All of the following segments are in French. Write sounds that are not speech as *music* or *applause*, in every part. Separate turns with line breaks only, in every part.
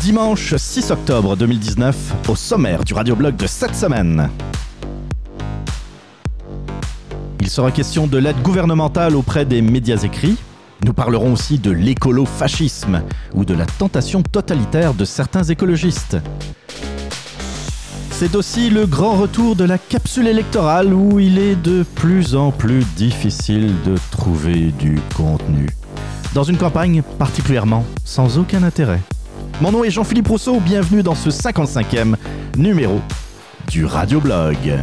Dimanche 6 octobre 2019, au sommaire du radioblog de cette semaine. Il sera question de l'aide gouvernementale auprès des médias écrits. Nous parlerons aussi de l'écolo-fascisme ou de la tentation totalitaire de certains écologistes. C'est aussi le grand retour de la capsule électorale où il est de plus en plus difficile de trouver du contenu. Dans une campagne particulièrement sans aucun intérêt. Mon nom est Jean-Philippe Rousseau, bienvenue dans ce 55e numéro du Radioblog.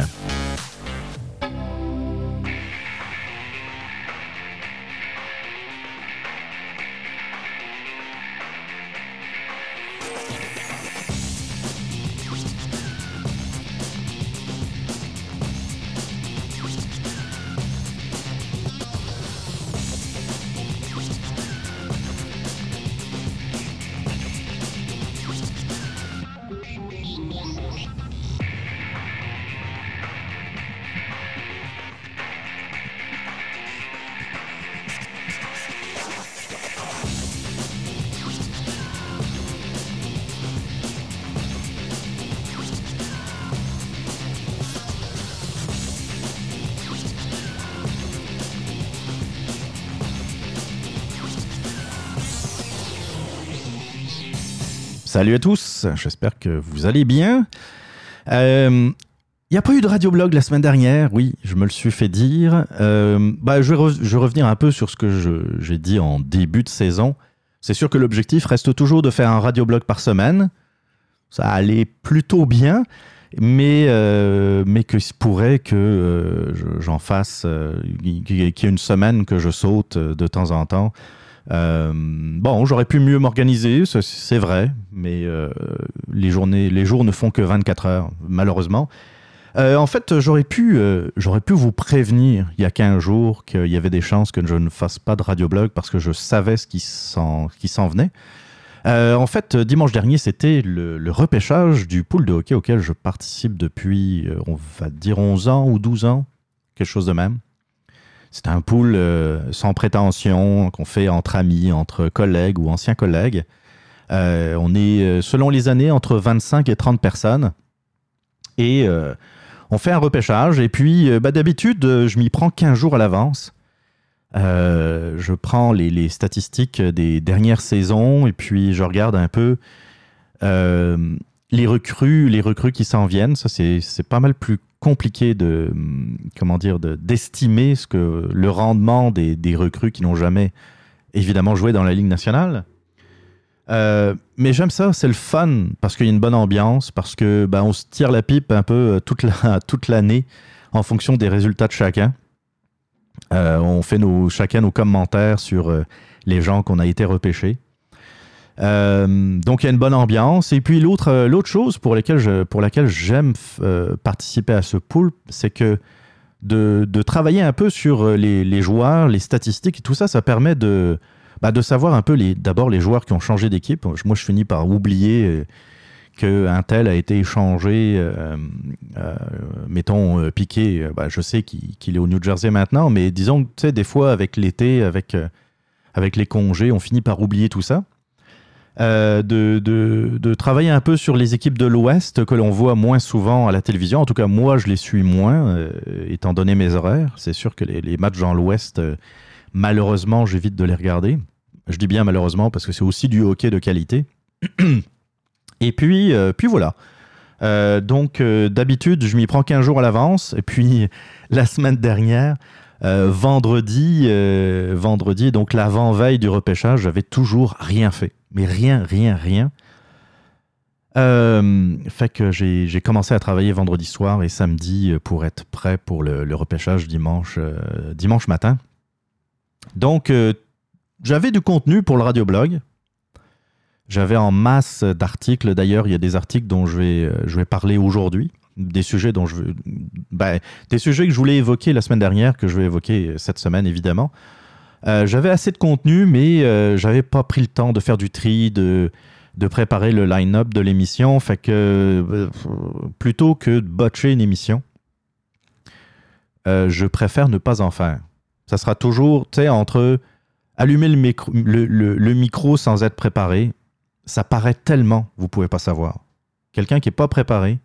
Salut à tous, j'espère que vous allez bien. Il euh, n'y a pas eu de radioblog la semaine dernière, oui, je me le suis fait dire. Euh, bah, je, vais revenir un peu sur ce que j'ai dit en début de saison. C'est sûr que l'objectif reste toujours de faire un radioblog par semaine. Ça allait plutôt bien, mais, euh, mais que se pourrait que j'en fasse, qu'il y ait une semaine que je saute de temps en temps. Euh, bon, j'aurais pu mieux m'organiser, c'est vrai, mais euh, les journées, les jours ne font que 24 heures, malheureusement. Euh, en fait, j'aurais pu, pu vous prévenir il y a 15 jours qu'il y avait des chances que je ne fasse pas de radioblog parce que je savais ce qui s'en, qui s'en venait. en fait, dimanche dernier, c'était le, le, repêchage du pool de hockey auquel je participe depuis, on va dire, 11 ans ou 12 ans, quelque chose de même. C'est un pool euh, sans prétention qu'on fait entre amis, entre collègues ou anciens collègues. Euh, on est, euh, selon les années, entre 25 et 30 personnes. Et on fait un repêchage. Et puis, bah, d'habitude, je m'y prends 15 jours à l'avance. je prends les, les, statistiques des dernières saisons et puis je regarde un peu les recrues, les recrues qui s'en viennent. Ça, c'est pas mal plus compliqué de comment dire d'estimer ce que le rendement des, des recrues qui n'ont jamais évidemment joué dans la Ligue nationale. Euh, mais j'aime ça, c'est le fun parce qu'il y a une bonne ambiance, parce que ben, on se tire la pipe un peu euh, toute la, *laughs* toute l'année en fonction des résultats de chacun. Euh, on fait nos, chacun nos commentaires sur les gens qu'on a été repêchés. Euh, donc il y a une bonne ambiance. Et puis l'autre, euh, chose pour, je, pour laquelle j'aime euh, participer à ce pool, c'est que de, de, travailler un peu sur les, les, joueurs, les statistiques tout ça, ça permet de, bah, de savoir un peu d'abord les joueurs qui ont changé d'équipe. Moi, je finis par oublier qu'un tel a été échangé, mettons Piqué, bah, je sais qu'il, est au New Jersey maintenant, mais disons que des fois avec l'été, avec, avec les congés, on finit par oublier tout ça. Euh, de, de, travailler un peu sur les équipes de l'Ouest que l'on voit moins souvent à la télévision. En tout cas, moi, je les suis moins, euh, étant donné mes horaires. C'est sûr que les, matchs dans l'Ouest, euh, malheureusement, j'évite de les regarder. Je dis bien malheureusement parce que c'est aussi du hockey de qualité. *clears throat* Et puis, puis voilà. donc, d'habitude, je m'y prends 15 jours à l'avance. Et puis, *laughs* la semaine dernière, vendredi, vendredi, donc l'avant-veille du repêchage, j'avais toujours rien fait mais rien, rien, rien. Euh, fait que j'ai commencé à travailler vendredi soir et samedi pour être prêt pour le, repêchage dimanche, euh, dimanche matin. Donc, euh, j'avais du contenu pour le radioblog. J'avais en masse d'articles. D'ailleurs, il y a des articles dont je vais, je vais parler aujourd'hui. Des sujets dont je ben, des sujets que je voulais évoquer la semaine dernière, que je vais évoquer cette semaine, évidemment. Euh, j'avais assez de contenu, mais euh, j'avais pas pris le temps de faire du tri, de, de préparer le line-up de l'émission. Fait que euh, plutôt que de botcher une émission, euh, je préfère ne pas en faire. Ça sera toujours, tu sais, entre allumer le micro, le- le micro sans être préparé, ça paraît tellement, vous pouvez pas savoir. Quelqu'un qui est pas préparé,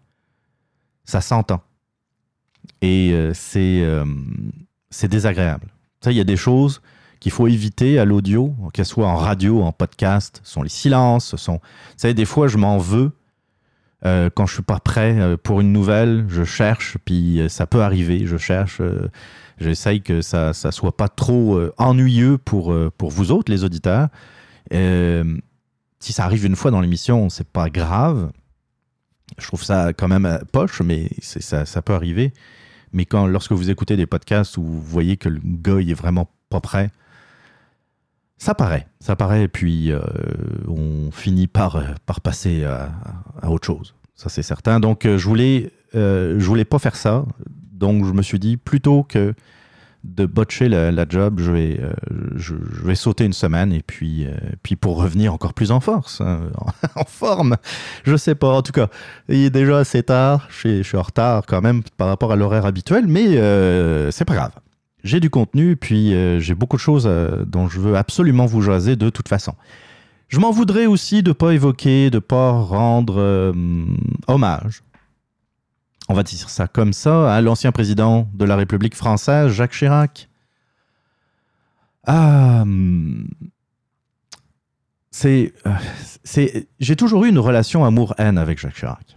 ça s'entend. Et euh, c'est euh, c'est désagréable. Sais, il y a des choses qu'il faut éviter à l'audio, qu'elles soient en radio, en podcast, ce sont les silences, ce sont... Des fois, je m'en veux euh, quand je suis pas prêt pour une nouvelle, je cherche, puis ça peut arriver, je cherche, j'essaye que ça ça soit pas trop ennuyeux pour, pour vous autres, les auditeurs. Si ça arrive une fois dans l'émission, c'est pas grave. Je trouve ça quand même euh, poche, mais ça, peut arriver. Mais quand, lorsque vous écoutez des podcasts où vous voyez que le gars il est vraiment pas prêt, ça paraît, ça paraît, et puis euh, on finit par, euh, passer à, autre chose. Ça, c'est certain. Donc, je voulais, je voulais pas faire ça. Donc, je me suis dit, plutôt que de botcher la, job, je vais, euh, je, vais sauter une semaine et puis, euh, puis pour revenir encore plus en force, hein, en, *laughs* forme. Je sais pas. En tout cas, il est déjà assez tard. Je suis, en retard quand même par rapport à l'horaire habituel, mais euh, c'est pas grave. J'ai du contenu, puis j'ai beaucoup de choses dont je veux absolument vous jaser de toute façon. Je m'en voudrais aussi de pas évoquer, de pas rendre hommage. On va dire ça comme ça à l'ancien président de la République française, Jacques Chirac. Ah, c'est, euh, c'est, j'ai toujours eu une relation amour-haine avec Jacques Chirac.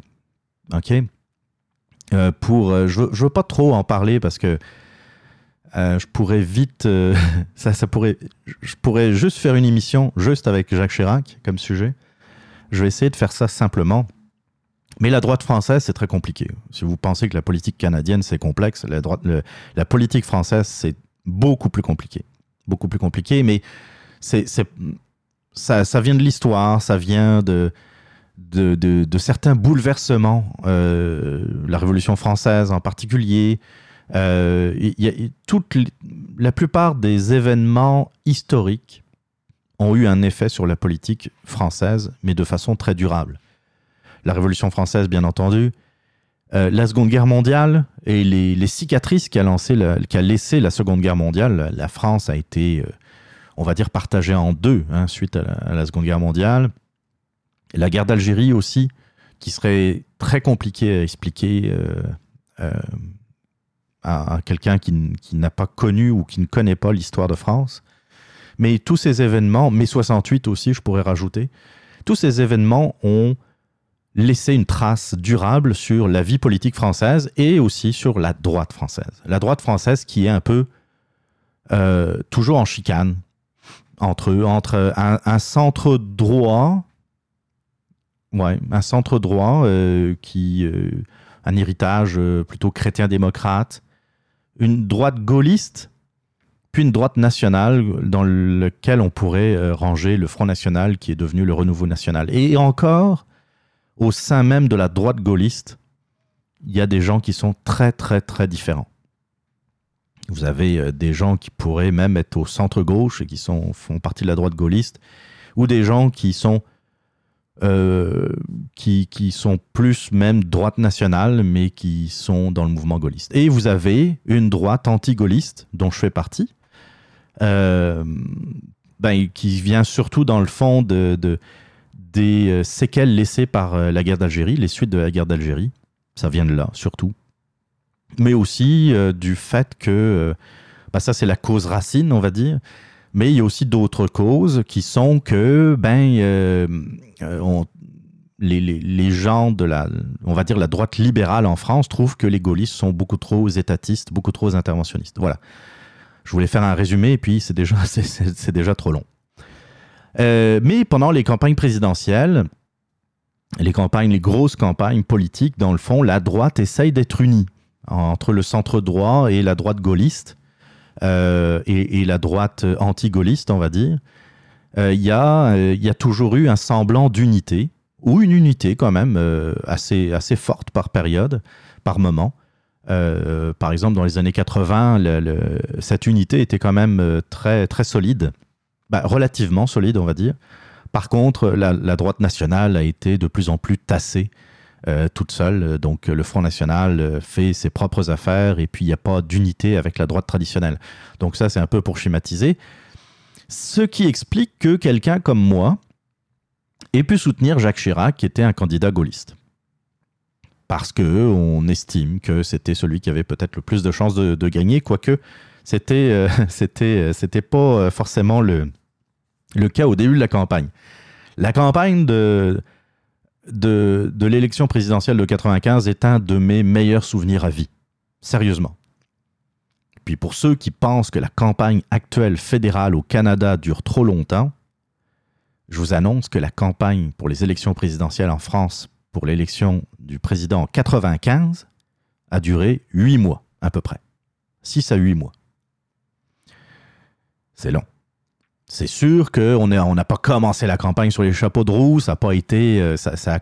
Ok? Euh, pour, je, je veux pas trop en parler parce que je pourrais vite, *laughs* ça, ça pourrait, je pourrais juste faire une émission juste avec Jacques Chirac comme sujet. Je vais essayer de faire ça simplement. Mais la droite française, c'est très compliqué. Si vous pensez que la politique canadienne, c'est complexe, la, droite, la politique française, c'est beaucoup plus compliqué. Beaucoup plus compliqué, mais c'est, ça, ça vient de l'histoire, ça vient de, de, certains bouleversements. euh, la Révolution française en particulier. Euh, la plupart des événements historiques ont eu un effet sur la politique française, mais de façon très durable la Révolution française, bien entendu, euh, la Seconde Guerre mondiale et les, cicatrices qu'a qu'a laissé la Seconde Guerre mondiale. La, France a été, euh, on va dire, partagée en deux hein, suite à la, Seconde Guerre mondiale. La guerre d'Algérie aussi, qui serait très compliquée à expliquer euh, à, quelqu'un qui, qui n'a pas connu ou qui ne connaît pas l'histoire de France. Mais tous ces événements, mai 68 aussi, je pourrais rajouter, tous ces événements ont laissé une trace durable sur la vie politique française et aussi sur la droite française. La droite française qui est un peu euh, toujours en chicane entre eux, entre un, centre droit, ouais, un centre droit euh, qui, euh, un héritage euh, plutôt chrétien-démocrate, une droite gaulliste, puis une droite nationale dans lequel on pourrait ranger le Front National qui est devenu le Renouveau National. Et encore, au sein même de la droite gaulliste, il y a des gens qui sont très, très, très différents. Vous avez euh, des gens qui pourraient même être au centre-gauche et qui sont, font partie de la droite gaulliste, ou des gens qui sont, euh, qui, qui sont plus même droite nationale, mais qui sont dans le mouvement gaulliste. Et vous avez une droite anti-gaulliste, dont je fais partie, euh, ben, qui vient surtout dans le fond de, de, des euh, séquelles laissées par euh, la guerre d'Algérie, les suites de la guerre d'Algérie. Ça vient de là, surtout. Mais aussi euh, du fait que, bah, ça c'est la cause racine, on va dire, mais il y a aussi d'autres causes qui sont que, ben, les, les- les gens de la, on va dire la droite libérale en France trouvent que les gaullistes sont beaucoup trop étatistes, beaucoup trop interventionnistes. Voilà. Je voulais faire un résumé et puis c'est déjà, *laughs* c'est déjà trop long. Euh, mais pendant les campagnes présidentielles, les campagnes, les grosses campagnes politiques, dans le fond, la droite essaye d'être unie entre le centre droit et la droite gaulliste, euh, et, la droite anti-gaulliste, on va dire. Euh, Il y, a, euh, y a toujours eu un semblant d'unité, ou une unité quand même euh, assez, assez forte par période, par moment. Euh, par exemple, dans les années 80, le- cette unité était quand même euh, très, très solide, Bah, relativement solide, on va dire, Par contre, la, droite nationale a été de plus en plus tassée euh, toute seule. Donc le Front National euh, fait ses propres affaires et puis il n'y a pas d'unité avec la droite traditionnelle. Donc ça, c'est un peu pour schématiser. Ce qui explique que quelqu'un comme moi ait pu soutenir Jacques Chirac, qui était un candidat gaulliste. Parce qu'on estime que c'était celui qui avait peut-être le plus de chances de, gagner, quoique c'était euh, *laughs* c'était c'était pas forcément le, le cas au début de la campagne. La campagne de, de, l'élection présidentielle de 95 est un de mes meilleurs souvenirs à vie. Sérieusement. Puis pour ceux qui pensent que la campagne actuelle fédérale au Canada dure trop longtemps, je vous annonce que la campagne pour les élections présidentielles en France pour l'élection du président en 95 a duré 8 mois à peu près. 6 à 8 mois. C'est long. C'est sûr qu'on n'a pas commencé la campagne sur les chapeaux de roue, ça a pas été, euh, ça,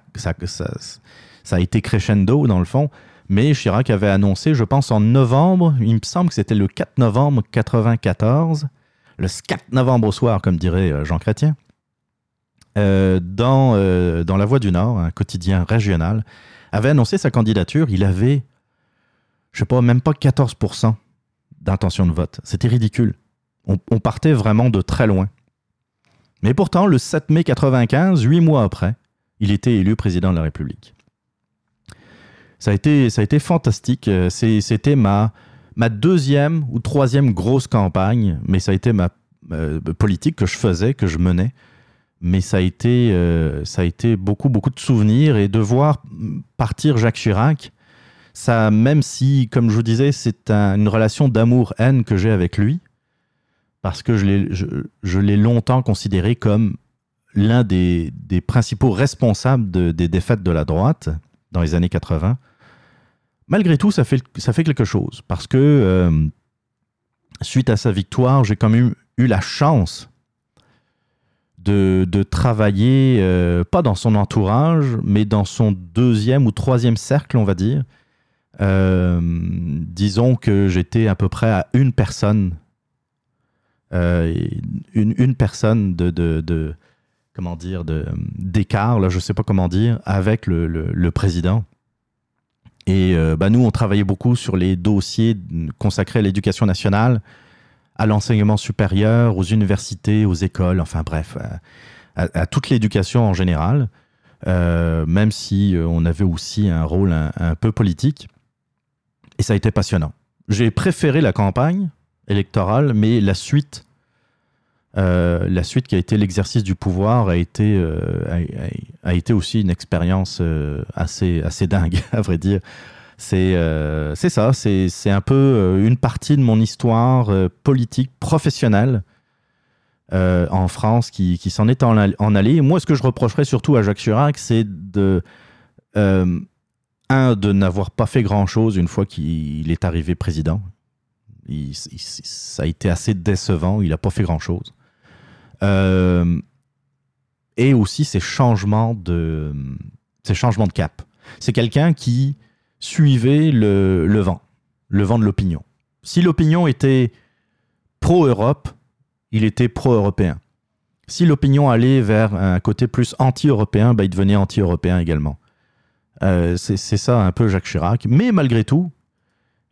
a été crescendo dans le fond. Mais Chirac avait annoncé, je pense en novembre, il me semble que c'était le 4 novembre 94, le 4 novembre au soir, comme dirait euh, Jean Chrétien, euh, dans, dans La Voix du Nord, un quotidien régional, avait annoncé sa candidature. Il avait, je sais pas, même pas 14% d'intention de vote. C'était ridicule. On, partait vraiment de très loin. Mais pourtant, le 7 mai 95, huit mois après, il était élu président de la République. Ça a été, ça a été fantastique. C'était ma, ma deuxième ou troisième grosse campagne, mais ça a été ma euh, politique que je faisais, que je menais. Mais ça a été, euh, ça a été beaucoup, beaucoup de souvenirs et de voir partir Jacques Chirac, ça, même si, comme je vous disais, c'est une relation d'amour-haine que j'ai avec lui, parce que je l'ai longtemps considéré comme l'un des, principaux responsables des défaites de la droite dans les années 80. Malgré tout, ça fait, quelque chose, parce que euh, suite à sa victoire, j'ai quand même eu, la chance de, travailler, euh, pas dans son entourage, mais dans son deuxième ou troisième cercle, on va dire. Euh, disons que j'étais à peu près à une personne une, une, personne de, de, comment dire, d'écart, là, je sais pas comment dire, avec le, le, président. Et euh, bah, nous, on travaillait beaucoup sur les dossiers consacrés à l'éducation nationale, à l'enseignement supérieur, aux universités, aux écoles, enfin bref, à, toute l'éducation en général, euh, même si on avait aussi un rôle un, un, peu politique. Et ça a été passionnant. J'ai préféré la campagne électorale, mais la suite, euh, la suite qui a été l'exercice du pouvoir a été, euh, a, été aussi une expérience euh, assez, assez dingue, *laughs* à vrai dire. C'est ça, c'est un peu une partie de mon histoire politique professionnelle en France qui, qui s'en est en, allée. Moi, ce que je reprocherais surtout à Jacques Chirac, c'est de un, de n'avoir pas fait grand-chose une fois qu'il est arrivé président ça a été assez décevant. Il n'a pas fait grand-chose. Euh, et aussi ces changements de, ces changements de cap. C'est quelqu'un qui suivait le, le, vent, le vent de l'opinion. Si l'opinion était pro-Europe, il était pro-européen. Si l'opinion allait vers un côté plus anti-européen, bah, il devenait anti-européen également. Euh, c'est ça un peu Jacques Chirac. Mais malgré tout,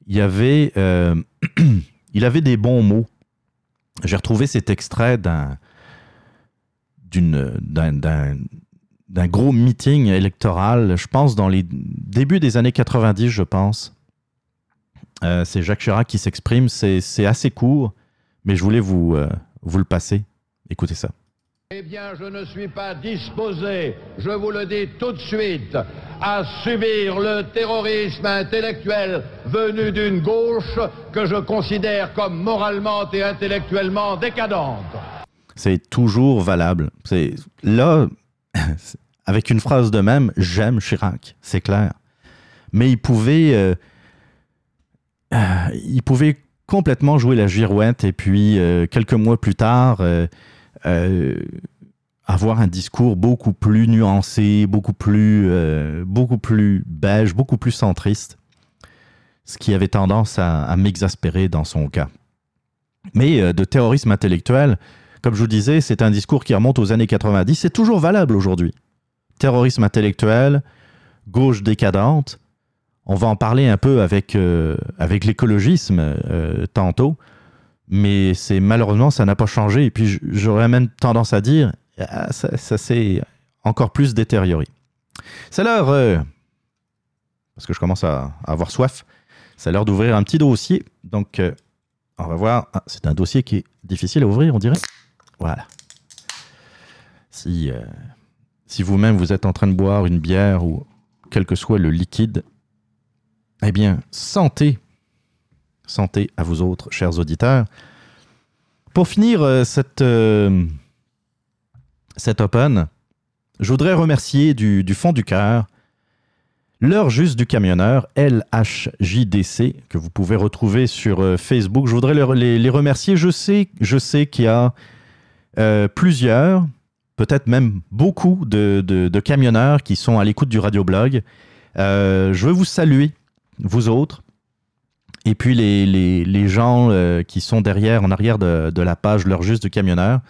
il y avait, euh, *clears throat* il avait des bons mots. J'ai retrouvé cet extrait d'un, d'un, gros meeting électoral, je pense dans les débuts des années 90, je pense. Euh, c'est Jacques Chirac qui s'exprime. C'est, assez court, mais je voulais vous, euh, vous le passer. Écoutez ça.
Eh bien, je ne suis pas disposé, je vous le dis tout de suite, à subir le terrorisme intellectuel venu d'une gauche que je considère comme moralement et intellectuellement décadente.
C'est toujours valable. C'est là, *laughs* avec une phrase de même, j'aime Chirac, c'est clair. Mais il pouvait, euh, euh, il pouvait complètement jouer la girouette et puis euh, quelques mois plus tard euh, avoir un discours beaucoup plus nuancé, beaucoup plus, euh, beaucoup plus beige, beaucoup plus centriste, ce qui avait tendance à, m'exaspérer dans son cas. Mais euh, de terrorisme intellectuel, Comme je vous disais, c'est un discours qui remonte aux années 90, c'est toujours valable aujourd'hui. Terrorisme intellectuel, gauche décadente, on va en parler un peu avec, avec l'écologisme tantôt, mais c'est malheureusement, ça n'a pas changé. Et puis j'aurais même tendance à dire, ah, ça, s'est encore plus détérioré. C'est l'heure, euh, parce que je commence à, avoir soif, c'est l'heure d'ouvrir un petit dossier. Donc, on va voir. Ah, c'est un dossier qui est difficile à ouvrir, on dirait. Voilà. Si, si vous-même vous êtes en train de boire une bière ou quel que soit le liquide, eh bien, santé. Santé à vous autres, chers auditeurs. Pour finir euh, cette, euh, cette Open, je voudrais remercier du, fond du cœur l'heure juste du camionneur, LHJDC, que vous pouvez retrouver sur euh, Facebook. Je voudrais les, remercier. Je sais, je qu'il y a plusieurs, peut-être même beaucoup de, de, camionneurs qui sont à l'écoute du radioblog. je veux vous saluer vous autres, et puis les, les, gens euh, qui sont derrière, en arrière de, la page L'heure juste du camionneur.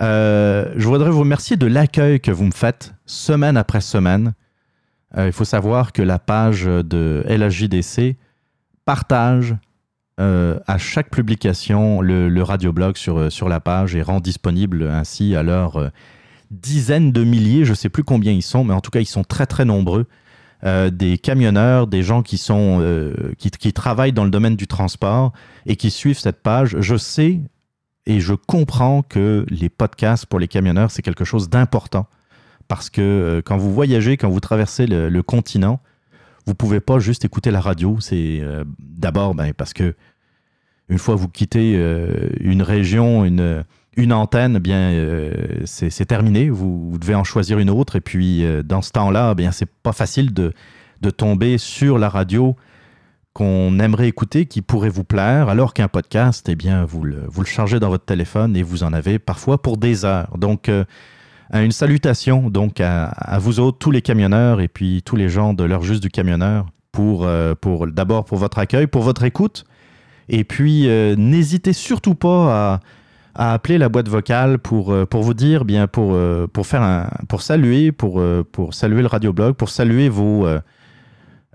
Euh, je voudrais vous remercier de l'accueil que vous me faites semaine après semaine. Euh, il faut savoir que la page de LHJDC partage à chaque publication le, le radioblog sur, sur la page et rend disponible ainsi à leurs dizaines de milliers, je ne sais plus combien ils sont, mais en tout cas ils sont très très nombreux euh, des camionneurs, des gens qui, sont, euh, qui, travaillent dans le domaine du transport et qui suivent cette page. Je sais et je comprends que les podcasts pour les camionneurs, c'est quelque chose d'important. Parce que euh, quand vous voyagez, quand vous traversez le, continent, vous pouvez pas juste écouter la radio. C'est d'abord ben, parce que une fois vous quittez une région, une, une antenne, eh bien, euh, c'est terminé. Vous, devez en choisir une autre. Et puis, euh, dans ce temps-là, eh bien, c'est pas facile de, de, tomber sur la radio qu'on aimerait écouter, qui pourrait vous plaire, alors qu'un podcast, eh bien, vous le, vous le chargez dans votre téléphone et vous en avez parfois pour des heures. Donc, euh, une salutation donc à, vous autres, tous les camionneurs et puis tous les gens de l'heure juste du camionneur, pour, pour d'abord pour votre accueil, pour votre écoute. Et puis, n'hésitez surtout pas à à appeler la boîte vocale pour, euh, pour vous dire, bien pour, euh, pour, faire un, pour saluer, pour, euh, pour saluer le radioblog, pour saluer vos,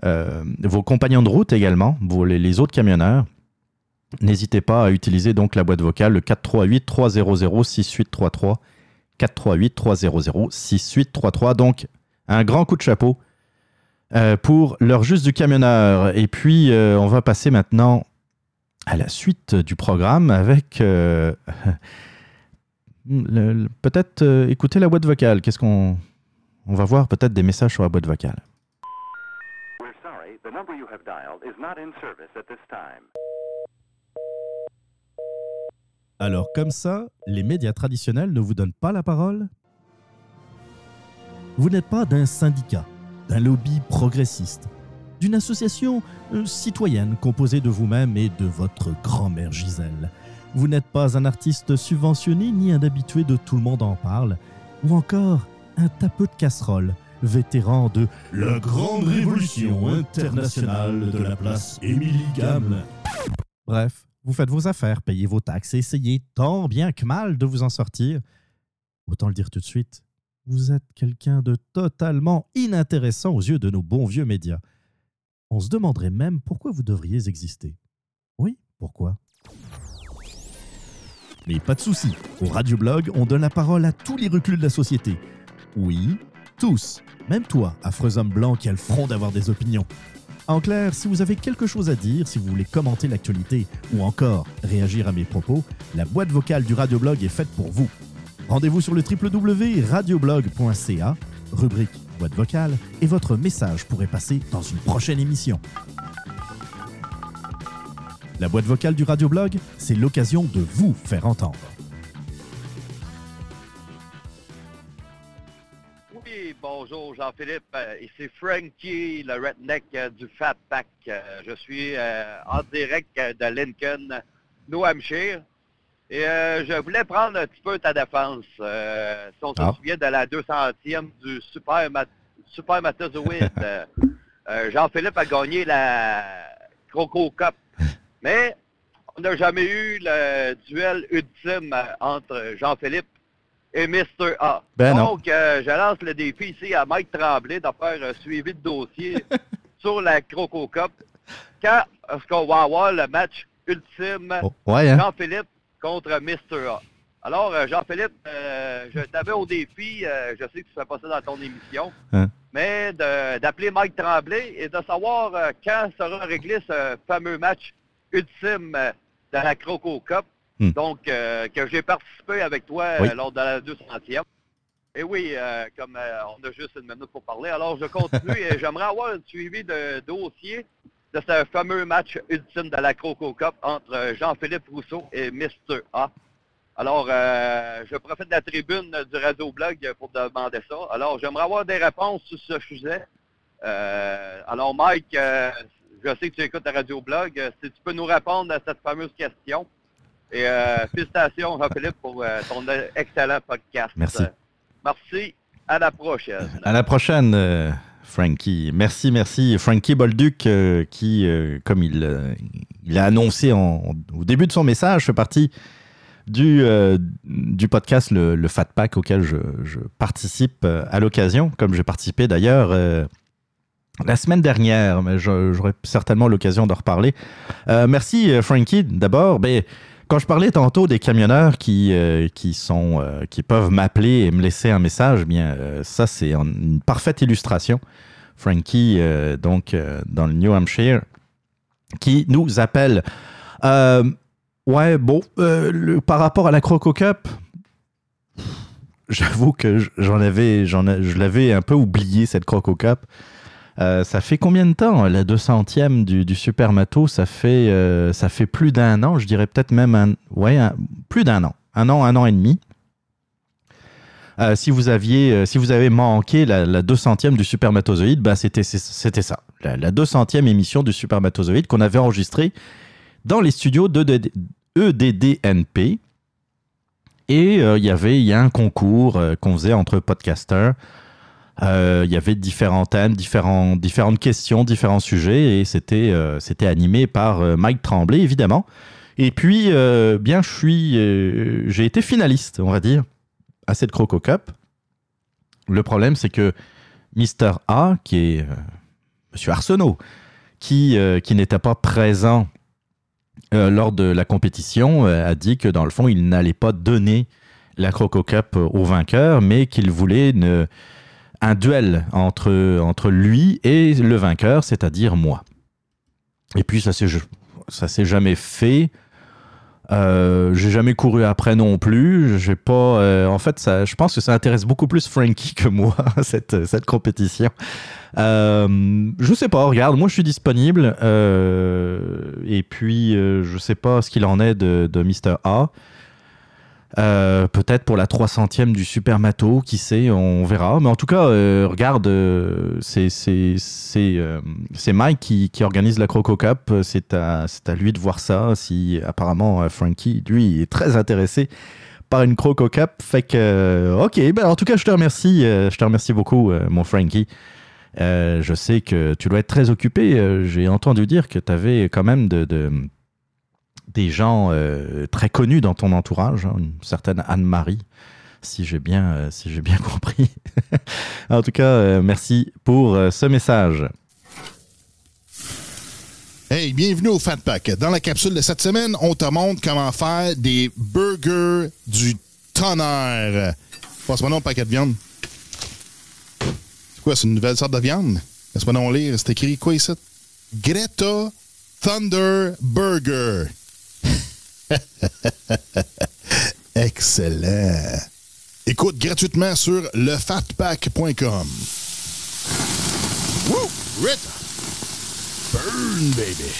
vos compagnons de route également, vos, les, autres camionneurs. N'hésitez pas à utiliser donc la boîte vocale le 438 300 6833 438 300 6833. Donc un grand coup de chapeau pour l'heure juste du camionneur. Et puis on va passer maintenant à la suite du programme avec euh, *laughs* peut-être euh, écouter la boîte vocale. Qu'est-ce qu'on on va voir peut-être des messages sur la boîte vocale. Alors comme ça, les médias traditionnels ne vous donnent pas la parole? Vous n'êtes pas d'un syndicat, d'un lobby progressiste d'une association euh, citoyenne composée de vous-même et de votre grand-mère Gisèle. Vous n'êtes pas un artiste subventionné ni un habitué de Tout le monde en parle, ou encore un tapeux de casserole, vétéran de la grande révolution internationale de la place Émilie Gamme. Bref, vous faites vos affaires, payez vos taxes et essayez tant bien que mal de vous en sortir. Autant le dire tout de suite, vous êtes quelqu'un de totalement inintéressant aux yeux de nos bons vieux médias. On se demanderait même pourquoi vous devriez exister. Oui, pourquoi? Mais pas de souci, au Radioblog, on donne la parole à tous les reculs de la société. Oui, tous, même toi, affreux homme blanc qui a le front d'avoir des opinions. En clair, si vous avez quelque chose à dire, si vous voulez commenter l'actualité ou encore réagir à mes propos, la boîte vocale du Radioblog est faite pour vous. Rendez-vous sur le www.radioblog.ca, rubrique boîte vocale et votre message pourrait passer dans une prochaine émission. La boîte vocale du radioblog, c'est l'occasion de vous faire entendre.
Oui, bonjour Jean-Philippe. Euh, ici Frankie, le redneck euh, du Fat Pack. Euh, je suis en direct de Lincoln, New Hampshire. Et je voulais prendre un petit peu ta défense. si on se ah. souvient de la 200e du Super, Super *laughs* Jean-Philippe a gagné la Croco Cup. Mais on n'a jamais eu le duel ultime euh, entre Jean-Philippe et Mr. A.
Ben.
Donc, euh, je lance le défi ici à Mike Tremblay de faire un suivi de dossier *laughs* sur la Croco Cup. Quand est-ce qu'on va avoir le match ultime
Oh, ouais, hein?
Jean-Philippe contre Mr. A? Alors, euh, Jean-Philippe, euh, je t'avais au défi, euh, je sais que tu fais pas ça dans ton émission,
Hein?
mais d'appeler Mike Tremblay et de savoir euh, quand sera réglé ce fameux match ultime de la Croco Cup.
Hmm.
Donc, que j'ai participé avec toi
Oui.
lors de la 200e. Et oui, comme on a juste une minute pour parler, alors je continue *laughs* et j'aimerais avoir un suivi de dossier de ce fameux match ultime de la Croco Cup entre euh, Jean-Philippe Rousseau et Mr. A. Alors, euh, je profite de la tribune du Radio Blog pour demander ça. Alors, j'aimerais avoir des réponses sur ce sujet. Euh, alors, Mike, euh, je sais que tu écoutes la Radio Blog. Si tu peux nous répondre à cette fameuse question. Et félicitations, Jean-Philippe, pour ton excellent podcast.
Merci.
Merci. À la prochaine.
À la prochaine, Frankie. Merci, merci. Frankie Bolduc, euh, qui, euh, comme il, euh, il a annoncé au début de son message, fait partie du, euh, podcast le, Fat Pack auquel je, participe à l'occasion, comme j'ai participé d'ailleurs la semaine dernière, mais j'aurai certainement l'occasion d'en reparler. Merci, Frankie, d'abord. Ben, quand je parlais tantôt des camionneurs qui, euh, qui, sont, euh, qui peuvent m'appeler et me laisser un message, eh bien, euh, ça, c'est une parfaite illustration. Frankie, donc, dans le New Hampshire, qui nous appelle. Ouais, bon, par rapport à la Croco Cup, j'avoue que j'en avais, j'en je l'avais un peu oublié, cette Croco Cup. Euh, ça fait combien de temps la 200e du, du Super Mato? Ça fait, euh, ça fait plus d'un an, je dirais peut-être même un, ouais, un- plus d'un an, un an, un an et demi. Euh, si vous aviez, si vous avez manqué la, la 200e du Supermatozoïde, bah c'était c'était ça, la, la 200e émission du Supermatozoïde qu'on avait enregistrée dans les studios de EDDNP. Et il y avait il y a un concours qu'on faisait entre podcasters. Euh, Il y avait différents thèmes, différents, différentes questions, différents sujets, et c'était euh, animé par euh, Mike Tremblay, évidemment. Et puis, bien, je suis, j'ai été finaliste, on va dire, à cette Croco Cup. Le problème, c'est que Mister A, qui est euh, Monsieur Arsenault, qui, qui n'était pas présent lors de la compétition, a dit que dans le fond, il n'allait pas donner la Croco Cup au vainqueur, mais qu'il voulait une- un duel entre, entre lui et le vainqueur, c'est-à-dire moi. Et puis, ça s'est jamais fait. Euh, j'ai jamais couru après non plus. J'ai pas. euh, en fait, ça, je pense que ça intéresse beaucoup plus Frankie que moi *laughs* cette cette compétition. Euh, je sais pas. Regarde, moi je suis disponible. euh, et puis je sais pas ce qu'il en est de, de Mr A. Euh, Peut-être pour la 300e du Super Mato, qui sait, on verra. Mais en tout cas, euh, regarde, euh, euh, c'est Mike qui, qui organise la Croco Cup. C'est à, à lui de voir ça. Si apparemment Frankie, lui, est très intéressé par une Croco Cup. Fait que, ok, ben, en tout cas, je te remercie. je te remercie beaucoup, mon Frankie. Je sais que tu dois être très occupé. J'ai entendu dire que tu avais quand même de- des gens euh, très connus dans ton entourage, hein, une certaine Anne-Marie, si j'ai bien, euh, si j'ai bien *laughs* compris. en tout cas, euh, merci pour ce message.
Hey, bienvenue au Fat Pack. Dans la capsule de cette semaine, on te montre comment faire des burgers du tonnerre. Passe-moi non un paquet de viande. C'est quoi, c'est une nouvelle sorte de viande? Laisse-moi non lire. C'est écrit quoi ici? Greta Thunder Burger. *laughs* Excellent. Écoute gratuitement sur lefatpack.com. Woo! Rita! Burn, baby.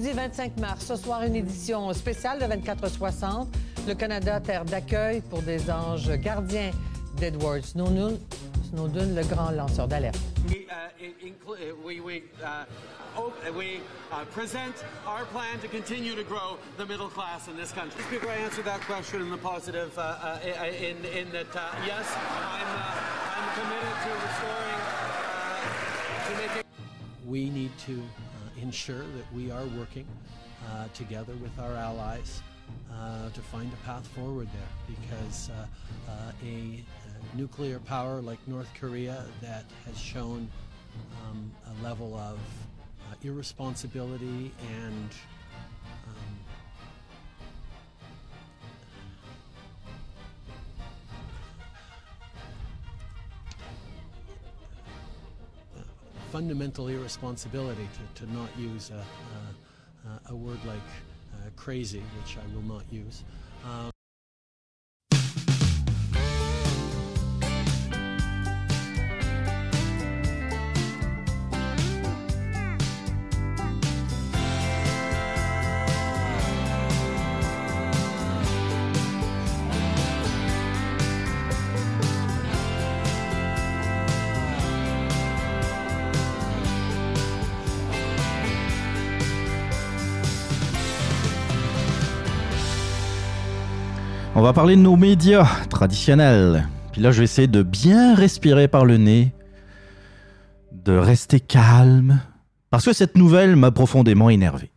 Lundi 25 mars, ce soir, une édition spéciale de 24-60. Le Canada, terre d'accueil pour des anges gardiens d'Edward Snowden, Snowden, le grand lanceur d'alerte.
We, uh, we, we, uh, we uh, present our plan to continue to grow the middle class in this country. Before I answer that question in the positive, uh, uh, in, in that, uh, yes, I'm, I'm committed to restoring, to making...
We need to ensure that we are working uh, together with our allies uh, to find a path forward there. Because uh, uh a, nuclear power like North Korea that has shown um, a level of uh, irresponsibility and fundamental irresponsibility to, to not use a, a, a word like uh, crazy, which I will not use. Um,
On va parler de nos médias traditionnels. Puis là, je vais essayer de bien respirer par le nez, de rester calme, parce que cette nouvelle m'a profondément énervé.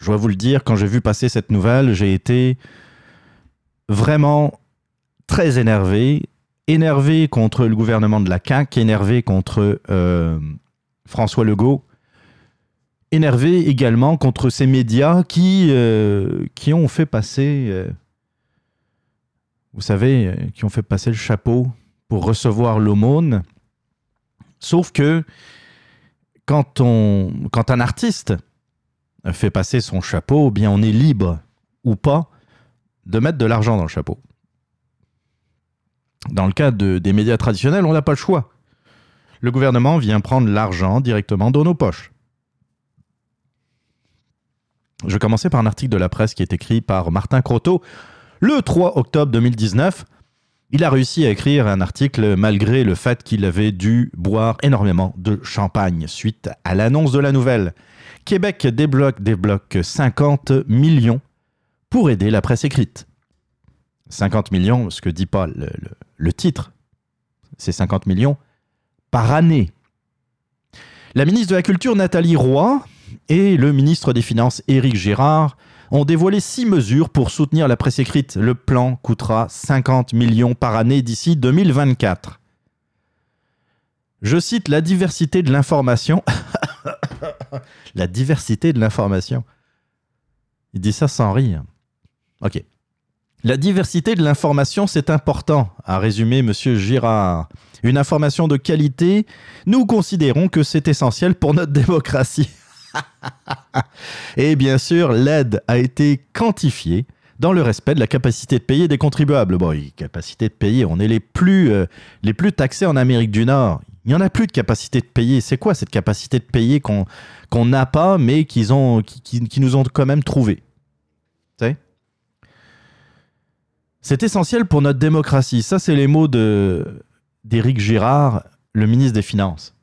Je dois vous le dire, quand j'ai vu passer cette nouvelle, j'ai été vraiment très énervé. Énervé contre le gouvernement de la CAQ, énervé contre euh, François Legault, énervé également contre ces médias qui, euh, ont fait passer... Euh, vous savez, euh, qui ont fait passer le chapeau pour recevoir l'aumône. Sauf que quand, on, quand un artiste fait passer son chapeau, eh bien on est libre ou pas de mettre de l'argent dans le chapeau. Dans le cas de, des médias traditionnels, on n'a pas le choix. Le gouvernement vient prendre l'argent directement dans nos poches. Je vais commencer par un article de la presse qui est écrit par Martin Croteau le 3 octobre 2019, il a réussi à écrire un article malgré le fait qu'il avait dû boire énormément de champagne suite à l'annonce de la nouvelle. Québec débloque, débloque 50 millions pour aider la presse écrite. 50 millions, ce que dit pas le, titre, c'est 50 millions par année. La ministre de la Culture, Nathalie Roy, et le ministre des Finances, Éric Girard, ont dévoilé six mesures pour soutenir la presse écrite. Le plan coûtera 50 millions par année d'ici 2024. Je cite la diversité de l'information. *laughs* la diversité de l'information. Il dit ça sans rire. Ok. La diversité de l'information, c'est important, a résumé M. Girard. Une information de qualité, nous considérons que c'est essentiel pour notre *laughs* démocratie. *laughs* Et bien sûr, l'aide a été quantifiée dans le respect de la capacité de payer des contribuables. Bon, capacité de payer, on est les plus, euh, les plus taxés en Amérique du Nord. Il n'y en a plus de capacité de payer. C'est quoi cette capacité de payer qu'on n'a pas, mais qu'ils qui, qui, nous ont quand même trouvé C'est essentiel pour notre démocratie. Ça, c'est les mots d'Éric Girard, le ministre des Finances.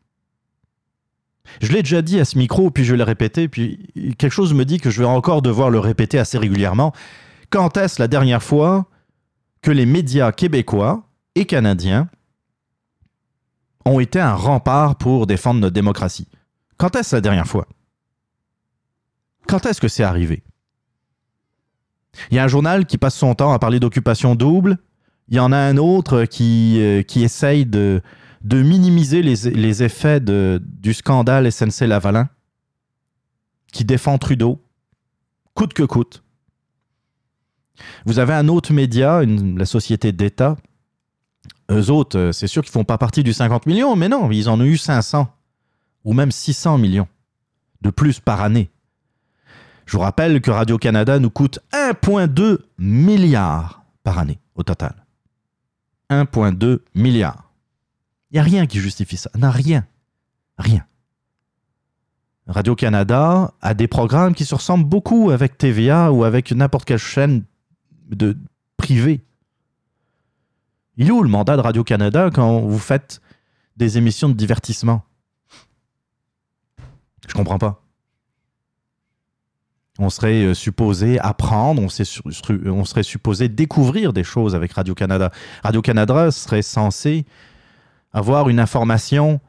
Je l'ai déjà dit à ce micro, puis je l'ai répété, puis quelque chose me dit que je vais encore devoir le répéter assez régulièrement. Quand est-ce la dernière fois que les médias québécois et canadiens ont été un rempart pour défendre notre démocratie? Quand est-ce la dernière fois? Quand est-ce que c'est arrivé? Il y a un journal qui passe son temps à parler d'occupation double. Il y en a un autre qui, euh, qui essaye de, de minimiser les, effets du scandale SNC-Lavalin, qui défend Trudeau, coûte que coûte. Vous avez un autre média, la société d'État. Eux autres, euh, c'est sûr qu'ils font pas partie du 50 millions, mais non, ils en ont eu 500 ou même 600 millions de plus par année. Je vous rappelle que Radio-Canada nous coûte 1,2 milliard par année au total. 1,2 milliard. Il n'y a rien qui justifie ça. Non, rien. Rien. Radio-Canada a des programmes qui se ressemblent beaucoup avec TVA ou avec n'importe quelle chaîne de privée. Il est où le mandat de Radio-Canada quand vous faites des émissions de divertissement? Je comprends pas. On serait euh, supposé apprendre, on, on serait supposé découvrir des choses avec Radio-Canada. Radio-Canada serait censé avoir une information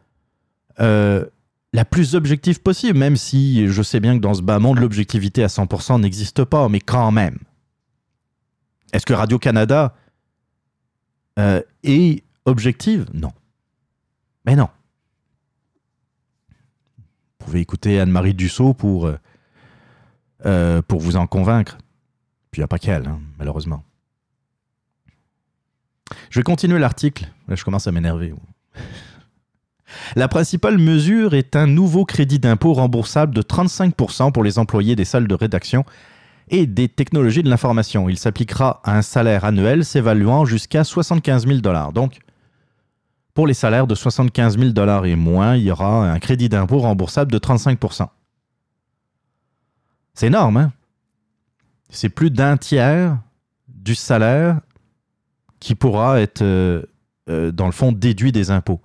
euh, la plus objective possible, même si je sais bien que dans ce bas monde, l'objectivité à 100% n'existe pas, mais quand même. Est-ce que Radio-Canada euh, est objective? Non. Mais non. Vous pouvez écouter Anne-Marie Dussault pour euh, pour vous en convaincre. Puis il n'y a pas qu'elle, hein, malheureusement. Je vais continuer l'article. Là, je commence à m'énerver. La principale mesure est un nouveau crédit d'impôt remboursable de 35% pour les employés des salles de rédaction et des technologies de l'information. Il s'appliquera à un salaire annuel s'évaluant jusqu'à 75 000 dollars. Donc, pour les salaires de 75 000 dollars et moins, il y aura un crédit d'impôt remboursable de 35%. C'est énorme, hein? C'est plus d'un tiers du salaire qui pourra être, euh, euh, dans le fond, déduit des impôts.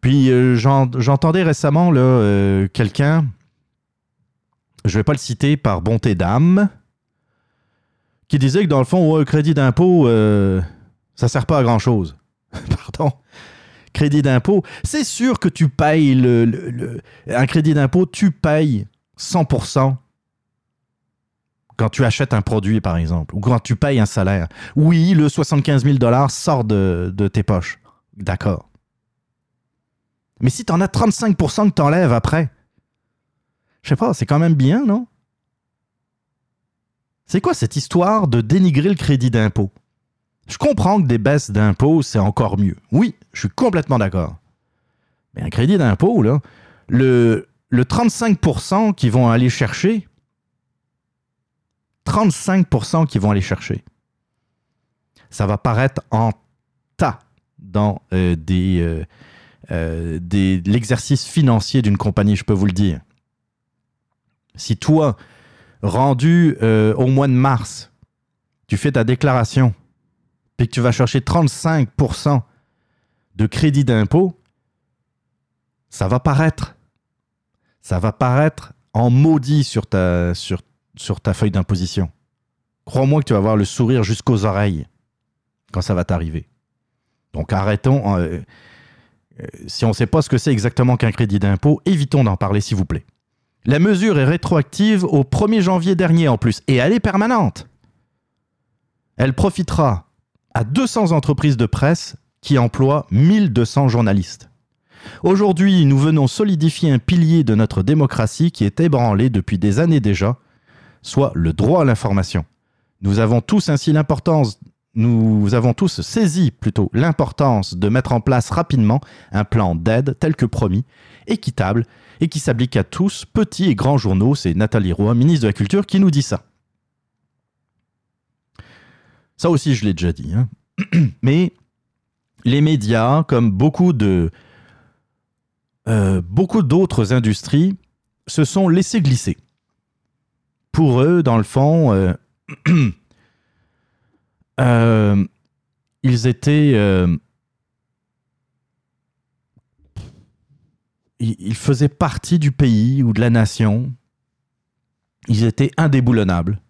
Puis euh, j'entendais récemment quelqu'un, je ne vais pas le citer par bonté d'âme, qui disait que dans le fond, un crédit d'impôt, ça ne sert pas à grand-chose. *laughs* Pardon crédit d'impôt, c'est sûr que tu payes le, un crédit d'impôt, tu payes 100% quand tu achètes un produit, par exemple, ou quand tu payes un salaire. Oui, le 75 000 dollars sort de, tes poches. D'accord. Mais si tu en as 35% que tu enlèves après, je sais pas, c'est quand même bien, non? C'est quoi cette histoire de dénigrer le crédit d'impôt? Je comprends que des baisses d'impôts, c'est encore mieux. Oui, je suis complètement d'accord. Mais un crédit d'impôt, là, le, le 35% qu'ils vont aller chercher, 35% qui vont aller chercher. Ça va paraître en tas dans euh, des, euh, euh, des l'exercice financier d'une compagnie, je peux vous le dire. Si toi, rendu au mois de mars, tu fais ta déclaration, puis que tu vas chercher 35% de crédit d'impôt, ça va paraître. Ça va paraître en maudit sur ta, sur sur ta feuille d'imposition. Crois-moi que tu vas avoir le sourire jusqu'aux oreilles quand ça va t'arriver. Donc arrêtons. Euh, euh, si on ne sait pas ce que c'est exactement qu'un crédit d'impôt, évitons d'en parler, s'il vous plaît. La mesure est rétroactive au 1er janvier dernier en plus, et elle est permanente. Elle profitera à 200 entreprises de presse qui emploient 1200 journalistes. Aujourd'hui, nous venons solidifier un pilier de notre démocratie qui est ébranlé depuis des années déjà soit le droit à l'information. Nous avons tous ainsi l'importance nous avons tous saisi plutôt l'importance de mettre en place rapidement un plan d'aide tel que promis, équitable et qui s'applique à tous, petits et grands journaux. C'est Nathalie Roy, ministre de la Culture, qui nous dit ça. Ça aussi, je l'ai déjà dit. Hein. *clears throat* Mais les médias, comme beaucoup de euh, beaucoup d'autres industries, se sont laissés glisser pour eux, dans le fond, euh, *clears throat* euh, ils étaient. Euh, ils faisaient partie du pays ou de la nation. Ils étaient indéboulonnables.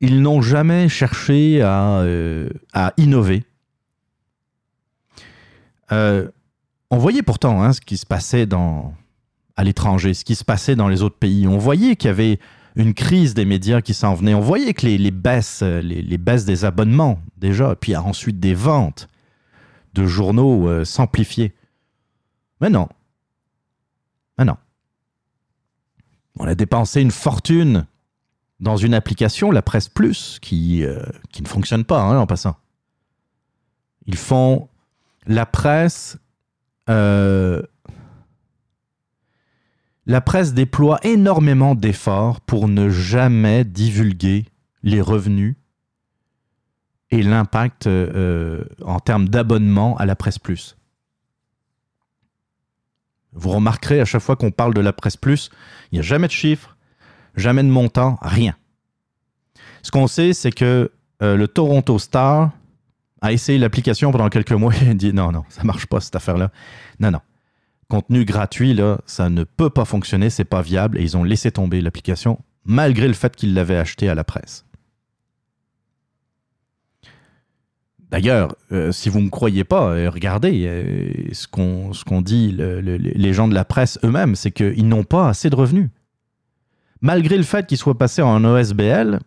Ils n'ont jamais cherché à, innover. on voyait pourtant hein, ce qui se passait dans, à l'étranger, ce qui se passait dans les autres pays. On voyait qu'il y avait une crise des médias qui s'en venait. On voyait que les, baisses, les, baisses des abonnements, déjà, puis ensuite des ventes de journaux euh, s'amplifiaient. Mais non. Mais non. On a dépensé une fortune dans une application, la Presse Plus, qui, euh, qui ne fonctionne pas, hein, en passant. Ils font la presse euh, la presse déploie énormément d'efforts pour ne jamais divulguer les revenus et l'impact euh, en termes d'abonnement à la presse plus. Vous remarquerez à chaque fois qu'on parle de la presse plus, il n'y a jamais de chiffres, jamais de montant, rien. Ce qu'on sait, c'est que euh, le Toronto Star a essayé l'application pendant quelques mois et a dit non, non, ça marche pas cette affaire-là. Non, non. Contenu gratuit, là, ça ne peut pas fonctionner, c'est pas viable et ils ont laissé tomber l'application malgré le fait qu'ils l'avaient acheté à la presse. D'ailleurs, euh, si vous ne me croyez pas, euh, regardez euh, ce qu'on dit le- le- les gens de la presse eux-mêmes, c'est qu'ils n'ont pas assez de revenus. Malgré le fait qu'ils soient passés en OSBL,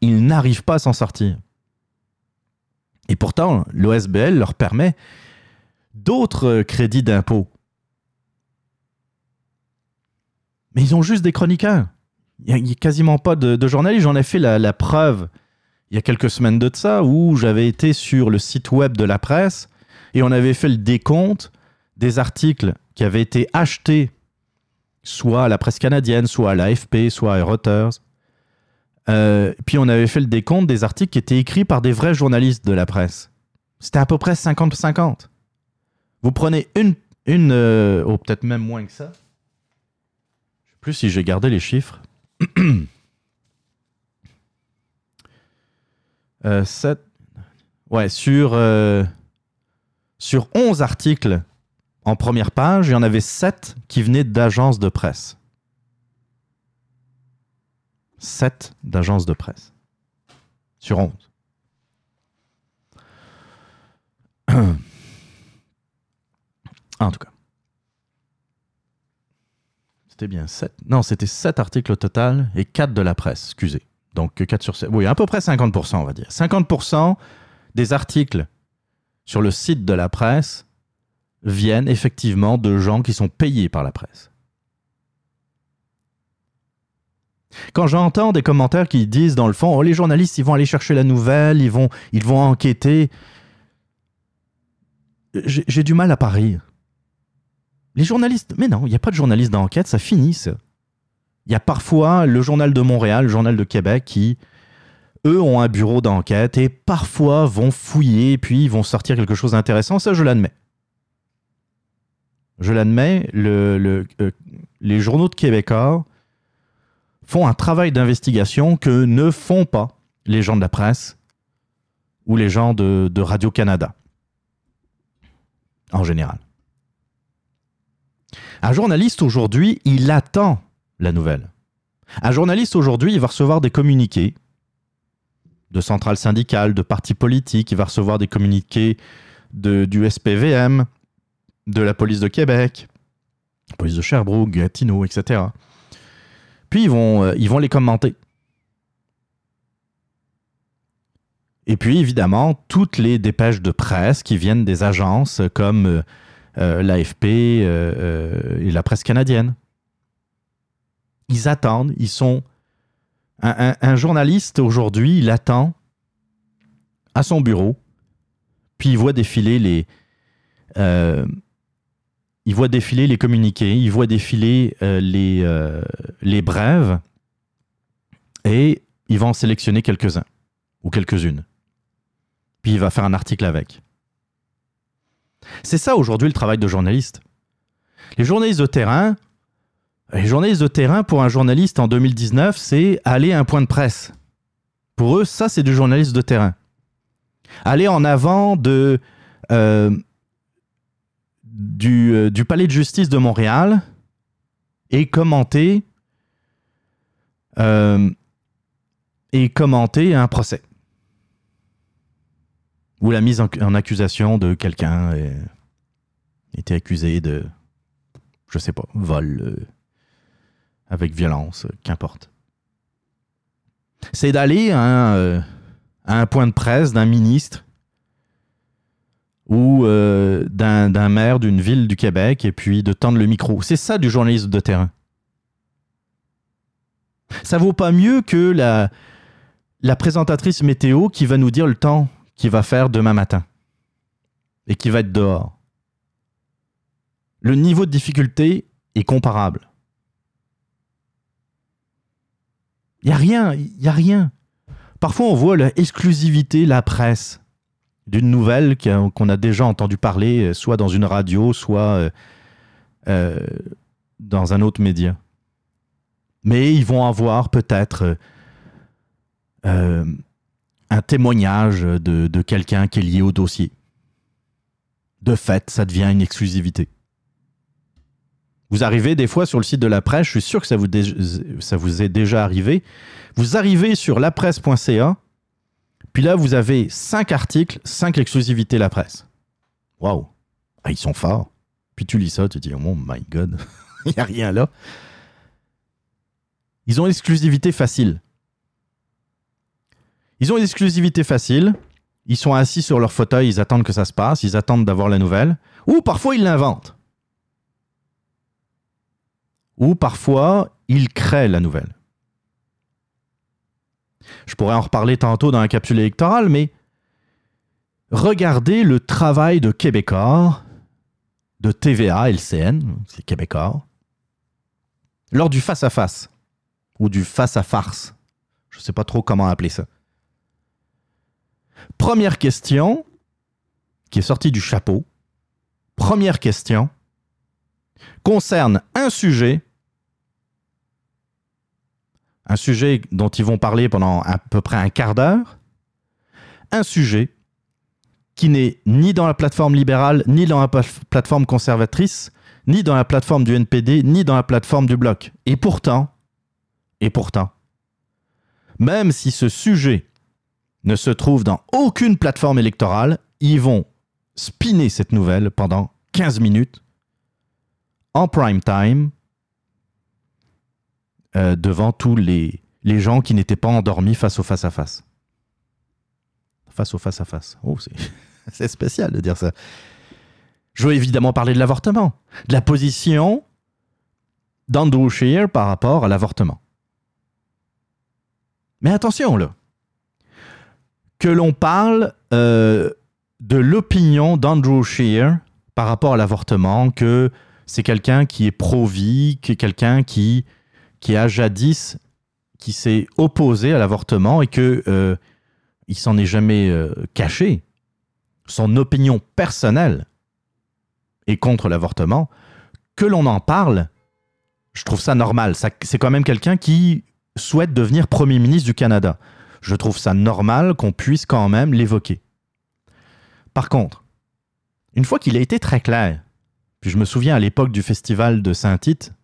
ils n'arrivent pas à s'en sortir. Et pourtant, l'OSBL leur permet d'autres crédits d'impôt. Mais ils ont juste des chroniqueurs. Il n'y a, quasiment pas de, de journalistes. J'en ai fait la, preuve il y a quelques semaines de ça où j'avais été sur le site web de la presse et on avait fait le décompte des articles qui avaient été achetés soit à la presse canadienne, soit à l'AFP, soit à Reuters. Euh, puis on avait fait le décompte des articles qui étaient écrits par des vrais journalistes de la presse. C'était à peu près 50-50. Vous prenez une, une euh, oh, peut-être même moins que ça. Plus si j'ai gardé les chiffres. *clears throat* Euh, sept- Ouais, sur, euh, sur 11 articles en première page, il y en avait 7 qui venaient d'agences de presse. 7 d'agences de presse. Sur 11. *clears throat* en tout cas. C'était bien 7. Non, c'était 7 articles au total et 4 de la presse, excusez. Donc 4 sur 7. Oui, à peu près 50%, on va dire. 50% des articles sur le site de la presse viennent effectivement de gens qui sont payés par la presse. Quand j'entends des commentaires qui disent dans le fond, oh, les journalistes, ils vont aller chercher la nouvelle, ils vont, ils vont enquêter, j'ai du mal à parier. Les journalistes, mais non, il n'y a pas de journalistes d'enquête, ça finit. Il y a parfois le journal de Montréal, le journal de Québec qui, eux, ont un bureau d'enquête et parfois vont fouiller et puis ils vont sortir quelque chose d'intéressant. Ça, je l'admets. Je l'admets, euh, les journaux de Québécois font un travail d'investigation que ne font pas les gens de la presse ou les gens de, de Radio-Canada, en général. Un journaliste aujourd'hui, il attend la nouvelle. Un journaliste aujourd'hui, il va recevoir des communiqués de centrales syndicales, de partis politiques, il va recevoir des communiqués du SPVM, de la police de Québec, police de Sherbrooke, Gatineau, etc. Puis ils vont, euh, ils vont les commenter. Et puis évidemment, toutes les dépêches de presse qui viennent des agences comme euh, l'AFP euh, euh, et la presse canadienne. Ils attendent, ils sont... Un, journaliste aujourd'hui, il attend à son bureau, puis il voit défiler les... euh, il voit défiler les communiqués, il voit défiler euh, les, euh, les brèves, et il va en sélectionner quelques-uns, ou quelques-unes. Puis il va faire un article avec. C'est ça aujourd'hui le travail de journaliste. Les journalistes de terrain, les journalistes de terrain pour un journaliste en 2019, c'est aller à un point de presse. Pour eux, ça c'est du journaliste de terrain. Aller en avant de euh, du, euh, du palais de justice de Montréal et commenter euh, et commenter un procès ou la mise en, accusation de quelqu'un était accusé de je sais pas vol euh, avec violence euh, qu'importe c'est d'aller à un, euh, à un point de presse d'un ministre ou d'un maire d'une ville du Québec et puis de tendre le micro. C'est ça du journalisme de terrain. Ça vaut pas mieux que la présentatrice météo qui va nous dire le temps qu'il va faire demain matin et qui va être dehors. Le niveau de difficulté est comparable. Il n'y a rien, il n'y a rien. Parfois, on voit l'exclusivité, la presse d'une nouvelle qu'on a déjà entendu parler, euh, soit dans une radio, soit euh, euh, dans un autre média. Mais ils vont avoir peut-être un témoignage de, de quelqu'un qui est lié au dossier. De fait, ça devient une exclusivité. Vous arrivez des fois sur le site de la presse, je suis sûr que ça vous, ça vous est déjà arrivé. Vous arrivez sur lapresse.ca, puis là, vous avez cinq articles, cinq exclusivités la presse. Waouh! Ah, ils sont forts. Puis tu lis ça, tu te dis, oh my god, *laughs* il n'y a rien là. Ils ont une exclusivité facile. Ils ont une exclusivité facile. Ils sont assis sur leur fauteuil, ils attendent que ça se passe, ils attendent d'avoir la nouvelle. Ou parfois ils l'inventent. Ou parfois ils créent la nouvelle. Je pourrais en reparler tantôt dans la capsule électorale, mais regardez le travail de Québécois, de TVA, LCN, c'est Québécois, lors du face-à-face, ou du face-à-farce. Je ne sais pas trop comment appeler ça. Première question, qui est sortie du chapeau. Première question concerne un sujet, un sujet dont ils vont parler pendant à peu près un quart d'heure, un sujet qui n'est ni dans la plateforme libérale, ni dans la pla- plateforme conservatrice, ni dans la plateforme du NPD, ni dans la plateforme du bloc. Et pourtant, et pourtant, même si ce sujet ne se trouve dans aucune plateforme électorale, ils vont spinner cette nouvelle pendant 15 minutes en prime time euh, devant tous les, les gens qui n'étaient pas endormis face au face-à-face. Face au face-à-face. Oh, *laughs* c'est, spécial de dire ça. Je veux évidemment parler de l'avortement, de la position d'Andrew Scheer par rapport à l'avortement. Mais attention, là. Que l'on parle euh, de l'opinion d'Andrew Scheer par rapport à l'avortement, que c'est quelqu'un qui est pro-vie, que quelqu'un qui, qui a jadis, qui s'est opposé à l'avortement et que euh, il s'en est jamais euh, caché. Son opinion personnelle est contre l'avortement. Que l'on en parle, je trouve ça normal. C'est quand même quelqu'un qui souhaite devenir Premier ministre du Canada. Je trouve ça normal qu'on puisse quand même l'évoquer. Par contre, une fois qu'il a été très clair, puis je me souviens à l'époque du festival de Saint-Tite,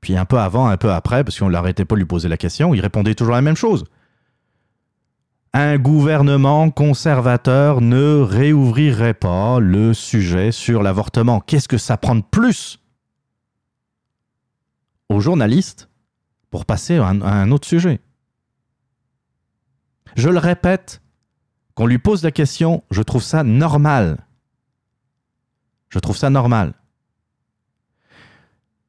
puis un peu avant, un peu après, parce qu'on ne l'arrêtait pas de lui poser la question, il répondait toujours la même chose. Un gouvernement conservateur ne réouvrirait pas le sujet sur l'avortement. Qu'est-ce que ça prend de plus aux journalistes pour passer à un, à un autre sujet? Je le répète, qu'on lui pose la question, je trouve ça normal. Je trouve ça normal.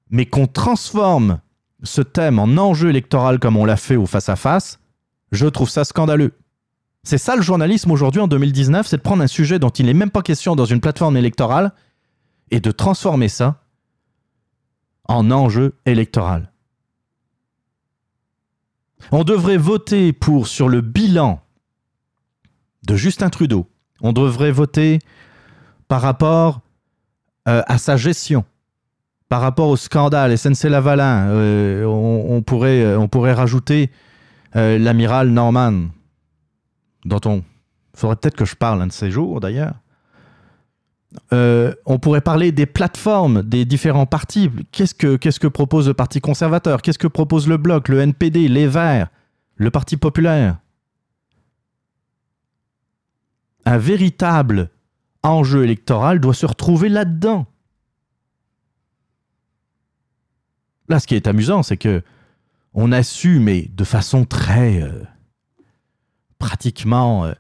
Mais qu'on transforme ce thème en enjeu électoral comme on l'a fait au face-à-face, je trouve ça scandaleux. C'est ça le journalisme aujourd'hui en 2019, c'est de prendre un sujet dont il n'est même pas question dans une plateforme électorale et de transformer ça en enjeu électoral. On devrait voter pour sur le bilan de Justin Trudeau. On devrait voter par rapport euh, à sa gestion, par rapport au scandale SNC Lavalin. euh, on, pourrait, euh, on pourrait rajouter l'amiral Norman, dont on faudrait peut-être que je parle un de ces jours d'ailleurs. Euh, on pourrait parler des plateformes des différents partis. Qu'est-ce que, propose le Parti conservateur? Qu'est-ce que propose le Bloc, le NPD, les Verts, le Parti populaire? Un véritable enjeu électoral doit se retrouver là-dedans. Là, ce qui est amusant, c'est que on a su, mais de façon très euh, pratiquement, euh,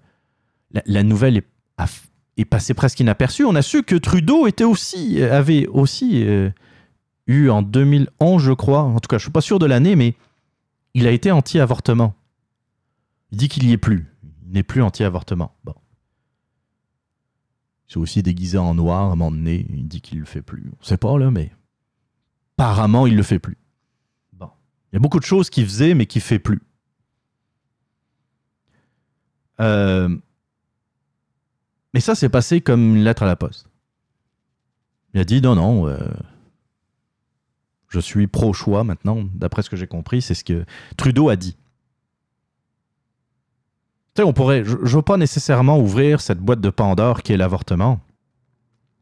la, nouvelle a- est passée presque inaperçue. On a su que Trudeau était aussi, avait aussi euh, eu en 2011, je crois, en tout cas, je suis pas sûr de l'année, mais il a été anti-avortement. Il dit qu'il y est plus. Il n'est plus anti-avortement. Bon. Il s'est aussi déguisé en noir à un moment donné. Il dit qu'il le fait plus. On sait pas, là, mais apparemment, il le fait plus. Bon. Il y a beaucoup de choses qu'il faisait, mais qu'il fait plus. Euh, Mais ça, c'est passé comme une lettre à la poste. Il a dit non, non, euh, Je suis pro-choix maintenant, d'après ce que j'ai compris, c'est ce que Trudeau a dit. Tu sais, on pourrait. Je ne veux pas nécessairement ouvrir cette boîte de Pandore qui est l'avortement.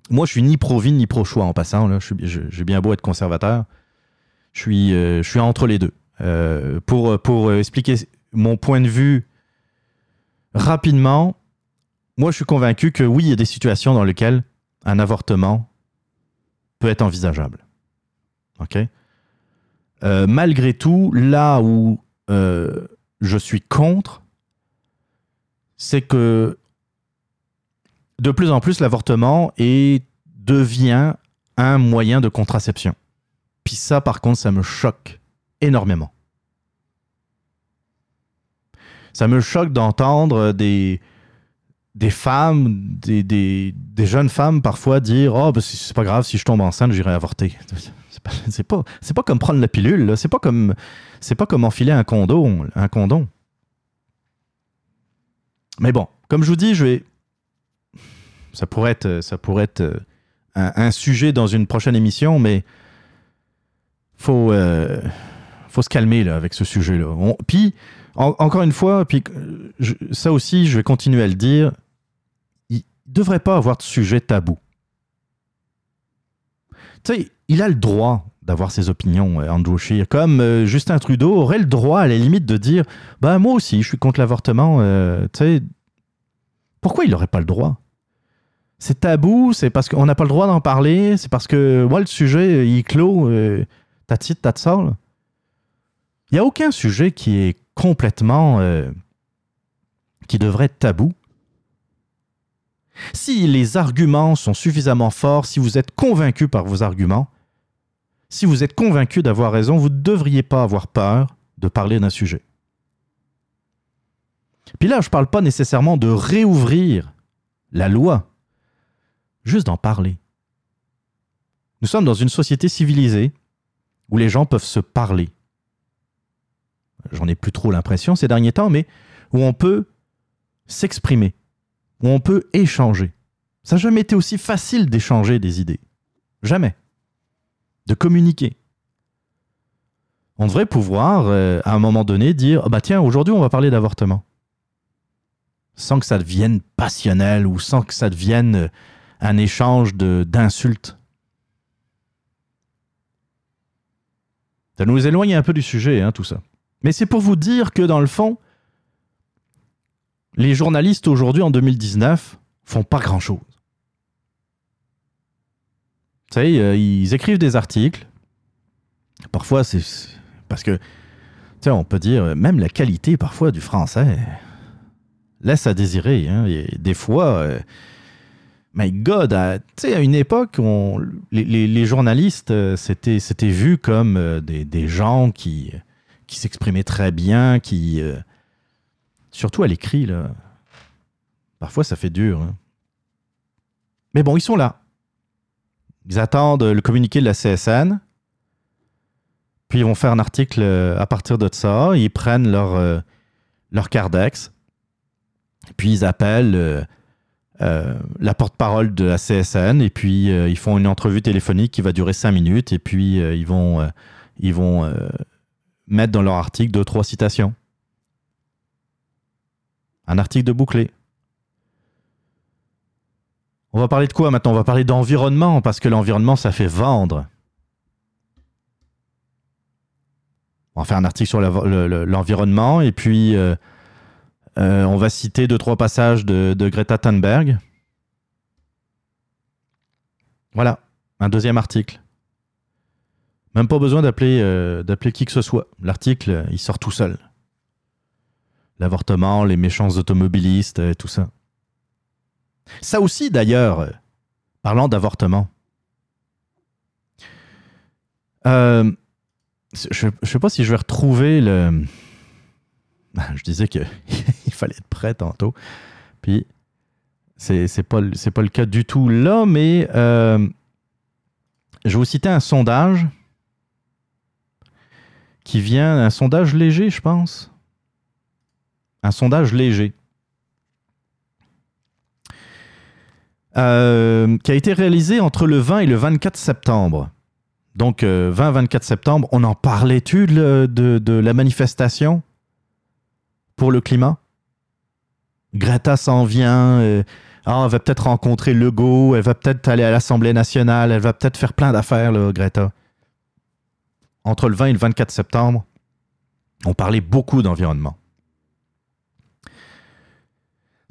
Moi, je suis ni pro-vie ni pro-choix en passant. Là. Je je- J'ai bien beau être conservateur. Je suis, euh, je suis entre les deux. Euh, pour, pour expliquer mon point de vue rapidement, moi, je suis convaincu que oui, il y a des situations dans lesquelles un avortement peut être envisageable. OK? Euh, malgré tout, là où euh, je suis contre, c'est que de plus en plus, l'avortement devient un moyen de contraception. Puis ça, par contre, ça me choque énormément. Ça me choque d'entendre des, des femmes, des, des, jeunes femmes parfois dire Oh, ben, c'est pas grave, si je tombe enceinte, j'irai avorter. C'est pas, c'est pas, pas comme prendre la pilule, c'est pas comme c'est pas comme enfiler un condom, un condom. Mais bon, comme je vous dis, je vais. Ça pourrait être, ça pourrait être euh, un, sujet dans une prochaine émission, mais faut, euh, faut se calmer là, avec ce sujet-là. Puis, en- encore une fois, puis, euh, ça aussi, je vais continuer à le dire, devrait pas avoir de sujet tabou. Tu sais, il a le droit d'avoir ses opinions, euh, Andrew Scheer, comme euh, Justin Trudeau aurait le droit, à la limite, de dire bah, Moi aussi, je suis contre l'avortement. euh, tu sais, pourquoi il n'aurait pas le droit? C'est tabou, c'est parce qu'on n'a pas le droit d'en parler, c'est parce que moi, le sujet, il clôt, euh, ça. là. Il n'y a aucun sujet qui est complètement. qui devrait être tabou. Si les arguments sont suffisamment forts, si vous êtes convaincu par vos arguments, si vous êtes convaincu d'avoir raison, vous ne devriez pas avoir peur de parler d'un sujet. Puis là, je ne parle pas nécessairement de réouvrir la loi, juste d'en parler. Nous sommes dans une société civilisée où les gens peuvent se parler. J'en ai plus trop l'impression ces derniers temps, mais où on peut s'exprimer, où on peut échanger. Ça n'a jamais été aussi facile d'échanger des idées. Jamais. De communiquer. On devrait pouvoir, euh, à un moment donné, dire Ah bah tiens, aujourd'hui, on va parler d'avortement. Sans que ça devienne passionnel ou sans que ça devienne euh, un échange d'insultes. Ça nous éloigne un peu du sujet, hein, tout ça. Mais c'est pour vous dire que, dans le fond, les journalistes aujourd'hui, en 2019, font pas grand-chose. Vous savez, euh, ils écrivent des articles. Parfois, c'est parce que, tu sais, on peut dire, même la qualité parfois du français laisse à désirer. hein. Des fois, euh, my God, à, à une époque, les, journalistes, euh, c'était c'était vu comme des, des gens qui, qui s'exprimaient très bien, qui, surtout à l'écrit, là. Parfois, ça fait dur. hein. Mais bon, ils sont là. Ils attendent le communiqué de la CSN. Puis ils vont faire un article euh, à partir de ça. Ils prennent leur, euh, cardex. Puis ils appellent euh, la porte-parole de la CSN. Et puis ils font une entrevue téléphonique qui va durer cinq minutes. Et puis ils vont, ils vont mettre dans leur article deux, trois citations. Un article de bouclé. On va parler de quoi maintenant? On va parler d'environnement, parce que l'environnement, ça fait vendre. On va faire un article sur l'environnement, et puis euh, euh, on va citer deux, trois passages de, Greta Thunberg. Voilà, un deuxième article. Même pas besoin d'appeler euh, qui que ce soit. L'article, il sort tout seul. L'avortement, les méchants automobilistes, euh, tout ça. Ça aussi, d'ailleurs, euh, parlant d'avortement. Euh, je ne sais pas si je vais retrouver le. *laughs* Je disais qu'il *laughs* fallait être prêt tantôt. Puis, c'est c'est pas, pas le cas du tout là, mais je vais vous citer un sondage qui vient. Un sondage léger, je pense. Un sondage léger. Euh, qui a été réalisé entre le 20 et le 24 septembre Donc, 20-24 septembre, on en parlait-tu de, la manifestation pour le climat? Greta s'en vient. euh, ah, elle va peut-être rencontrer Legault. Elle va peut-être aller à l'Assemblée nationale. Elle va peut-être faire plein d'affaires, Greta. Entre le 20 et le 24 septembre, on parlait beaucoup d'environnement.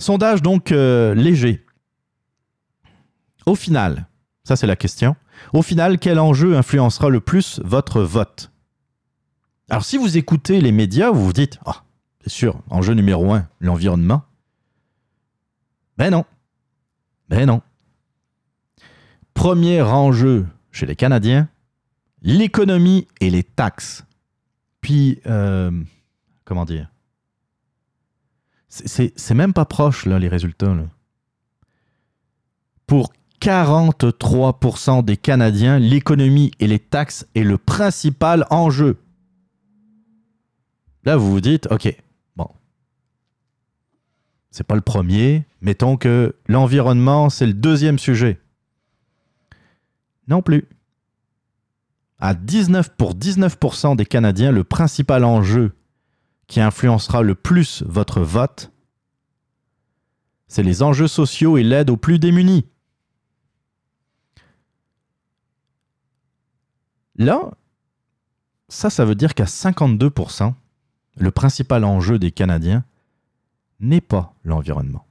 Sondage donc euh, léger. Au final, ça c'est la question. Au final, quel enjeu influencera le plus votre vote? Alors si vous écoutez les médias, vous vous dites, ah, c'est sûr, enjeu numéro un, l'environnement. Ben non. Ben non. Premier enjeu chez les Canadiens, l'économie et les taxes. Puis, euh, comment dire? C'est- même pas proche, là, les résultats. Pour 43% des Canadiens, l'économie et les taxes est le principal enjeu. Là, vous vous dites, OK, bon. C'est pas le premier. Mettons que l'environnement, c'est le deuxième sujet. Non plus. À 19 pour 19% des Canadiens, le principal enjeu qui influencera le plus votre vote, c'est les enjeux sociaux et l'aide aux plus démunis. Là, ça, ça veut dire qu'à 52%, le principal enjeu des Canadiens n'est pas l'environnement.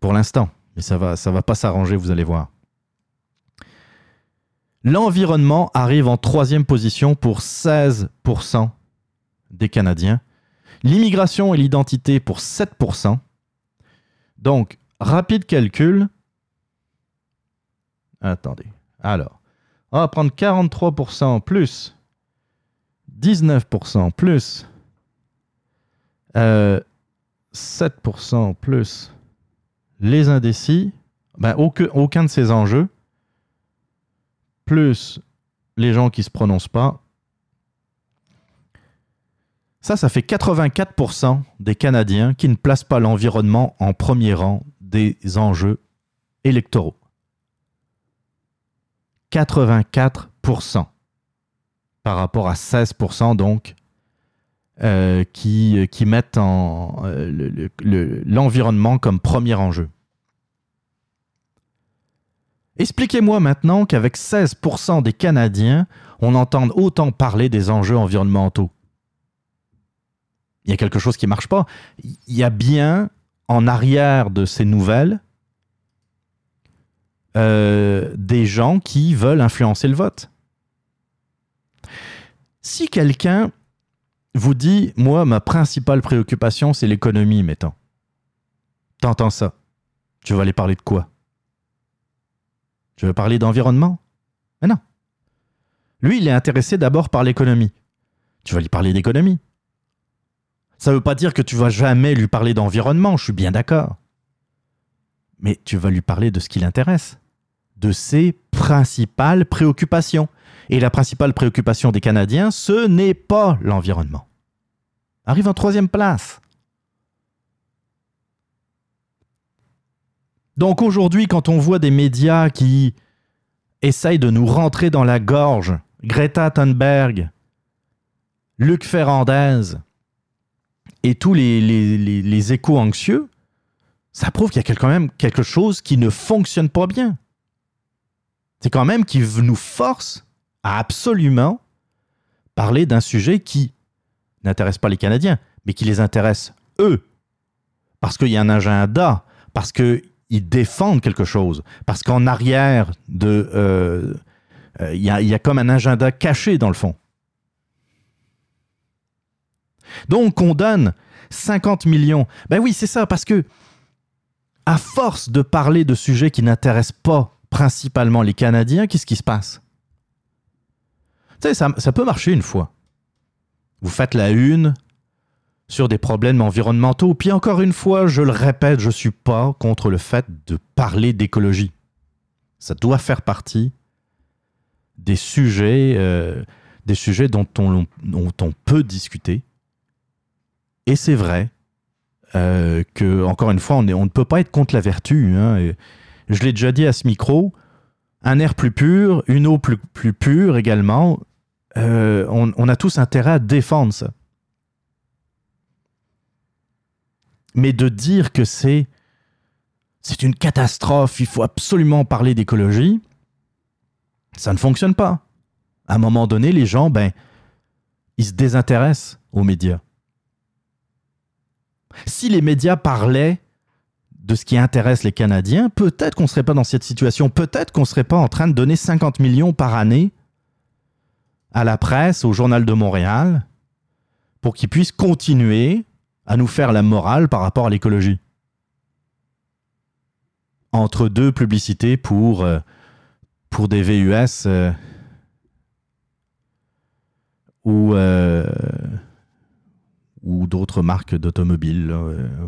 Pour l'instant, mais ça va, ça va pas s'arranger, vous allez voir. L'environnement arrive en troisième position pour 16% des Canadiens. L'immigration et l'identité pour 7%. Donc, rapide calcul. Attendez. Alors, on va prendre 43% plus 19% plus euh, 7% plus les indécis. Ben, aucun de ces enjeux plus les gens qui se prononcent pas. Ça, ça fait 84% des Canadiens qui ne placent pas l'environnement en premier rang des enjeux électoraux. 84% par rapport à 16% donc euh, qui, qui mettent en, euh, le- le- le- l'environnement comme premier enjeu. Expliquez-moi maintenant qu'avec 16% des Canadiens, on entende autant parler des enjeux environnementaux. Il y a quelque chose qui ne marche pas. Il y a bien en arrière de ces nouvelles euh, des gens qui veulent influencer le vote. Si quelqu'un vous dit, moi, ma principale préoccupation, c'est l'économie, mettons. T'entends ça. Tu vas aller parler de quoi? Tu veux parler d'environnement? Mais non. Lui, il est intéressé d'abord par l'économie. Tu vas lui parler d'économie. Ça ne veut pas dire que tu vas jamais lui parler d'environnement, je suis bien d'accord. Mais tu vas lui parler de ce qui l'intéresse, de ses principales préoccupations. Et la principale préoccupation des Canadiens, ce n'est pas l'environnement. Arrive en troisième place. Donc aujourd'hui, quand on voit des médias qui essayent de nous rentrer dans la gorge, Greta Thunberg, Luc Ferrandez et tous les, échos anxieux, ça prouve qu'il y a quand même quelque chose qui ne fonctionne pas bien. C'est quand même qui nous force à absolument parler d'un sujet qui n'intéresse pas les Canadiens, mais qui les intéresse eux. Parce qu'il y a un agenda, parce qu'ils défendent quelque chose, parce qu'en arrière de... euh, euh, Il y, a, comme un agenda caché dans le fond. Donc on donne 50 millions. Ben oui, c'est ça, parce que à force de parler de sujets qui n'intéressent pas principalement les Canadiens, qu'est-ce qui se passe? Tu sais, ça peut marcher une fois. Vous faites la une sur des problèmes environnementaux, puis encore une fois, je le répète, je ne suis pas contre le fait de parler d'écologie. Ça doit faire partie des sujets, euh, des sujets dont on, peut discuter. Et c'est vrai euh, que, encore une fois, on, ne peut pas être contre la vertu. hein, je l'ai déjà dit à ce micro, un air plus pur, une eau plus, plus pure également. Euh, on, on a tous intérêt à défendre ça. Mais de dire que c'est c'est une catastrophe, il faut absolument parler d'écologie, ça ne fonctionne pas. À un moment donné, les gens, ben, ils se désintéressent aux médias. Si les médias parlaient de ce qui intéresse les Canadiens, peut-être qu'on ne serait pas dans cette situation, peut-être qu'on ne serait pas en train de donner 50 millions par année à la presse, au Journal de Montréal, pour qu'ils puissent continuer à nous faire la morale par rapport à l'écologie. Entre deux publicités pour, euh, pour des VUS euh, ou, euh, ou d'autres marques d'automobiles,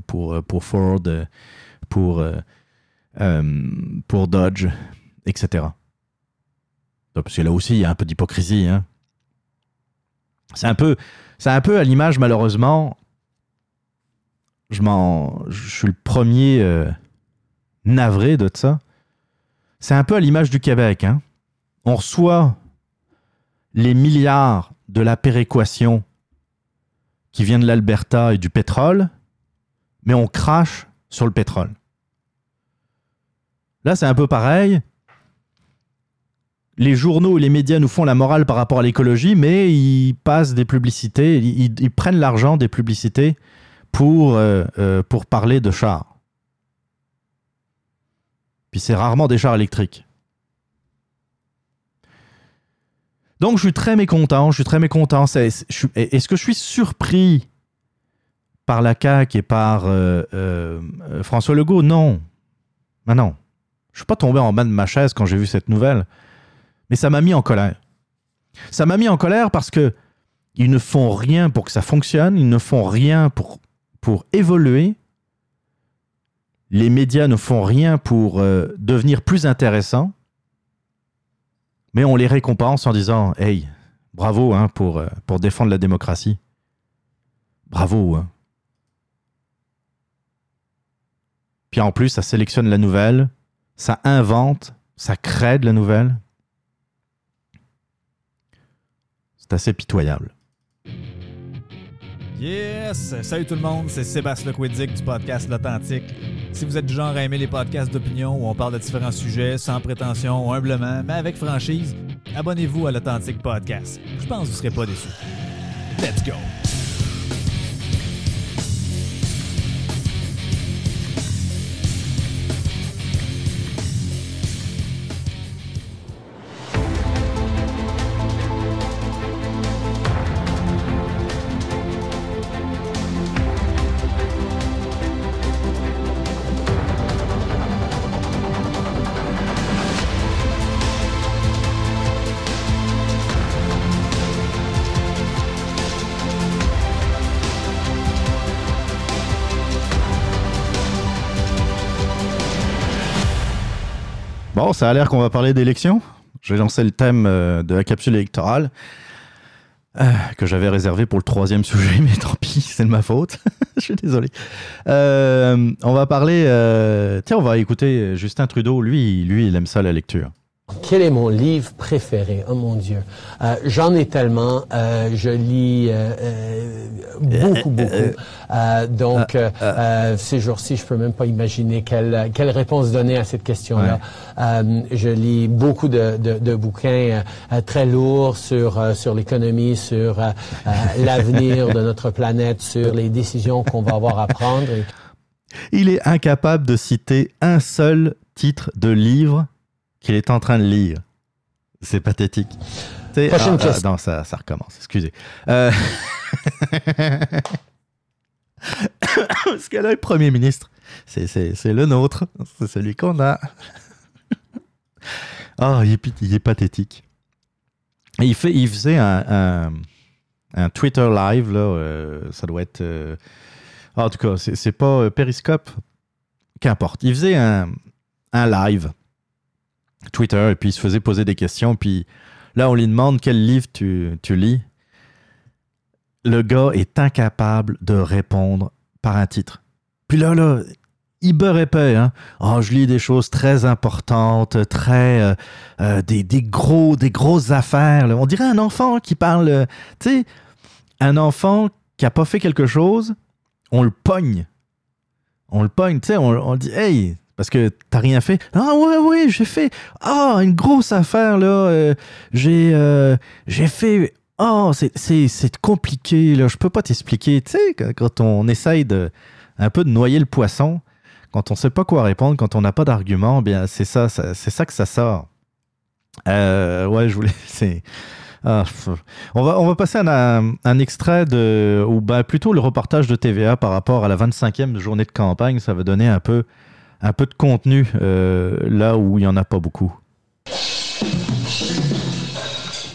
pour, pour Ford, pour, pour Dodge, etc. Parce que là aussi, il y a un peu d'hypocrisie. hein. C'est un c'est un peu à l'image, malheureusement. Je m'en, je suis le premier euh, navré de ça. C'est un peu à l'image du Québec. hein. On reçoit les milliards de la péréquation qui vient de l'Alberta et du pétrole, mais on crache sur le pétrole. Là, c'est un peu pareil. Les journaux et les médias nous font la morale par rapport à l'écologie, mais ils passent des publicités, ils, ils prennent l'argent des publicités pour, euh, euh, pour parler de chars. Puis c'est rarement des chars électriques. Donc je suis très mécontent, je suis très mécontent. Est-ce que je suis surpris par la CAQ et par euh, François Legault? Non. Ben non. Je suis pas tombé en bas de ma chaise quand j'ai vu cette nouvelle. Mais ça m'a mis en colère. Ça m'a mis en colère parce que ils ne font rien pour que ça fonctionne, ils ne font rien pour, pour évoluer. Les médias ne font rien pour euh, devenir plus intéressants. Mais on les récompense en disant Hey, bravo hein, pour, euh, défendre la démocratie. Bravo. hein. Puis en plus, ça sélectionne la nouvelle, ça invente, ça crée de la nouvelle. C'est assez pitoyable.
Yes! Salut tout le monde, c'est Sébastien Lequidic du podcast L'Authentique. Si vous êtes du genre à aimer les podcasts d'opinion où on parle de différents sujets sans prétention, humblement, mais avec franchise, abonnez-vous à l'Authentique Podcast. Je pense que vous ne serez pas déçus. Let's go!
Ça a l'air qu'on va parler d'élections. J'ai lancé le thème euh, de la capsule électorale euh, que j'avais réservé pour le troisième sujet, *laughs* mais tant pis, c'est de ma faute. *laughs* Je suis désolé. Euh, on va parler. tiens, on va écouter Justin Trudeau. Lui, lui, il aime ça la lecture.
Quel est mon livre préféré? Oh mon Dieu. Euh, J'en ai tellement. Euh, je lis euh, euh, beaucoup, beaucoup. Euh, donc, euh, euh, ces jours-ci, je peux même pas imaginer quelle, quelle réponse donner à cette question-là. Euh, je lis beaucoup de, de, de bouquins euh, euh, très lourds sur, euh, sur l'économie, sur euh, euh, *laughs* l'avenir de notre planète, sur les décisions qu'on va avoir à prendre. Et
Il est incapable de citer un seul titre de livre qu'il est en train de lire. C'est pathétique.
Prochaine
ah, ah,
question.
non, ça, ça recommence. Excusez. Euh... *laughs* Parce que là, le premier ministre, c'est, le nôtre. C'est celui qu'on a. *laughs* oh, il est, pit- il est pathétique. Et il, fait, il faisait un, un, un Twitter live, là. euh, ça doit être. euh, en tout cas, c'est, c'est pas euh, Periscope. Qu'importe. Il faisait un, un live Twitter et puis il se faisait poser des questions. Puis là, on lui demande quel livre tu, tu lis. Le gars est incapable de répondre par un titre. Puis là, là, il beurre épais. Hein? Oh, je lis des choses très importantes, très euh, euh, des, des, gros, des grosses affaires. Là. On dirait un enfant qui parle. euh, tu sais, un enfant qui a pas fait quelque chose, on le pogne. On le pogne, tu sais, on, on dit Hey, parce que t'as rien fait. Ah ouais, ouais, j'ai fait. Ah, une grosse affaire là. euh, j'ai euh, j'ai fait. Oh, c'est- compliqué là. Je peux pas t'expliquer. Tu sais, quand- on essaye de un peu de noyer le poisson, quand on sait pas quoi répondre, quand on n'a pas d'argument, bien c'est ça, c'est ça que ça sort. Euh, ouais, je voulais. *laughs* Ah, on, va, on va passer à un, un extrait de. Ou ben, plutôt le reportage de TVA par rapport à la 25e journée de campagne. Ça va donner un peu, un peu de contenu euh, là où il n'y en a pas beaucoup.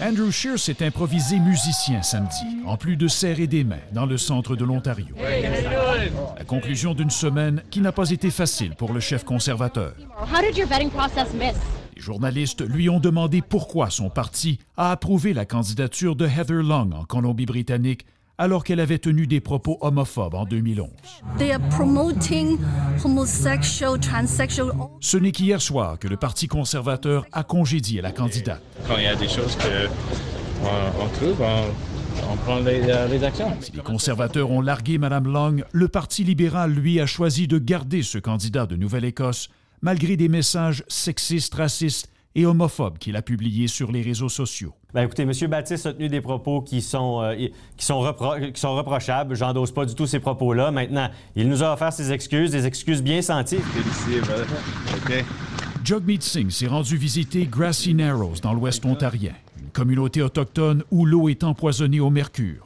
Andrew Scheer s'est improvisé musicien samedi, en plus de serrer des mains dans le centre de l'Ontario. La conclusion d'une semaine qui n'a pas été facile pour le chef conservateur.
How did your vetting process miss?
Les journalistes lui ont demandé pourquoi son parti a approuvé la candidature de Heather Long en Colombie-Britannique alors qu'elle avait tenu des propos homophobes en 2011.
They are promoting homosexual, transsexual.
Ce n'est qu'hier soir que le Parti conservateur a congédié la candidate.
Quand il y a des choses qu'on on trouve, on, on prend les, euh, les actions.
Si les conservateurs ont largué Mme Long, le Parti libéral, lui, a choisi de garder ce candidat de Nouvelle-Écosse, malgré des messages sexistes, racistes et homophobes qu'il a publiés sur les réseaux sociaux.
Ben écoutez, M. Baptiste a tenu des propos qui sont, euh, qui sont, repro- qui sont reprochables. J'endosse pas du tout ces propos-là. Maintenant, il nous a offert ses excuses, des excuses bien senties.
Jagmeet Singh s'est rendu visiter Grassy Narrows dans l'ouest ontarien, une communauté autochtone où l'eau est empoisonnée au mercure.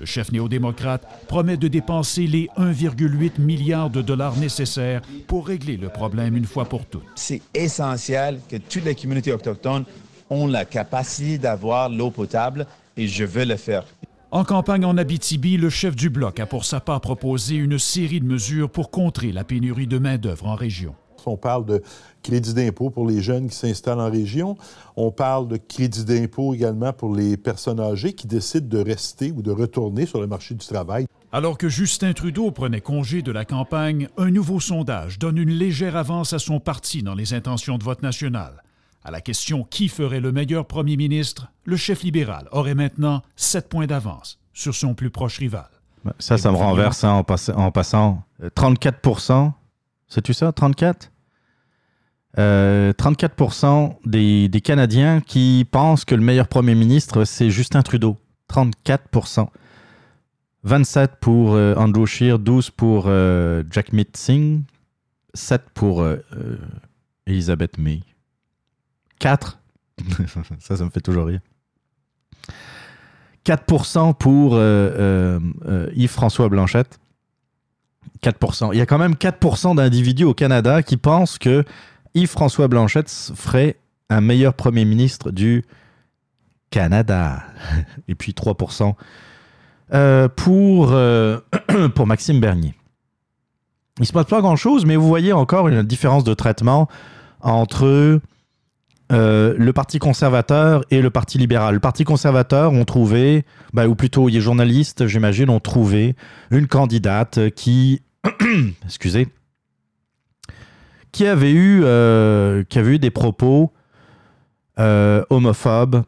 Le chef néo-démocrate promet de dépenser les 1,8 milliard de dollars nécessaires pour régler le problème une fois pour toutes.
C'est essentiel que toutes les communautés autochtones ont la capacité d'avoir l'eau potable et je veux le faire.
En campagne en Abitibi, le chef du bloc a pour sa part proposé une série de mesures pour contrer la pénurie de main-d'œuvre en région.
On parle de crédit d'impôt pour les jeunes qui s'installent en région. On parle de crédit d'impôt également pour les personnes âgées qui décident de rester ou de retourner sur le marché du travail.
Alors que Justin Trudeau prenait congé de la campagne, un nouveau sondage donne une légère avance à son parti dans les intentions de vote national. À la question qui ferait le meilleur premier ministre, le chef libéral aurait maintenant 7 points d'avance sur son plus proche rival.
Ça, ça me renverse hein, en, pass- en passant. Euh, 34 C'est-tu ça, 34 Euh, 34 des, des Canadiens qui pensent que le meilleur premier ministre, c'est Justin Trudeau. 34 27% pour euh, Andrew Scheer, 12 pour euh, Jackmeet Singh, 7 pour euh, euh, Elizabeth May. 4 *laughs* Ça, ça me fait toujours rire. 4% pour euh, euh, euh, Yves-François Blanchette. 4%. Il y a quand même 4% d'individus au Canada qui pensent que Yves-François Blanchette ferait un meilleur premier ministre du Canada. *laughs* Et puis 3% euh, pour, euh, *clears throat* pour Maxime Bernier. Il se passe pas grand-chose, mais vous voyez encore une différence de traitement entre euh, le Parti conservateur et le Parti libéral. Le Parti conservateur ont trouvé, bah, ou plutôt les journalistes, j'imagine, ont trouvé une candidate qui, *clears throat* excusez, qui avait eu, euh, qui avait eu des propos euh, homophobes.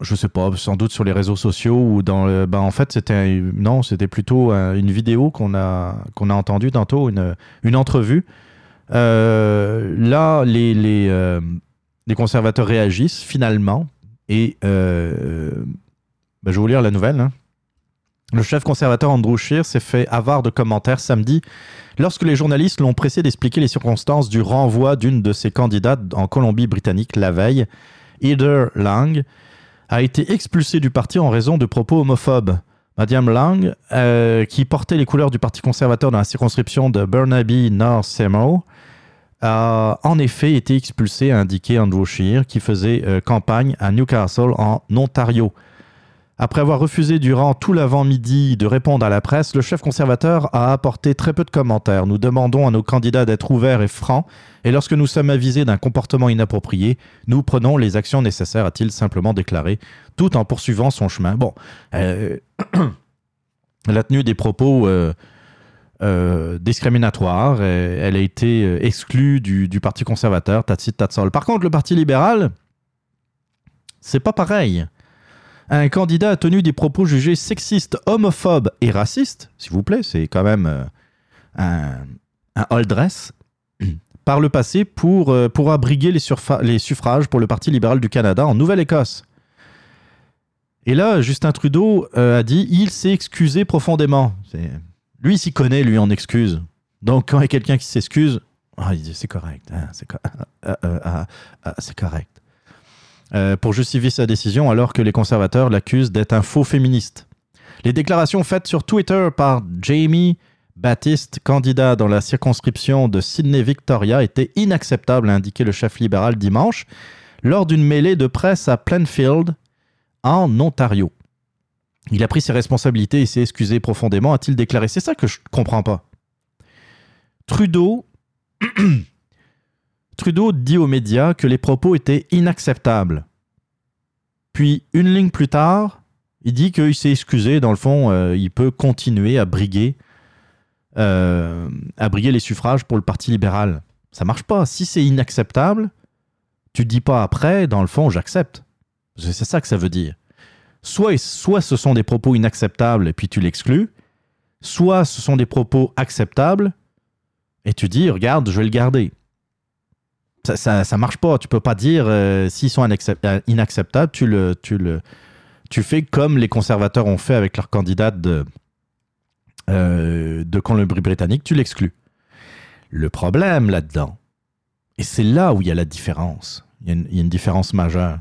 Je sais pas, sans doute sur les réseaux sociaux ou dans le. Ben en fait, c'était non, c'était plutôt une vidéo qu'on a qu'on a entendue tantôt, une, une entrevue. Euh, là, les, les, les conservateurs réagissent finalement. Et ben, je vais vous lire la nouvelle. hein. Le chef conservateur Andrew Scheer s'est fait avare de commentaires samedi lorsque les journalistes l'ont pressé d'expliquer les circonstances du renvoi d'une de ses candidates en Colombie-Britannique la veille. Heather Lang a été expulsée du parti en raison de propos homophobes. Madame Lang, euh, qui portait les couleurs du Parti conservateur dans la circonscription de Burnaby North Seymour, a en effet été expulsée, a indiqué Andrew Scheer, qui faisait euh, campagne à Newcastle en Ontario. Après avoir refusé durant tout l'avant-midi de répondre à la presse, le chef conservateur a apporté très peu de commentaires. Nous demandons à nos candidats d'être ouverts et francs, et lorsque nous sommes avisés d'un comportement inapproprié, nous prenons les actions nécessaires, a-t-il simplement déclaré, tout en poursuivant son chemin. Bon, euh, *clears throat* la tenue des propos, euh, euh, discriminatoire. Et elle a été euh, exclue du, du Parti conservateur, tatsit tatsol. Par contre, le Parti libéral, c'est pas pareil. Un candidat a tenu des propos jugés sexistes, homophobes et racistes, s'il vous plaît, c'est quand même euh, un, un all dress, *clears throat* par le passé pour, euh, pour abriguer les, les suffrages pour le Parti libéral du Canada en Nouvelle-Écosse. Et là, Justin Trudeau euh, a dit il s'est excusé profondément. Lui, il s'y connaît, lui, en excuse. Donc, quand il y a quelqu'un qui s'excuse, ah, c'est correct, hein, c'est *laughs* correct. Euh, pour justifier sa décision, alors que les conservateurs l'accusent d'être un faux féministe. Les déclarations faites sur Twitter par Jamie Baptiste, candidat dans la circonscription de Sydney-Victoria, étaient inacceptables, a indiqué le chef libéral dimanche, lors d'une mêlée de presse à Plainfield, en Ontario. Il a pris ses responsabilités et s'est excusé profondément, a-t-il déclaré. C'est ça que je comprends pas. Trudeau, *clears throat* Trudeau dit aux médias que les propos étaient inacceptables. Puis, une ligne plus tard, il dit qu'il s'est excusé. Dans le fond, euh, il peut continuer à briguer, euh, à briguer les suffrages pour le Parti libéral. Ça marche pas. Si c'est inacceptable, tu dis pas après, dans le fond, j'accepte. C'est ça que ça veut dire. Soit, soit ce sont des propos inacceptables et puis tu l'exclus, soit ce sont des propos acceptables et tu dis, regarde, je vais le garder. Ça, ça, marche pas. Tu peux pas dire, euh, s'ils sont inaccep- inacceptables, tu le, tu le, tu fais comme les conservateurs ont fait avec leur candidate de, euh, de Colombie-Britannique, tu l'exclus. Le problème là-dedans, et c'est là où il y a la différence, il y a une, différence majeure,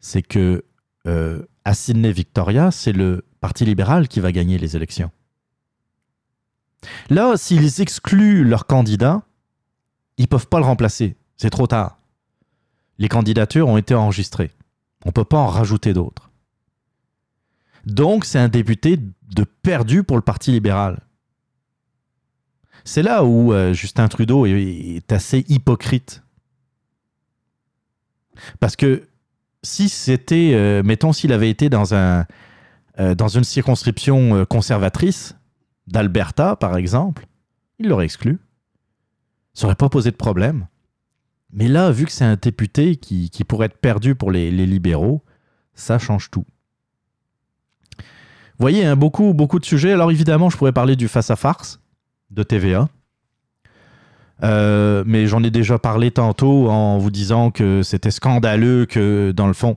c'est que euh, à Sydney-Victoria, c'est le Parti libéral qui va gagner les élections. Là, s'ils excluent leur candidat, ils peuvent pas le remplacer. C'est trop tard. Les candidatures ont été enregistrées. On peut pas en rajouter d'autres. Donc, c'est un député de perdu pour le Parti libéral. C'est là où euh, Justin Trudeau est, assez hypocrite. Parce que si c'était, euh, mettons, s'il avait été dans, euh, une circonscription conservatrice, d'Alberta par exemple, il l'aurait exclu. Ça n'aurait pas posé de problème. Mais là, vu que c'est un député qui, pourrait être perdu pour les, libéraux, ça change tout. Vous voyez, hein, beaucoup, beaucoup de sujets. Alors évidemment, je pourrais parler du face-à-farce de TVA. Euh, mais j'en ai déjà parlé tantôt en vous disant que c'était scandaleux que, dans le fond,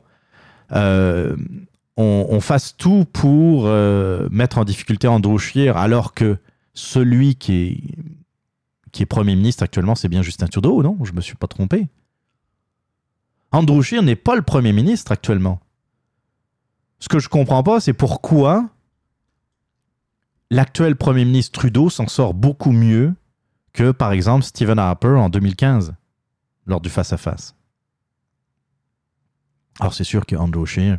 euh, on, fasse tout pour euh, mettre en difficulté Andrew alors que celui qui est, qui est Premier ministre actuellement, c'est bien Justin Trudeau, non? Je me suis pas trompé. Andrew Scheer n'est pas le Premier ministre actuellement. Ce que je comprends pas, c'est pourquoi l'actuel Premier ministre Trudeau s'en sort beaucoup mieux que, par exemple, Stephen Harper en 2015, lors du face-à-face. Alors, c'est sûr que Andrew Scheer,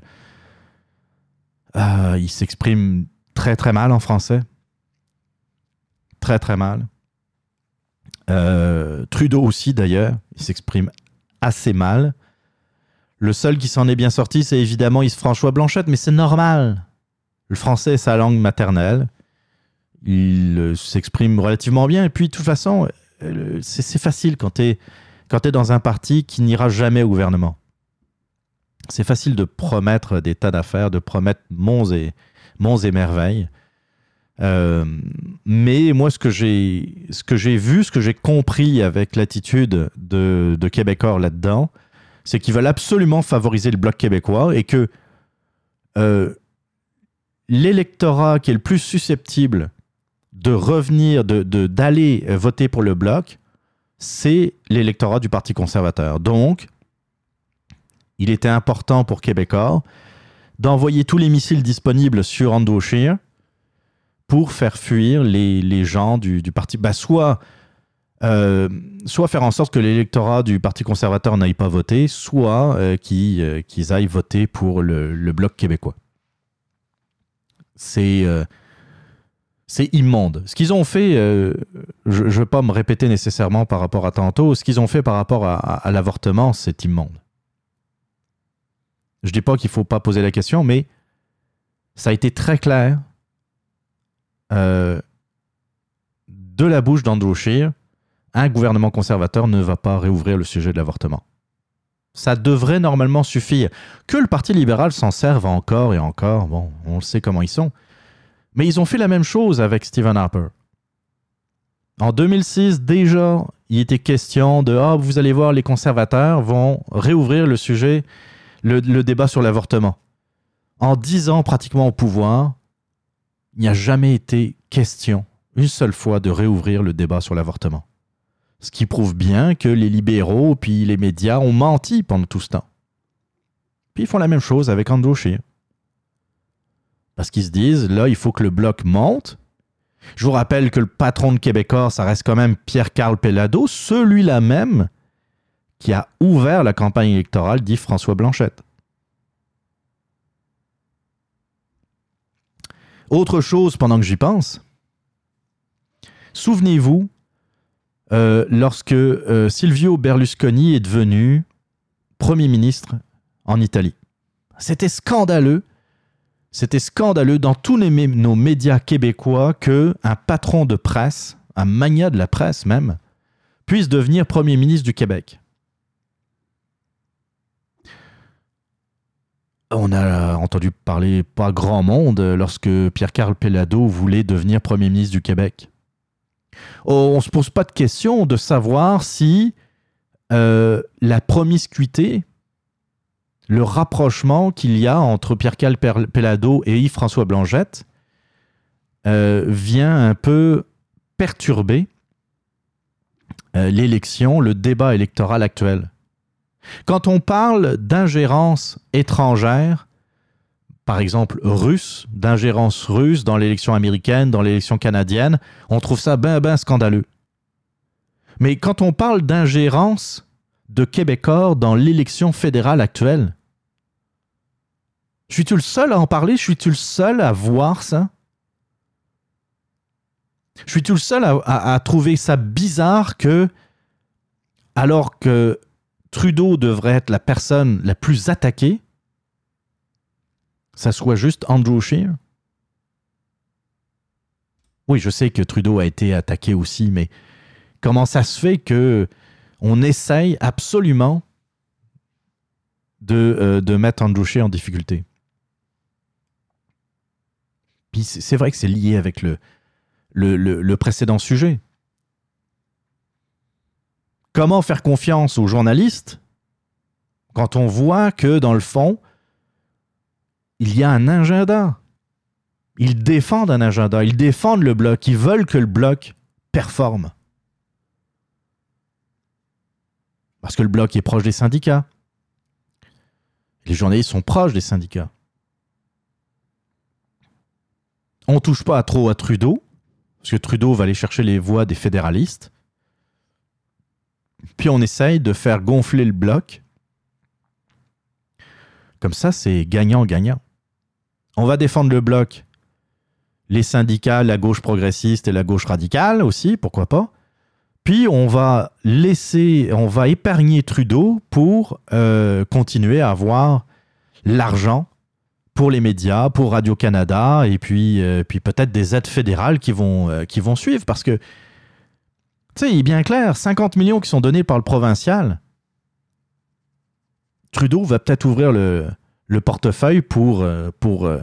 euh, il s'exprime très, très mal en français. Très, très mal. Euh, Trudeau aussi, d'ailleurs, il s'exprime assez mal. Le seul qui s'en est bien sorti, c'est évidemment Yves-François Blanchette, mais c'est normal. Le français est sa langue maternelle. Il euh, s'exprime relativement bien. Et puis, de toute façon, euh, c'est facile quand tu es, dans un parti qui n'ira jamais au gouvernement. C'est facile de promettre des tas d'affaires, de promettre et, monts et merveilles. Euh, mais moi, ce que j'ai vu, ce que j'ai compris avec l'attitude de, de Québécois là-dedans, c'est qu'ils veulent absolument favoriser le bloc québécois et que euh, l'électorat qui est le plus susceptible de revenir, de d'aller voter pour le bloc, c'est l'électorat du Parti conservateur. Donc, il était important pour Québécois d'envoyer tous les missiles disponibles sur Andrew pour faire fuir les, les gens du, du parti. Bah, soit, euh, soit faire en sorte que l'électorat du Parti conservateur n'aille pas voter, soit euh, qu'ils euh, qu'ils aillent voter pour le, le Bloc québécois. C'est euh, c'est immonde. Ce qu'ils ont fait, euh, je ne veux pas me répéter nécessairement par rapport à tantôt, ce qu'ils ont fait par rapport à, à- l'avortement, c'est immonde. Je dis pas qu'il faut pas poser la question, mais ça a été très clair. Euh, de la bouche d'Andrew Scheer, un gouvernement conservateur ne va pas réouvrir le sujet de l'avortement. Ça devrait normalement suffire. Que le Parti libéral s'en serve encore et encore, bon, on le sait comment ils sont. Mais ils ont fait la même chose avec Stephen Harper. En 2006, déjà, il était question de Ah, vous allez voir, les conservateurs vont réouvrir le sujet, le, le débat sur l'avortement. En dix ans pratiquement au pouvoir, il n'y a jamais été question, une seule fois, de réouvrir le débat sur l'avortement. Ce qui prouve bien que les libéraux puis les médias ont menti pendant tout ce temps. Puis ils font la même chose avec Andrew. Parce qu'ils se disent, là, il faut que le bloc monte. Je vous rappelle que le patron de Québécois, ça reste quand même Pierre-Carl Pellado, celui-là même qui a ouvert la campagne électorale dit François Blanchette. Autre chose pendant que j'y pense, souvenez-vous, euh, lorsque euh, Silvio Berlusconi est devenu Premier ministre en Italie. C'était scandaleux. C'était scandaleux dans tous nos médias québécois que un patron de presse, un magnat de la presse même, puisse devenir Premier ministre du Québec. On a entendu parler pas grand monde lorsque Pierre-Carl Pellado voulait devenir Premier ministre du Québec. Oh, on ne se pose pas de question de savoir si euh, la promiscuité, le rapprochement qu'il y a entre Pierre-Carl Pellado et Yves-François Blanchette euh, vient un peu perturber euh, l'élection, le débat électoral actuel. Quand on parle d'ingérence étrangère, par exemple russe, d'ingérence russe dans l'élection américaine, dans l'élection canadienne, on trouve ça ben ben scandaleux. Mais quand on parle d'ingérence de Québécois dans l'élection fédérale actuelle, suis-tu le seul à en parler? Suis-tu le seul à voir ça? Je suis tout le seul à, trouver ça bizarre que, alors que Trudeau devrait être la personne la plus attaquée, ça soit juste Andrew Scheer? Oui, je sais que Trudeau a été attaqué aussi, mais comment ça se fait que on essaye absolument de, euh, de mettre Andrew Scheer en difficulté? Puis c'est vrai que c'est lié avec le, le, le- le précédent sujet. Comment faire confiance aux journalistes quand on voit que, dans le fond, il y a un agenda? Ils défendent un agenda, ils défendent le bloc, ils veulent que le bloc performe. Parce que le bloc est proche des syndicats. Les journalistes sont proches des syndicats. On touche pas trop à Trudeau, parce que Trudeau va aller chercher les voix des fédéralistes. Puis on essaye de faire gonfler le bloc. Comme ça, c'est gagnant-gagnant. On va défendre le bloc, les syndicats, la gauche progressiste et la gauche radicale aussi, pourquoi pas. Puis on va laisser, on va épargner Trudeau pour euh, continuer à avoir l'argent pour les médias, pour Radio-Canada, et puis, euh, puis peut-être des aides fédérales qui vont, euh, qui vont suivre. Parce que, tu bien clair, 50 millions qui sont donnés par le provincial, Trudeau va peut-être ouvrir le, le portefeuille pour... euh, pour euh,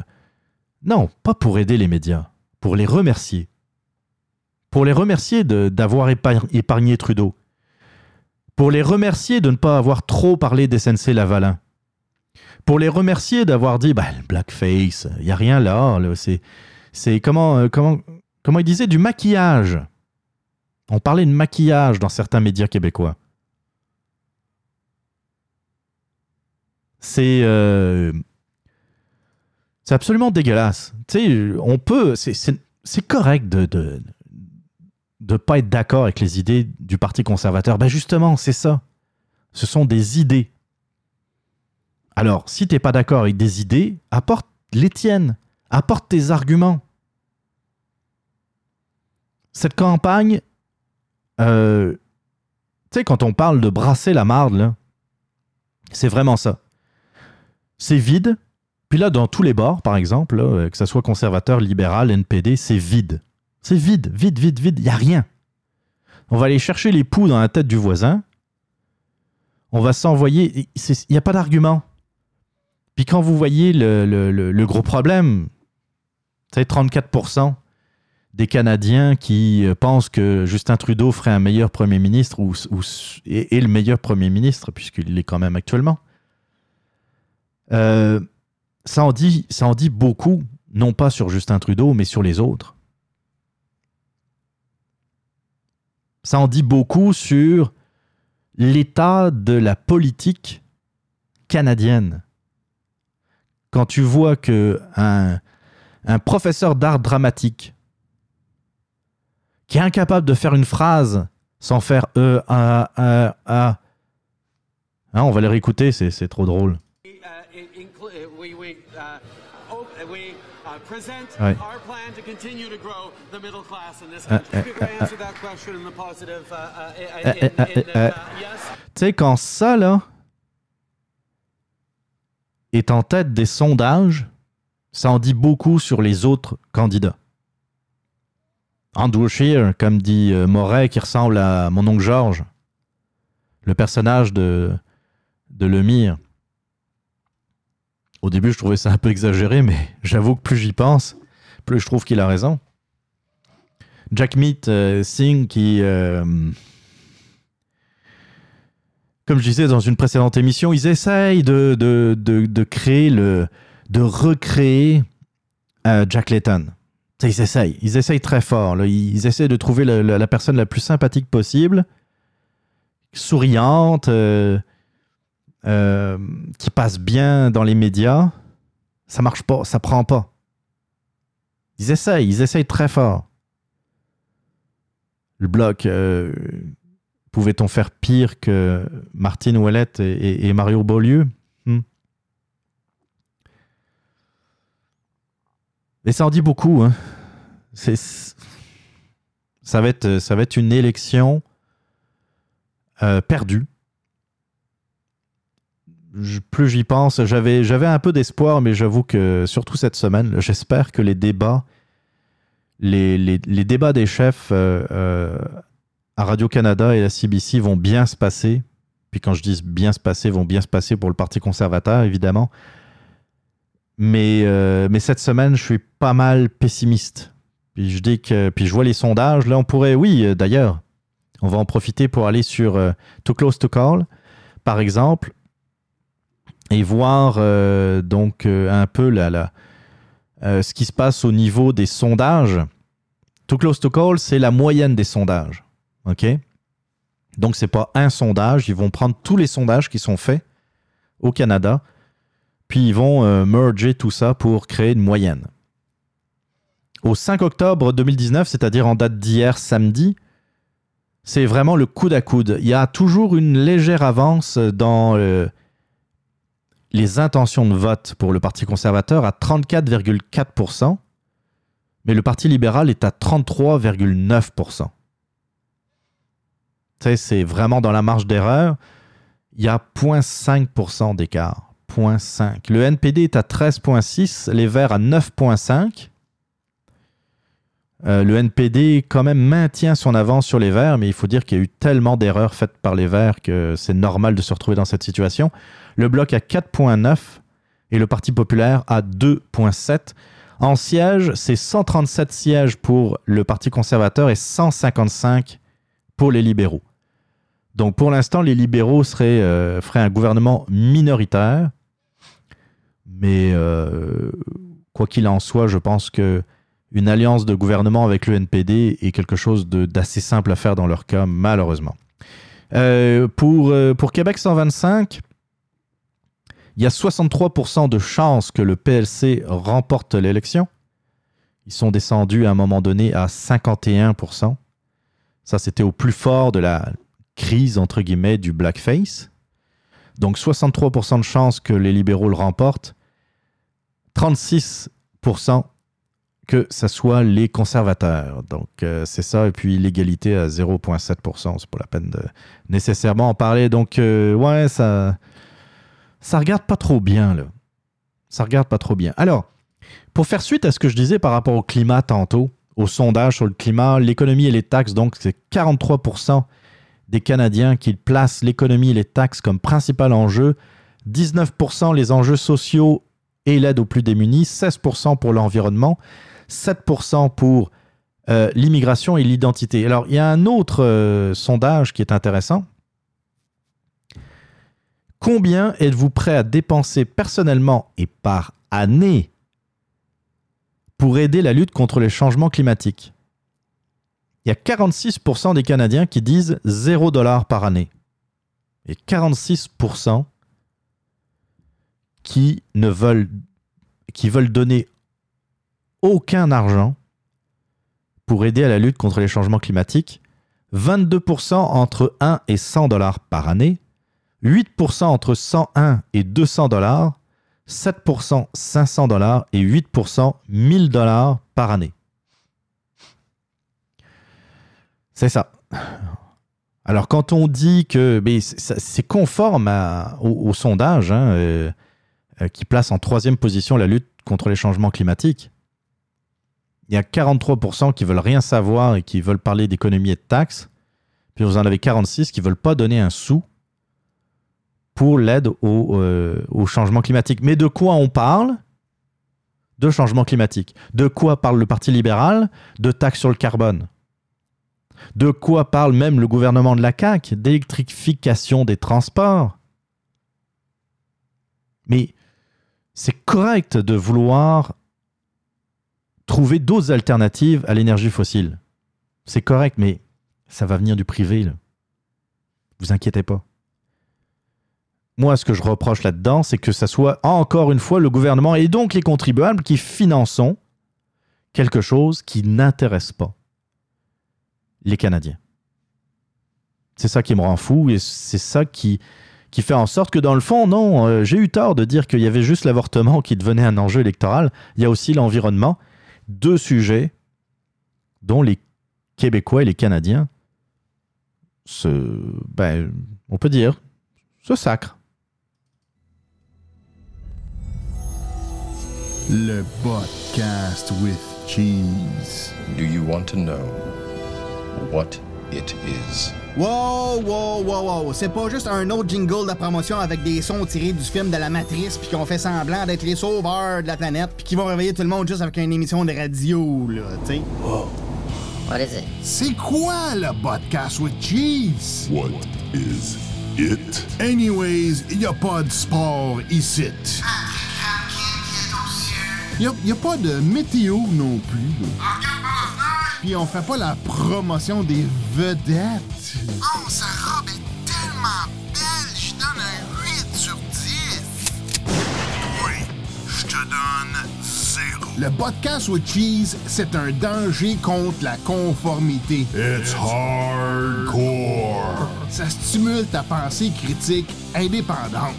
non, pas pour aider les médias, pour les remercier. Pour les remercier d'avoir épar- épargné Trudeau. Pour les remercier de ne pas avoir trop parlé d'SNC Lavalin pour les remercier d'avoir dit bah, blackface, il n'y a rien là. là, c'est, c'est comment, euh, comment, comment il disait du maquillage. On parlait de maquillage dans certains médias québécois. C'est, euh, absolument dégueulasse. Tu sais, on peut, c'est correct de de de pas être d'accord avec les idées du Parti conservateur. Ben justement, c'est ça. Ce sont des idées. Alors, si t'es pas d'accord avec des idées, apporte les tiennes, apporte tes arguments. Cette campagne, euh, tu sais, quand on parle de brasser la marde, c'est vraiment ça. C'est vide. Puis là, dans tous les bords, par exemple, là, que ce soit conservateur, libéral, NPD, c'est vide. C'est vide, vide, vide, vide. Il n'y a rien. On va aller chercher les poux dans la tête du voisin. On va s'envoyer. Il n'y a pas d'argument. Puis quand vous voyez le- le gros problème, c'est 34% des Canadiens qui euh, pensent que Justin Trudeau ferait un meilleur Premier ministre ou, ou- et, le meilleur Premier ministre, puisqu'il l'est quand même actuellement. Euh, ça, en dit, ça en dit beaucoup, non pas sur Justin Trudeau, mais sur les autres. Ça en dit beaucoup sur l'état de la politique canadienne. Quand tu vois que un, un professeur d'art dramatique qui est incapable de faire une phrase sans faire E, A, A, A. Hein, on va les réécouter, c'est c'est trop drôle. Ouais. Tu sais, quand ça, là, est en tête des sondages, ça en dit beaucoup sur les autres candidats. Andrew Scheer, comme dit euh, Moret, qui ressemble à mon oncle Georges, le personnage de, de Lemire. Au début, je trouvais ça un peu exagéré, mais *laughs* j'avoue que plus j'y pense, plus je trouve qu'il a raison. Jack Meat euh, Singh, qui, euh, comme je disais dans une précédente émission, ils essayent de, de, de, créer le. de recréer euh, Jack Layton. Ils essayent. Ils essayent très fort. Ils essaient de trouver la personne la plus sympathique possible, souriante, euh, euh, qui passe bien dans les médias. Ça marche pas, ça prend pas. Ils essayent, ils essayent très fort. Le bloc, euh, pouvait-on faire pire que Martine Ouellette et, et- et Mario Beaulieu? Et ça en dit beaucoup. hein. C'est, ça, va être, ça va être une élection euh, perdue. Plus j'y pense, j'avais, j'avais un peu d'espoir, mais j'avoue que surtout cette semaine, j'espère que les débats, les- les débats des chefs euh, euh, à Radio-Canada et à CBC vont bien se passer. Puis quand je dis bien se passer, vont bien se passer pour le Parti conservateur, évidemment. Mais, euh, mais cette semaine, je suis pas mal pessimiste. Puis je dis que, puis je vois les sondages. Là, on pourrait, oui, euh, d'ailleurs, on va en profiter pour aller sur euh, Too Close to Call, par exemple, et voir donc un peu la, ce qui se passe au niveau des sondages. Too Close to Call, c'est la moyenne des sondages. OK? Donc, c'est pas un sondage. Ils vont prendre tous les sondages qui sont faits au Canada, puis ils vont euh, merger tout ça pour créer une moyenne. Au 5 octobre 2019, c'est-à-dire en date d'hier samedi, c'est vraiment le coude à coude. Il y a toujours une légère avance dans euh, les intentions de vote pour le Parti conservateur à 34,4%, mais le Parti libéral est à 33,9%. Tu sais, c'est vraiment dans la marge d'erreur. Il y a 0,5% d'écart. 0,5. Le NPD est à 13,6, les Verts à 9,5. Euh, le NPD quand même maintient son avance sur les Verts, mais il faut dire qu'il y a eu tellement d'erreurs faites par les Verts que c'est normal de se retrouver dans cette situation. Le Bloc à 4,9 et le Parti populaire à 2,7. En sièges, c'est 137 sièges pour le Parti conservateur et 155 pour les libéraux. Donc pour l'instant, les libéraux seraient, euh, feraient un gouvernement minoritaire. Mais euh, quoi qu'il en soit, je pense que une alliance de gouvernement avec le NPD est quelque chose d'assez simple à faire dans leur cas, malheureusement. Euh, pour, euh, pour Québec 125, il y a 63% de chances que le PLC remporte l'élection. Ils sont descendus à un moment donné à 51%. Ça, c'était au plus fort de la crise, entre guillemets, du blackface. Donc 63% de chances que les libéraux le remportent. 36% que ce soit les conservateurs. Donc euh, c'est ça. Et puis l'égalité à 0,7%. C'est pas la peine de nécessairement en parler. Donc euh, ouais, ça, ça regarde pas trop bien, là. Ça regarde pas trop bien. Alors, pour faire suite à ce que je disais par rapport au climat tantôt, au sondage sur le climat. L'économie et les taxes, donc c'est 43% des Canadiens qui placent l'économie et les taxes comme principal enjeu. 19% les enjeux sociaux et l'aide aux plus démunis, 16% pour l'environnement, 7% pour euh, l'immigration et l'identité. Alors, il y a un autre euh, sondage qui est intéressant. Combien êtes-vous prêt à dépenser personnellement et par année pour aider la lutte contre les changements climatiques? Il y a 46% des Canadiens qui disent 0 dollar par année. Et 46% qui ne veulent, qui veulent donner aucun argent pour aider à la lutte contre les changements climatiques, 22% entre 1 et 100 dollars par année, 8% entre 101 et 200 dollars, 7% 500 dollars et 8% 1000 dollars par année. C'est ça. Alors quand on dit que c'est conforme au, sondage hein, euh, euh, qui place en troisième position la lutte contre les changements climatiques, il y a 43% qui veulent rien savoir et qui veulent parler d'économie et de taxes. Puis vous en avez 46 qui veulent pas donner un sou pour l'aide au, euh, au, changement climatique. Mais de quoi on parle? De changement climatique. De quoi parle le Parti libéral? De taxes sur le carbone. De quoi parle même le gouvernement de la CAQ? D'électrification des transports? Mais c'est correct de vouloir trouver d'autres alternatives à l'énergie fossile. C'est correct, mais ça va venir du privé. Vous inquiétez pas. Moi, ce que je reproche là-dedans, c'est que ça soit encore une fois le gouvernement et donc les contribuables qui finançons quelque chose qui n'intéresse pas les Canadiens. C'est ça qui me rend fou et c'est ça qui, qui fait en sorte que dans le fond, non, euh, j'ai eu tort de dire qu'il y avait juste l'avortement qui devenait un enjeu électoral. Il y a aussi l'environnement deux sujets dont les Québécois et les Canadiens se, ben, on peut dire, se sacrent.
Le podcast with cheese.
Do you want to know what it is?
Wow, wow, wow, wow. C'est pas juste un autre jingle de promotion avec des sons tirés du film de la Matrice puis qu'on fait semblant d'être les sauveurs de la planète puis qui vont réveiller tout le monde juste avec une émission de radio, là, tu sais.
Wow.
What is it? C'est quoi le podcast with cheese?
What is it?
Anyways, y a pas de sport ici. Y a, y a pas de météo non plus. Puis on fait pas la promotion des vedettes.
Oh, sa robe est tellement belle, je donne un 8 sur 10.
Oui, je te donne 0. Le podcast with cheese, c'est un danger contre la conformité.
It's hardcore.
Ça stimule ta pensée critique indépendante.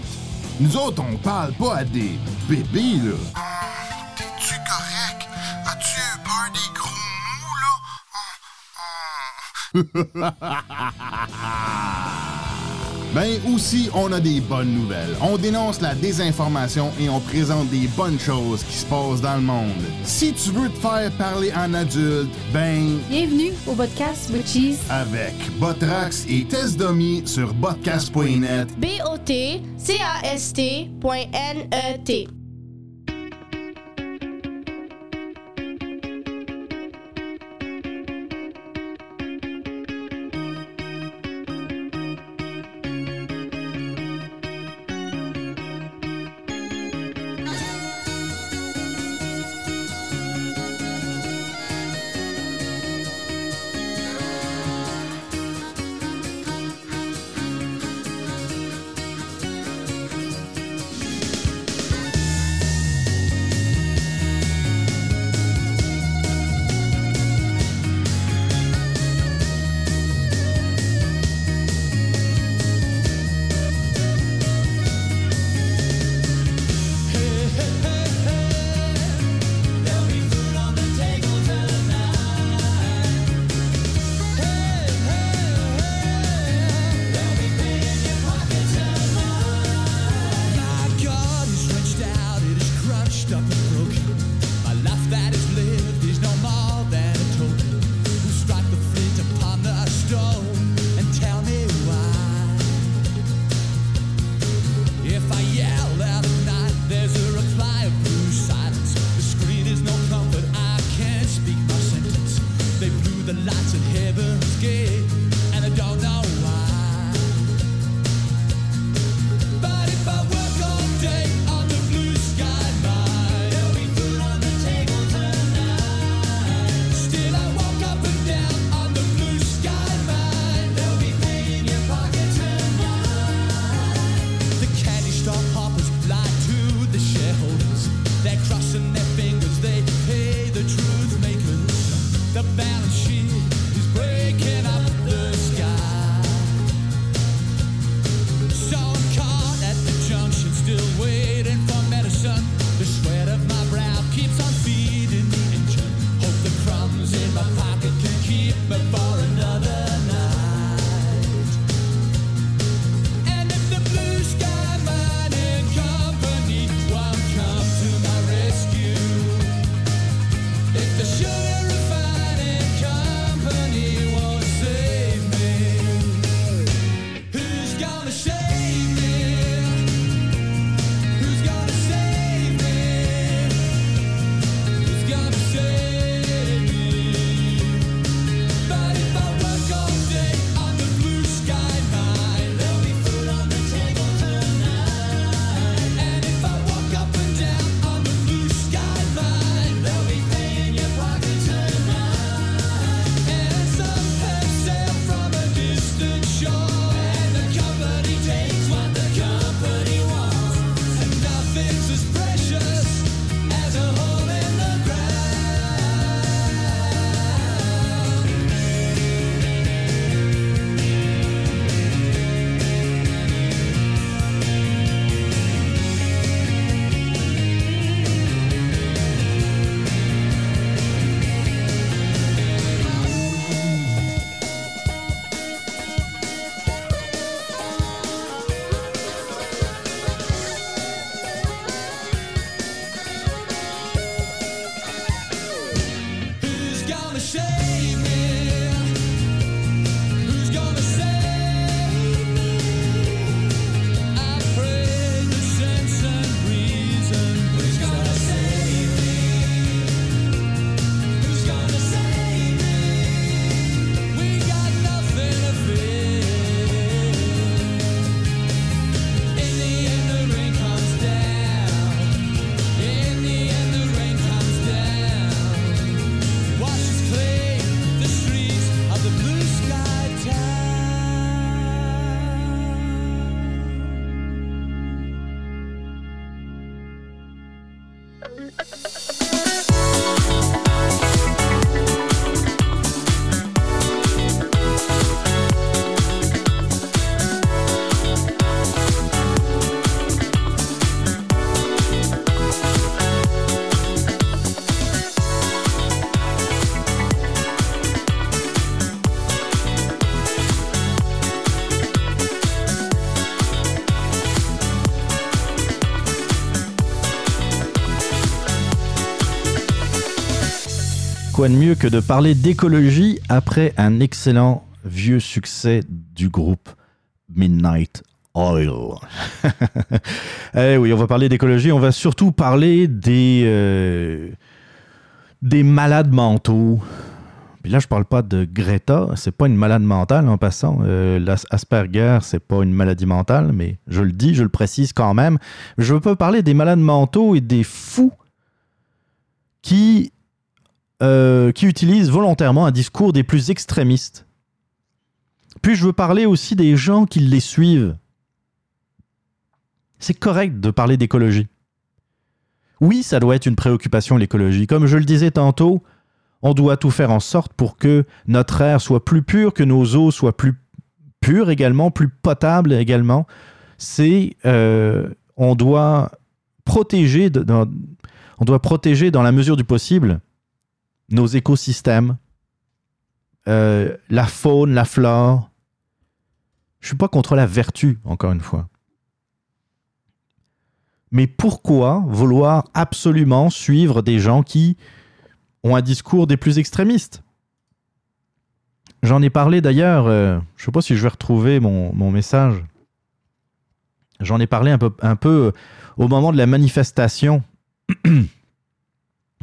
Nous autres, on parle pas à des bébés, là. *laughs* ben aussi, on a des bonnes nouvelles. On dénonce la désinformation et on présente des bonnes choses qui se passent dans le monde. Si tu veux te faire parler en adulte, ben...
Bienvenue au podcast with Cheese.
Avec Botrax et Test Domi sur botcast.net.
B-O-T-C-A-S-T.N-E-T.
Mieux que de parler d'écologie après un excellent vieux succès du groupe Midnight Oil. *laughs* eh oui, on va parler d'écologie, on va surtout parler des, euh, des malades mentaux. Puis là, je parle pas de Greta, c'est pas une malade mentale en passant. Euh, L'Asperger, c'est pas une maladie mentale, mais je le dis, je le précise quand même. Je veux parler des malades mentaux et des fous qui euh, qui utilisent volontairement un discours des plus extrémistes. Puis je veux parler aussi des gens qui les suivent? C'est correct de parler d'écologie. Oui, ça doit être une préoccupation, l'écologie. Comme je le disais tantôt, on doit tout faire en sorte pour que notre air soit plus pur, que nos eaux soient plus pures également, plus potables également. C'est, euh, on doit protéger, on doit protéger dans la mesure du possible nos écosystèmes, euh, la faune, la flore. Je suis pas contre la vertu, encore une fois. Mais pourquoi vouloir absolument suivre des gens qui ont un discours des plus extrémistes? J'en ai parlé d'ailleurs, euh, je sais pas si je vais retrouver mon, mon message. J'en ai parlé un peu, un peu euh, au moment de la manifestation *clears throat*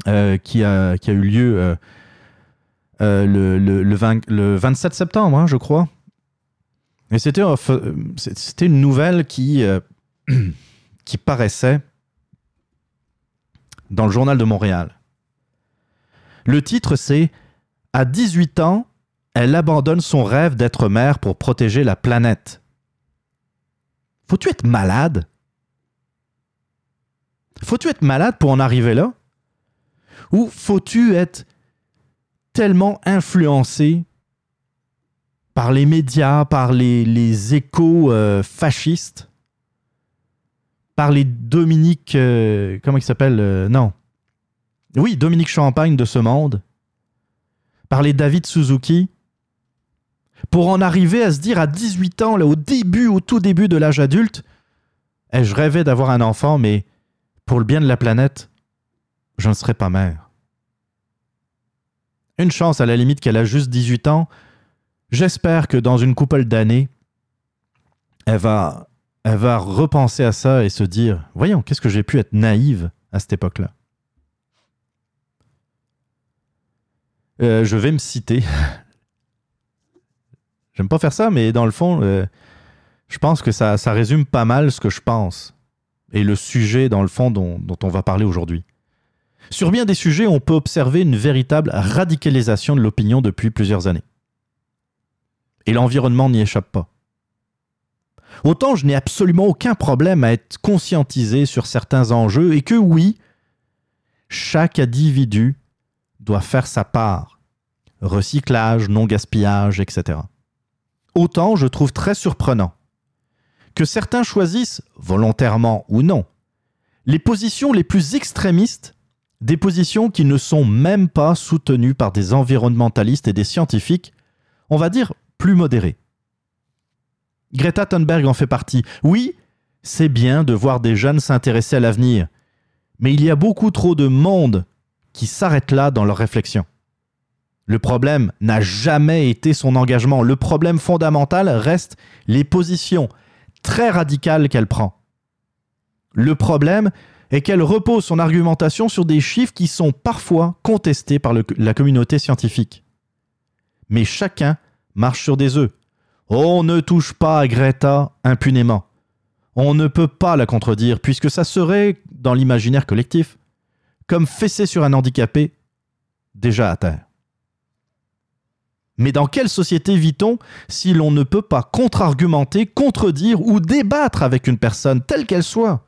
euh, qui, a, eu lieu euh, euh, le, le- le 20 le 27 septembre, hein, je crois. Et c'était une nouvelle qui, *clears throat* qui paraissait dans le journal de Montréal. Le titre, c'est À 18 ans, elle abandonne son rêve d'être mère pour protéger la planète. Faut-tu être malade? Faut-tu être malade pour en arriver là? Ou faut-tu être tellement influencé par les médias, par les, échos euh, fascistes, par les Dominique... euh, comment il s'appelle euh, Non. Oui, Dominique Champagne de ce monde, par les David Suzuki, pour en arriver à se dire à 18 ans, au début, au tout début de l'âge adulte, Eh, je rêvais d'avoir un enfant, mais pour le bien de la planète, je ne serai pas mère. Une chance à la limite qu'elle a juste 18 ans. J'espère que dans une couple d'années, elle va, elle va repenser à ça et se dire Voyons, qu'est-ce que j'ai pu être naïve à cette époque-là. Euh, je vais me citer. *laughs* J'aime pas faire ça, mais dans le fond, euh, je pense que ça, ça résume pas mal ce que je pense et le sujet, dans le fond, dont, dont on va parler aujourd'hui. Sur bien des sujets, on peut observer une véritable radicalisation de l'opinion depuis plusieurs années. Et l'environnement n'y échappe pas. Autant je n'ai absolument aucun problème à être conscientisé sur certains enjeux et que oui, chaque individu doit faire sa part. Recyclage, non-gaspillage, etc. Autant je trouve très surprenant que certains choisissent, volontairement ou non, les positions les plus extrémistes, des positions qui ne sont même pas soutenues par des environnementalistes et des scientifiques, on va dire plus modérés. Greta Thunberg en fait partie. Oui, c'est bien de voir des jeunes s'intéresser à l'avenir, mais il y a beaucoup trop de monde qui s'arrête là dans leur réflexion. Le problème n'a jamais été son engagement. Le problème fondamental reste les positions très radicales qu'elle prend. Le problème est qu'elle repose son argumentation sur des chiffres qui sont parfois contestés par la communauté scientifique. Mais chacun marche sur des œufs. On ne touche pas à Greta impunément. On ne peut pas la contredire, puisque ça serait, dans l'imaginaire collectif, comme fesser sur un handicapé déjà à terre. Mais dans quelle société vit-on si l'on ne peut pas contre-argumenter, contredire ou débattre avec une personne telle qu'elle soit?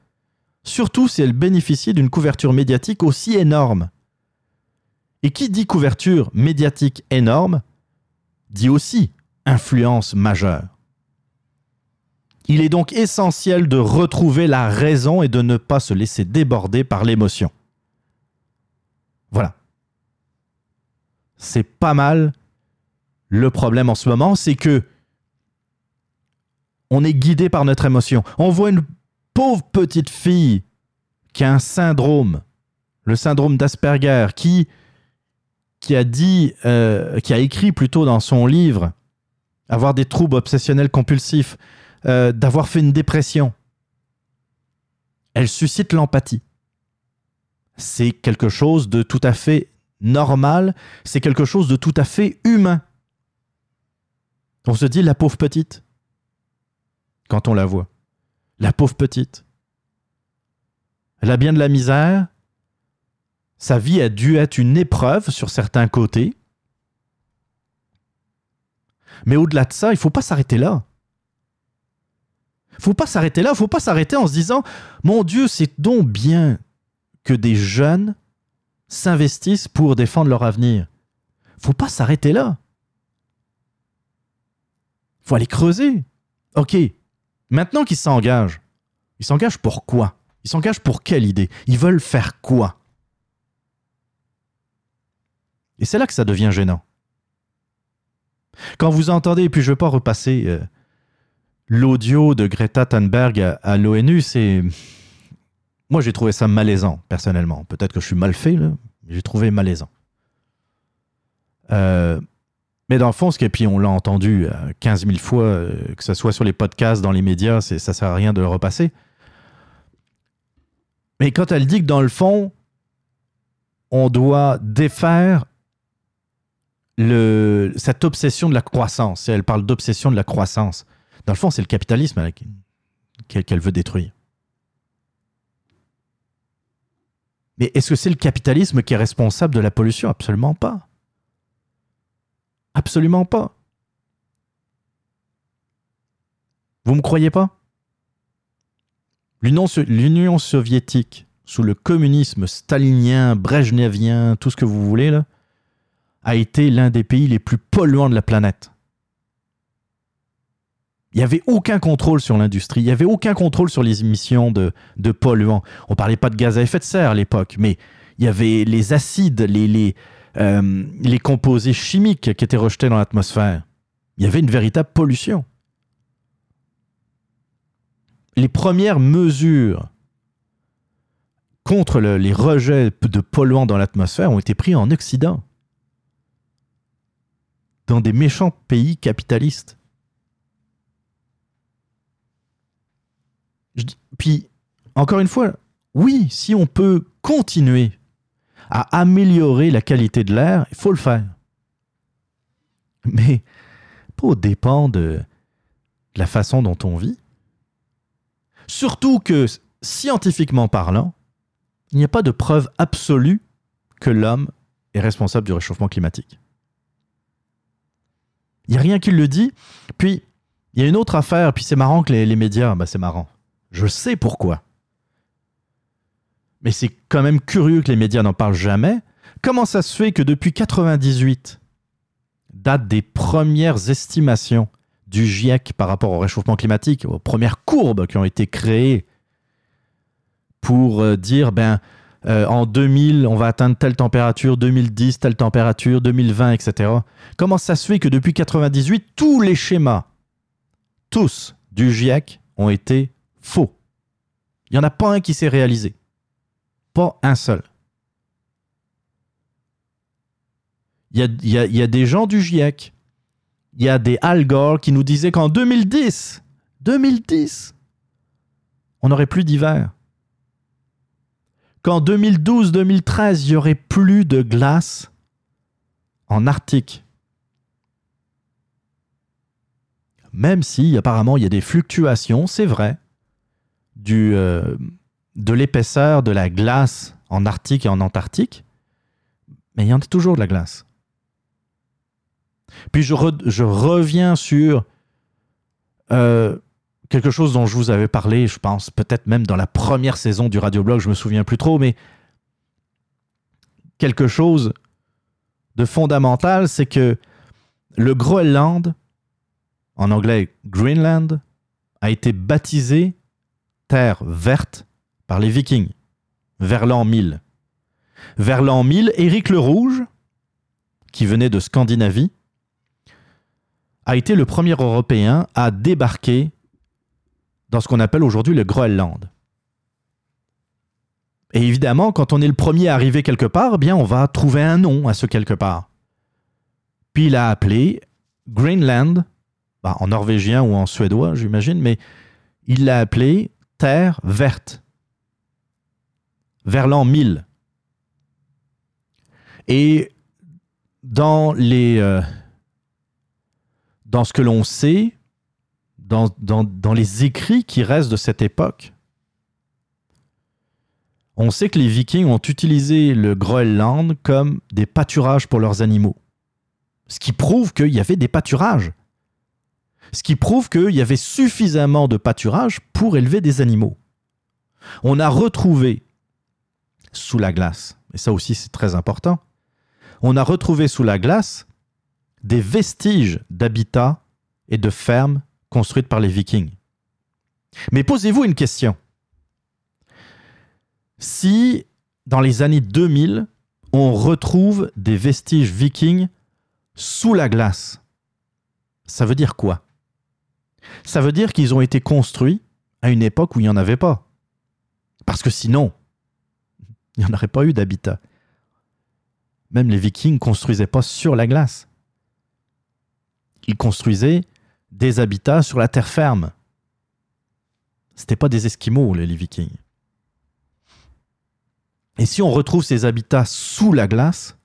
Surtout si elle bénéficie d'une couverture médiatique aussi énorme. Et qui dit couverture médiatique énorme dit aussi influence majeure. Il est donc essentiel de retrouver la raison et de ne pas se laisser déborder par l'émotion. Voilà. C'est pas mal le problème en ce moment, c'est que on est guidé par notre émotion. On voit une pauvre petite fille qui a un syndrome, le syndrome d'Asperger, qui, a dit, euh, qui a écrit plutôt dans son livre avoir des troubles obsessionnels compulsifs, euh, d'avoir fait une dépression. Elle suscite l'empathie. C'est quelque chose de tout à fait normal, c'est quelque chose de tout à fait humain. On se dit la pauvre petite quand on la voit. La pauvre petite. Elle a bien de la misère. Sa vie a dû être une épreuve sur certains côtés. Mais au-delà de ça, il faut pas s'arrêter là. faut pas s'arrêter là, faut pas s'arrêter en se disant Mon Dieu, c'est donc bien que des jeunes s'investissent pour défendre leur avenir. faut pas s'arrêter là. faut aller creuser. Ok, maintenant qu'ils s'engagent, ils s'engagent pour quoi? Ils s'engagent pour quelle idée? Ils veulent faire quoi? Et c'est là que ça devient gênant. Quand vous entendez, et puis je ne vais pas repasser euh, l'audio de Greta Thunberg à, l'ONU, c'est. Moi, j'ai trouvé ça malaisant, personnellement. Peut-être que je suis mal fait, mais j'ai trouvé malaisant. Euh, mais dans le fond, ce que, puis on l'a entendu euh, 15 000 fois, euh, que ce soit sur les podcasts, dans les médias, ça sert à rien de le repasser. Mais quand elle dit que dans le fond, on doit défaire le, cette obsession de la croissance. Elle parle d'obsession de la croissance. Dans le fond, c'est le capitalisme qu'elle veut détruire. Mais est-ce que c'est le capitalisme qui est responsable de la pollution? Absolument pas. Absolument pas. Vous me croyez pas? L'Union so- L'Union soviétique, sous le communisme stalinien, brejnevien, tout ce que vous voulez, a été l'un des pays les plus polluants de la planète. Il n'y avait aucun contrôle sur l'industrie, il n'y avait aucun contrôle sur les émissions de, polluants. On parlait pas de gaz à effet de serre à l'époque, mais il y avait les acides, les, les, euh, les composés chimiques qui étaient rejetés dans l'atmosphère. Il y avait une véritable pollution. Les premières mesures contre le- les rejets de polluants dans l'atmosphère ont été prises en Occident, dans des méchants pays capitalistes. Puis, encore une fois, oui, si on peut continuer à améliorer la qualité de l'air, il faut le faire. Mais pas au dépens de la façon dont on vit. Surtout que, scientifiquement parlant, il n'y a pas de preuve absolue que l'homme est responsable du réchauffement climatique. Il n'y a rien qui le dit. Puis, il y a une autre affaire, puis c'est marrant que les, les médias, bah c'est marrant. Je sais pourquoi. Mais c'est quand même curieux que les médias n'en parlent jamais. Comment ça se fait que depuis 98, date des premières estimations du GIEC par rapport au réchauffement climatique, aux premières courbes qui ont été créées pour euh, dire, ben, euh, en 2000, on va atteindre telle température, 2010, telle température, 2020, etc. Comment ça se fait que depuis 98, tous les schémas, tous du GIEC, ont été faux? Il n'y en a pas un qui s'est réalisé. Pas un seul. Il y a, des gens du GIEC, il y a des Al Gore qui nous disaient qu'en 2010, 2010, on n'aurait plus d'hiver. Qu'en 2012-2013, il y aurait plus de glace en Arctique. Même si apparemment il y a des fluctuations, c'est vrai, du, euh, de l'épaisseur de la glace en Arctique et en Antarctique, mais il y en a toujours de la glace. Puis je, re- je reviens sur euh, quelque chose dont je vous avais parlé, je pense, peut-être même dans la première saison du Radioblog, je me souviens plus trop, mais quelque chose de fondamental, c'est que le Groenland, en anglais Greenland, a été baptisé terre verte par les Vikings, vers l'an 1000. Vers l'an 1000, Éric le Rouge, qui venait de Scandinavie, a été le premier Européen à débarquer dans ce qu'on appelle aujourd'hui le Groenland. Et évidemment, quand on est le premier à arriver quelque part, eh bien, on va trouver un nom à ce quelque part. Puis il a appelé Greenland, bah, en norvégien ou en suédois, j'imagine, mais il l'a appelé Terre verte, vers l'an 1000. Et dans les, euh, dans ce que l'on sait, dans, dans- dans les écrits qui restent de cette époque, on sait que les Vikings ont utilisé le Groenland comme des pâturages pour leurs animaux. Ce qui prouve qu'il y avait des pâturages. Ce qui prouve qu'il y avait suffisamment de pâturages pour élever des animaux. On a retrouvé sous la glace, et ça aussi c'est très important, on a retrouvé sous la glace des vestiges d'habitats et de fermes construites par les Vikings. Mais posez-vous une question. Si dans les années 2000, on retrouve des vestiges vikings sous la glace, ça veut dire quoi? Ça veut dire qu'ils ont été construits à une époque où il n'y en avait pas. Parce que sinon, il n'y en aurait pas eu d'habitat. Même les vikings ne construisaient pas sur la glace. Ils construisaient des habitats sur la terre ferme. C'était pas des esquimaux, les, les vikings. Et si on retrouve ces habitats sous la glace,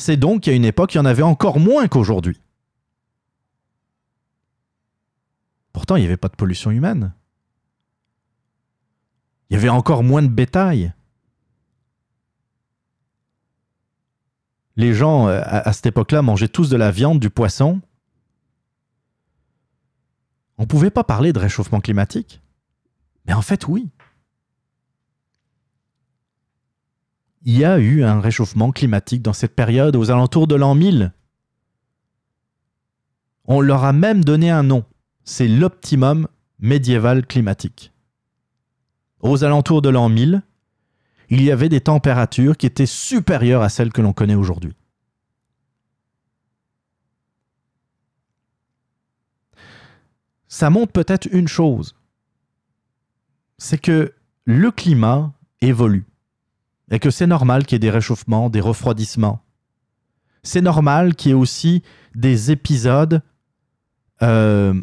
C'est donc qu'à une époque, il y en avait encore moins qu'aujourd'hui. Pourtant, il n'y avait pas de pollution humaine. Il y avait encore moins de bétail. Les gens, euh, à, à cette époque-là, mangeaient tous de la viande, du poisson. On ne pouvait pas parler de réchauffement climatique. Mais en fait, oui. Il y a eu un réchauffement climatique dans cette période aux alentours de l'an 1000. On leur a même donné un nom. C'est l'optimum médiéval climatique. Aux alentours de l'an 1000, il y avait des températures qui étaient supérieures à celles que l'on connaît aujourd'hui. Ça montre peut-être une chose, c'est que le climat évolue et que c'est normal qu'il y ait des réchauffements, des refroidissements. C'est normal qu'il y ait aussi des épisodes, euh,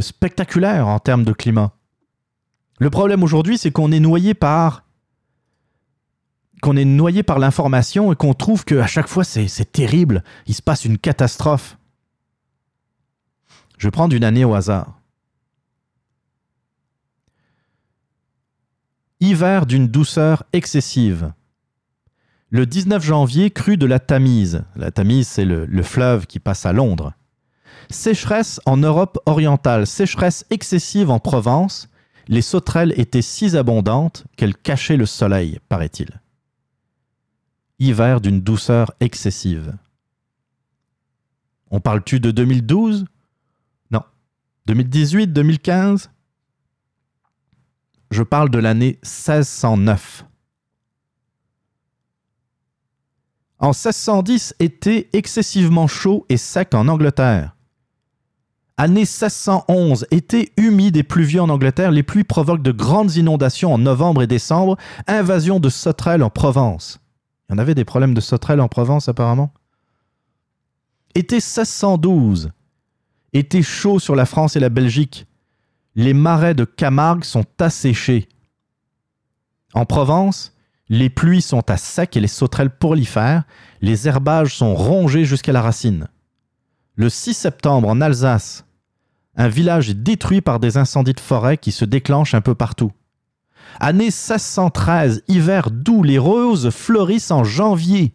spectaculaires en termes de climat. Le problème aujourd'hui, c'est qu'on est noyé par l'information et qu'on trouve qu'à chaque fois c'est terrible, il se passe une catastrophe. Je prendre une année au hasard. Hiver d'une douceur excessive. Le 19 janvier, crue de la Tamise. La Tamise, c'est le fleuve qui passe à Londres. Sécheresse en Europe orientale. Sécheresse excessive en Provence. Les sauterelles étaient si abondantes qu'elles cachaient le soleil, paraît-il. Hiver d'une douceur excessive. On parle-tu de 2012 Non. 2018, 2015 Je parle de l'année 1609. En 1610, été excessivement chaud et sec en Angleterre. Année 1611, été humide et pluvieux en Angleterre, les pluies provoquent de grandes inondations en novembre et décembre, invasion de sauterelles en Provence. Il y en avait des problèmes de sauterelles en Provence apparemment. Été 1612, été chaud sur la France et la Belgique. Les marais de Camargue sont asséchés. En Provence, les pluies sont à sec et les sauterelles prolifèrent. Les herbages sont rongés jusqu'à la racine. Le 6 septembre, en Alsace, un village est détruit par des incendies de forêt qui se déclenchent un peu partout. Année 1613, hiver doux, les roses fleurissent en janvier.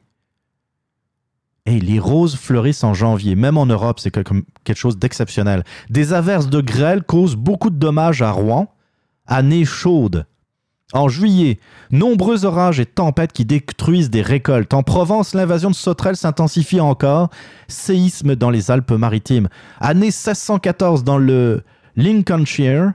Et les roses fleurissent en janvier, même en Europe, c'est quelque chose d'exceptionnel. Des averses de grêle causent beaucoup de dommages à Rouen. Année chaude. En juillet, nombreux orages et tempêtes qui détruisent des récoltes. En Provence, l'invasion de sauterelles s'intensifie encore. Séisme dans les Alpes-Maritimes. Année 1614, dans le Lincolnshire,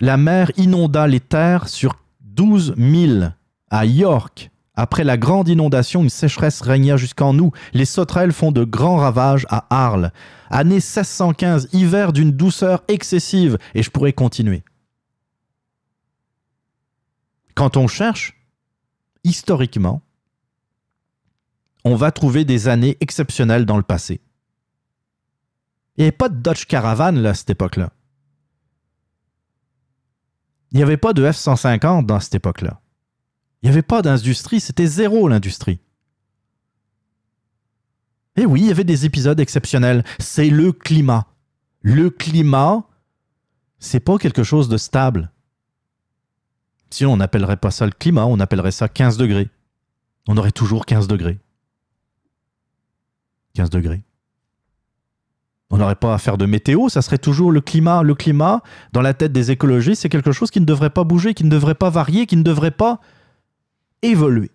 la mer inonda les terres sur 12 000. À York, après la grande inondation, une sécheresse régna jusqu'en nous. Les sauterelles font de grands ravages à Arles. Année 1615, hiver d'une douceur excessive. Et je pourrais continuer. Quand on cherche, historiquement, on va trouver des années exceptionnelles dans le passé. Il n'y avait pas de Dodge Caravan à cette époque-là. Il n'y avait pas de F-150 dans cette époque-là. Il n'y avait pas d'industrie, c'était zéro l'industrie. Et oui, il y avait des épisodes exceptionnels. C'est le climat. Le climat, c'est pas quelque chose de stable. Sinon, on n'appellerait pas ça le climat, on appellerait ça 15 degrés. On aurait toujours 15 degrés. 15 degrés. On n'aurait pas à faire de météo, ça serait toujours le climat. Le climat, dans la tête des écologistes, c'est quelque chose qui ne devrait pas bouger, qui ne devrait pas varier, qui ne devrait pas évoluer.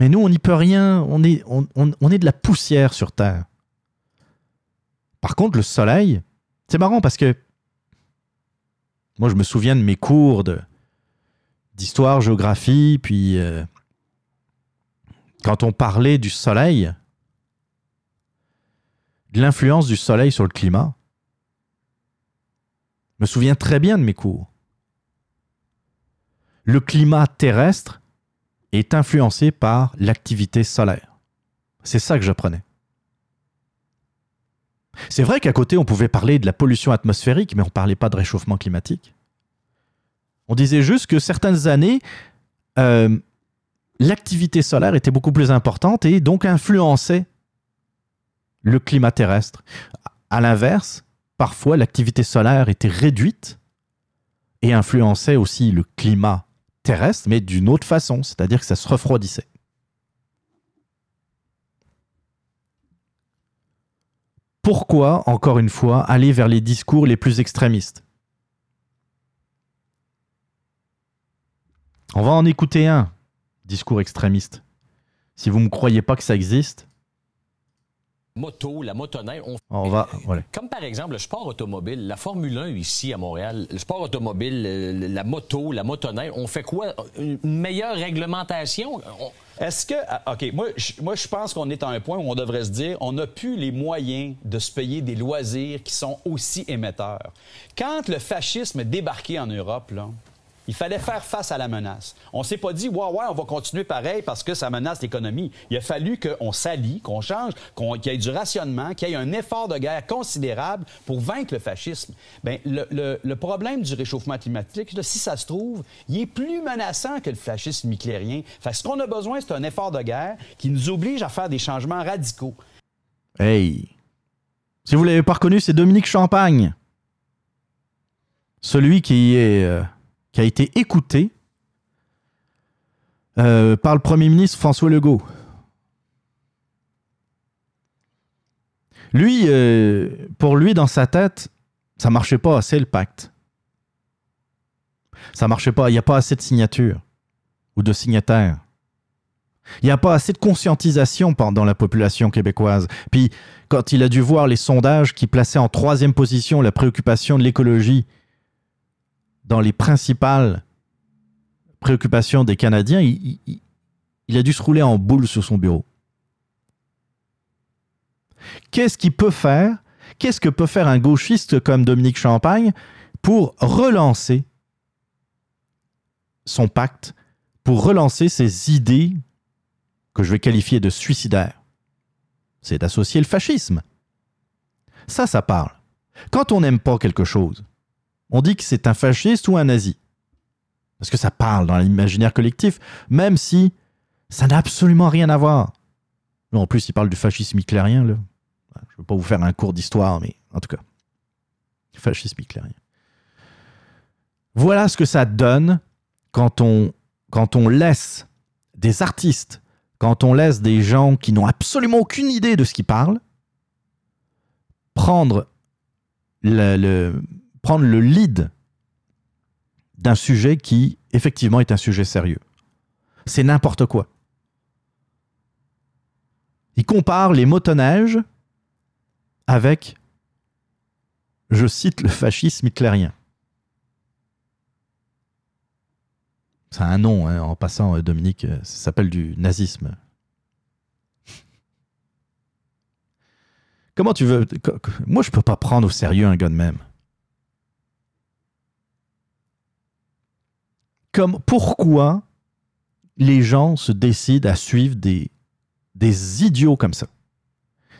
Mais nous, on n'y peut rien, on est, on est de la poussière sur Terre. Par contre, le Soleil, c'est marrant parce que moi, je me souviens de mes cours d'histoire, géographie, puis euh, quand on parlait du Soleil, de l'influence du Soleil sur le climat, je me souviens très bien de mes cours. Le climat terrestre est influencé par l'activité solaire. C'est ça que j'apprenais. C'est vrai qu'à côté, on pouvait parler de la pollution atmosphérique, mais on ne parlait pas de réchauffement climatique. On disait juste que certaines années, euh, l'activité solaire était beaucoup plus importante et donc influençait le climat terrestre. À l'inverse, parfois l'activité solaire était réduite et influençait aussi le climat terrestre, mais d'une autre façon, c'est-à-dire que ça se refroidissait. Pourquoi, encore une fois, aller vers les discours les plus extrémistes? On va en écouter un, discours extrémiste. Si vous ne me croyez pas que ça existe,
moto, la motoneige. On...
on va. Voilà.
Comme par exemple le sport automobile, la Formule 1 ici à Montréal, le sport automobile, le- la moto, la motoneige, on fait quoi? Une meilleure réglementation? On-
Est-ce que. ah, OK, moi, je, moi, je pense qu'on est à un point où on devrait se dire on n'a plus les moyens de se payer des loisirs qui sont aussi émetteurs. Quand le fascisme est débarqué en Europe, là, il fallait faire face à la menace. On s'est pas dit, ouais, on va continuer pareil parce que ça menace l'économie. Il a fallu qu'on s'allie, qu'on change, qu'il y ait du rationnement, qu'il y ait un effort de guerre considérable pour vaincre le fascisme. Bien, le, problème du réchauffement climatique, si ça se trouve, il est plus menaçant que le fascisme hitlérien. Fait que ce qu'on a besoin, c'est un effort de guerre qui nous oblige à faire des changements radicaux.
Hey Si vous l'avez pas reconnu, c'est Dominique Champagne. Celui qui, est, euh, qui a été écouté euh, par le Premier ministre François Legault. Lui, euh, pour lui, dans sa tête, ça marchait pas assez le pacte. Ça marchait pas, il n'y a pas assez de signatures ou de signataires. Il n'y a pas assez de conscientisation dans la population québécoise. Puis, quand il a dû voir les sondages qui plaçaient en troisième position la préoccupation de l'écologie dans les principales préoccupations des Canadiens, il, a dû se rouler en boule sur son bureau. Qu'est-ce qu'il peut faire? Qu'est-ce que peut faire un gauchiste comme Dominique Champagne pour relancer son pacte, pour relancer ses idées que je vais qualifier de suicidaires? C'est d'associer le fascisme. Ça, ça parle. Quand on n'aime pas quelque chose, on dit que c'est un fasciste ou un nazi. Parce que ça parle dans l'imaginaire collectif, même si ça n'a absolument rien à voir. En plus, il parle du fascisme hitlérien. Je ne veux pas vous faire un cours d'histoire, mais en tout cas, fascisme hitlérien. Voilà ce que ça donne quand on, laisse des artistes, quand on laisse des gens qui n'ont absolument aucune idée de ce qu'ils parlent, prendre le- prendre le lead d'un sujet qui, effectivement, est un sujet sérieux. C'est n'importe quoi. Il compare les motoneiges avec, je cite, le fascisme hitlérien. C'est un nom, hein, en passant, euh, Dominique, euh, ça s'appelle du nazisme. Comment tu veux... Moi, je peux pas prendre au sérieux un gars de même. Comme, pourquoi les gens se décident à suivre des, des idiots comme ça?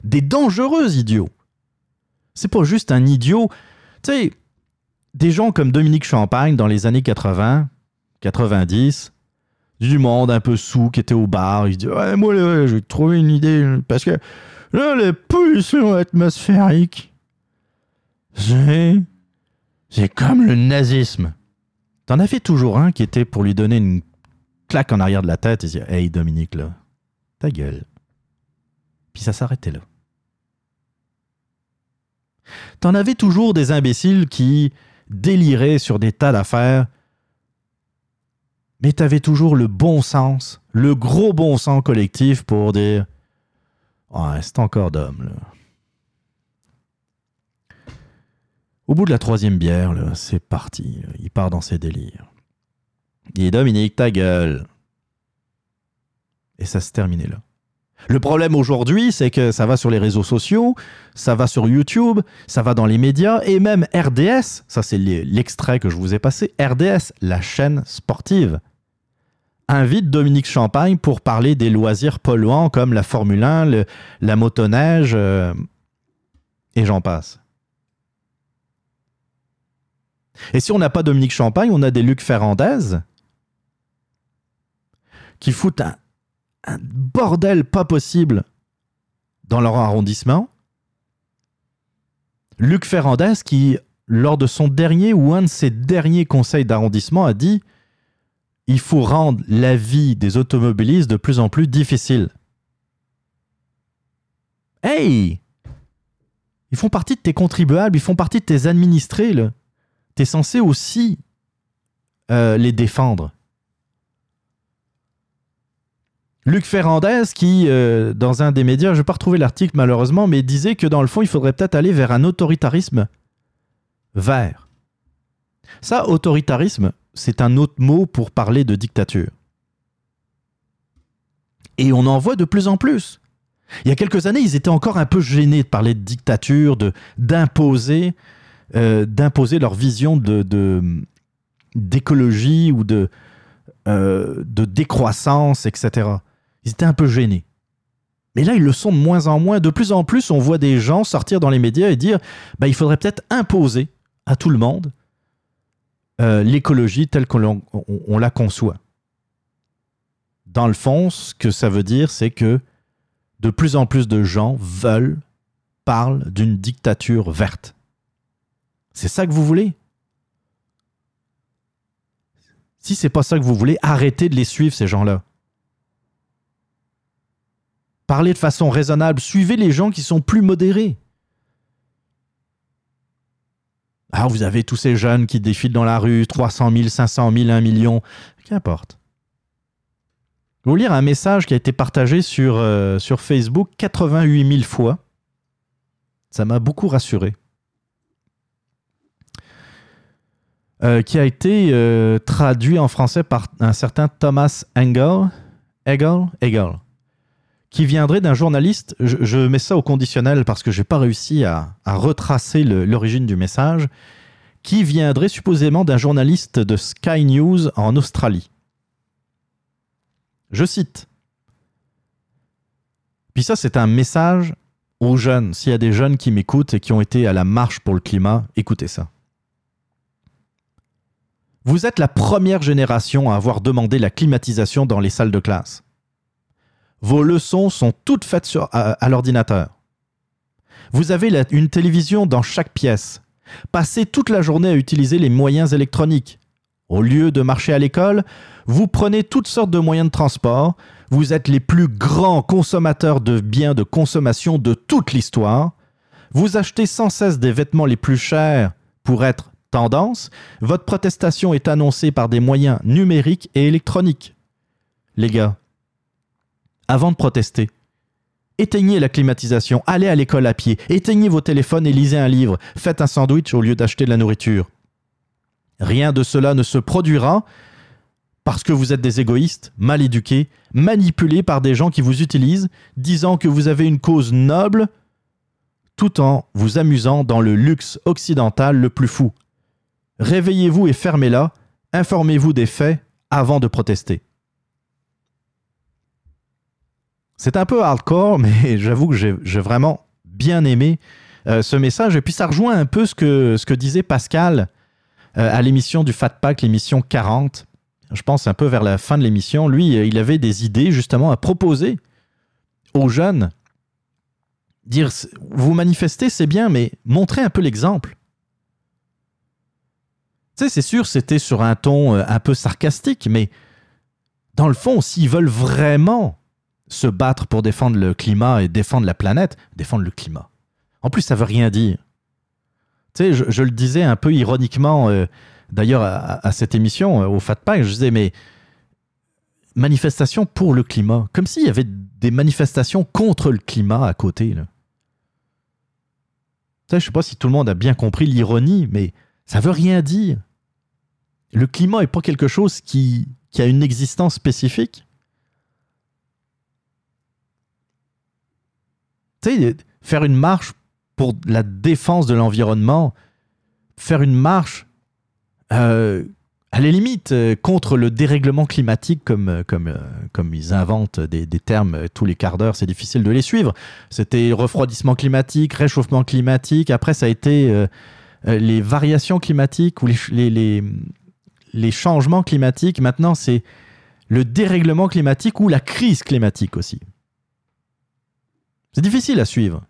Des dangereux idiots. C'est pas juste un idiot. Tu sais, des gens comme Dominique Champagne dans les années 80, 90, du monde un peu sous qui était au bar. Il dit Ouais, moi, là, j'ai trouvé une idée. Parce que là, les pollutions atmosphériques, c'est. C'est comme le nazisme. T'en avais toujours un qui était pour lui donner une claque en arrière de la tête et dire Hey, Dominique, là, ta gueule. Puis ça s'arrêtait là. T'en avais toujours des imbéciles qui déliraient sur des tas d'affaires mais tu avais toujours le bon sens, le gros bon sens collectif pour dire Ouais, c'est encore d'homme, là. Au bout de la troisième bière, c'est parti. Il part dans ses délires. Il dit Dominique, ta gueule. Et ça se terminait là. Le problème aujourd'hui, c'est que ça va sur les réseaux sociaux, ça va sur YouTube, ça va dans les médias et même RDS, ça c'est l'e- l'extrait que je vous ai passé, RDS, la chaîne sportive, invite Dominique Champagne pour parler des loisirs polluants comme la Formule 1, le- la motoneige euh, et j'en passe. Et si on n'a pas Dominique Champagne, on a des Luc Ferrandez qui foutent un, bordel pas possible dans leur arrondissement. Luc Ferrandez qui, lors de son dernier ou un de ses derniers conseils d'arrondissement, a dit il faut rendre la vie des automobilistes de plus en plus difficile. Hey Ils font partie de tes contribuables, ils font partie de tes administrés. Tu es censé aussi euh, les défendre. Luc Ferrandez, qui, euh, dans un des médias, je n'ai pas retrouvé l'article malheureusement, mais disait que dans le fond, il faudrait peut-être aller vers un autoritarisme vert. Ça, autoritarisme, c'est un autre mot pour parler de dictature. Et on en voit de plus en plus. Il y a quelques années, ils étaient encore un peu gênés de parler de dictature, de d'imposer, euh, d'imposer leur vision d'écologie ou de, euh, décroissance, etc. Ils étaient un peu gênés. Mais là, ils le sont de moins en moins. De plus en plus, on voit des gens sortir dans les médias et dire bah, il faudrait peut-être imposer à tout le monde euh, l'écologie telle qu'on la conçoit. Dans le fond, ce que ça veut dire, c'est que de plus en plus de gens veulent, parlent d'une dictature verte. C'est ça que vous voulez? Si c'est pas ça que vous voulez, arrêtez de les suivre, ces gens-là. Parlez de façon raisonnable, suivez les gens qui sont plus modérés. Alors vous avez tous ces jeunes qui défilent dans la rue, 300 000, 500 000, 1 million, qu'importe. Vous lire un message qui a été partagé sur, euh, sur Facebook 88 000 fois. Ça m'a beaucoup rassuré. Euh, qui a été euh, traduit en français par un certain Thomas Engel, Engel, Engel qui viendrait d'un journaliste. Je, mets ça au conditionnel parce que je n'ai pas réussi à, à retracer l'origine du message. Qui viendrait supposément d'un journaliste de Sky News en Australie. Je cite. Puis ça, c'est un message aux jeunes. S'il y a des jeunes qui m'écoutent et qui ont été à la marche pour le climat, écoutez ça. Vous êtes la première génération à avoir demandé la climatisation dans les salles de classe. Vos leçons sont toutes faites à, l'ordinateur. Vous avez une télévision dans chaque pièce. Passez toute la journée à utiliser les moyens électroniques. Au lieu de marcher à l'école, vous prenez toutes sortes de moyens de transport. Vous êtes les plus grands consommateurs de biens de consommation de toute l'histoire. Vous achetez sans cesse des vêtements les plus chers pour être tendance. Votre protestation est annoncée par des moyens numériques et électroniques. Les gars, avant de protester, éteignez la climatisation, allez à l'école à pied, éteignez vos téléphones et lisez un livre, faites un sandwich au lieu d'acheter de la nourriture. Rien de cela ne se produira parce que vous êtes des égoïstes, mal éduqués, manipulés par des gens qui vous utilisent, disant que vous avez une cause noble, tout en vous amusant dans le luxe occidental le plus fou. Réveillez-vous et fermez-la, informez-vous des faits avant de protester. C'est un peu hardcore, mais *laughs* j'avoue que j'ai vraiment bien aimé euh, ce message. Et puis ça rejoint un peu ce que, ce que disait Pascal euh, à l'émission du Fat Pack, l'émission 40. Je pense un peu vers la fin de l'émission. Lui, euh, il avait des idées justement à proposer aux jeunes. Dire, vous manifestez, c'est bien, mais montrez un peu l'exemple. Tu sais, c'est sûr, c'était sur un ton euh, un peu sarcastique, mais dans le fond, s'ils veulent vraiment se battre pour défendre le climat et défendre la planète, défendre le climat. En plus, ça veut rien dire. Tu sais, je, le disais un peu ironiquement, euh, d'ailleurs, à, cette émission, euh, au Fat Pack, je disais, mais manifestation pour le climat, comme s'il y avait des manifestations contre le climat à côté. Tu sais, je sais pas si tout le monde a bien compris l'ironie, mais ça veut rien dire. Le climat n'est pas quelque chose qui, a une existence spécifique. Tu sais, faire une marche pour la défense de l'environnement, faire une marche, euh, à la limite, euh, contre le dérèglement climatique, comme, euh, comme, euh, comme ils inventent des, termes tous les quarts d'heure, c'est difficile de les suivre. C'était refroidissement climatique, réchauffement climatique, après ça a été les variations climatiques ou les, ch- les, les- les changements climatiques. Maintenant, c'est le dérèglement climatique ou la crise climatique aussi. C'est difficile à suivre.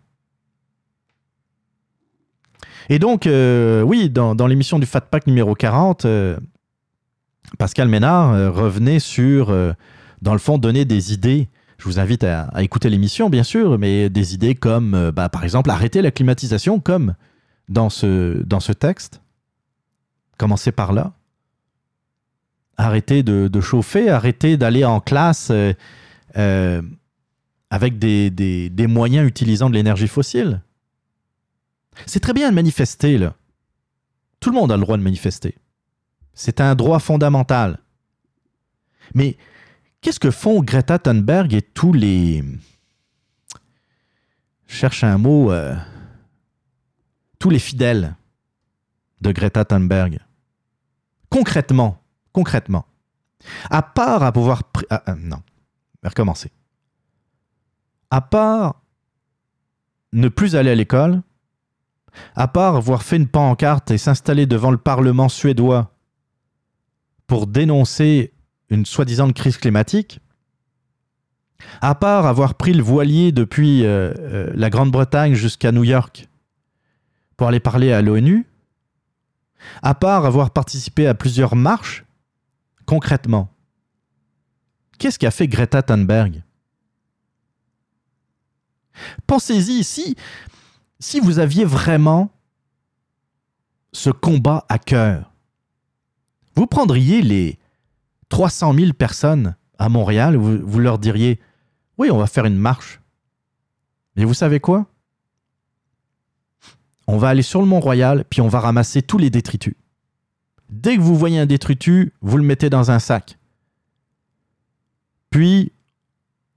Et donc, euh, oui, dans, l'émission du Fat Pack numéro 40, euh, Pascal Ménard euh, revenait sur, euh, dans le fond, donner des idées. Je vous invite à, écouter l'émission, bien sûr, mais des idées comme, euh, bah, par exemple, arrêter la climatisation, comme dans ce, dans ce texte. Commencer par là. Arrêter de, de chauffer, arrêter d'aller en classe euh, euh, avec des, des- des moyens utilisant de l'énergie fossile. C'est très bien de manifester, là. Tout le monde a le droit de manifester. C'est un droit fondamental. Mais qu'est-ce que font Greta Thunberg et tous les... Je cherche un mot... euh, Tous les fidèles de Greta Thunberg. Concrètement, concrètement. À part à pouvoir... ah, ah, non, recommencer. À part ne plus aller à l'école, à part avoir fait une pancarte et s'installer devant le Parlement suédois pour dénoncer une soi-disant crise climatique, à part avoir pris le voilier depuis euh, euh, la Grande-Bretagne jusqu'à New York pour aller parler à l'ONU, à part avoir participé à plusieurs marches, concrètement, qu'est-ce qu'a fait Greta Thunberg? Pensez-y, si, vous aviez vraiment ce combat à cœur, vous prendriez les 300 000 personnes à Montréal, vous, vous leur diriez Oui, on va faire une marche. Mais vous savez quoi? On va aller sur le Mont-Royal, puis on va ramasser tous les détritus. Dès que vous voyez un détritus, vous le mettez dans un sac. Puis,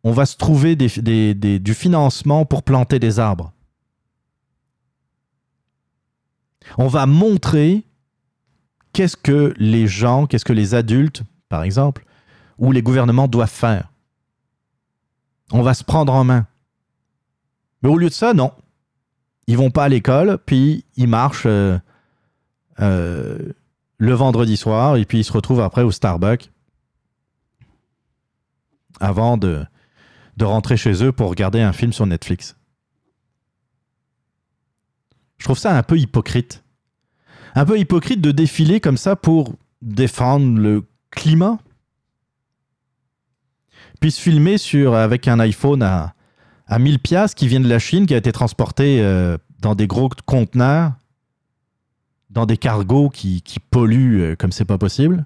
on va se trouver du financement pour planter des arbres. On va montrer qu'est-ce que les gens, qu'est-ce que les adultes, par exemple, ou les gouvernements doivent faire. On va se prendre en main. Mais au lieu de ça, non. Ils vont pas à l'école, puis ils marchent euh, euh, le vendredi soir, et puis ils se retrouvent après au Starbucks avant de, de rentrer chez eux pour regarder un film sur Netflix. Je trouve ça un peu hypocrite. Un peu hypocrite de défiler comme ça pour défendre le climat. Puis se filmer sur, avec un iPhone à, à 1000 piastres qui vient de la Chine, qui a été transporté euh, dans des gros conteneurs, dans des cargos qui, qui polluent euh, comme c'est pas possible,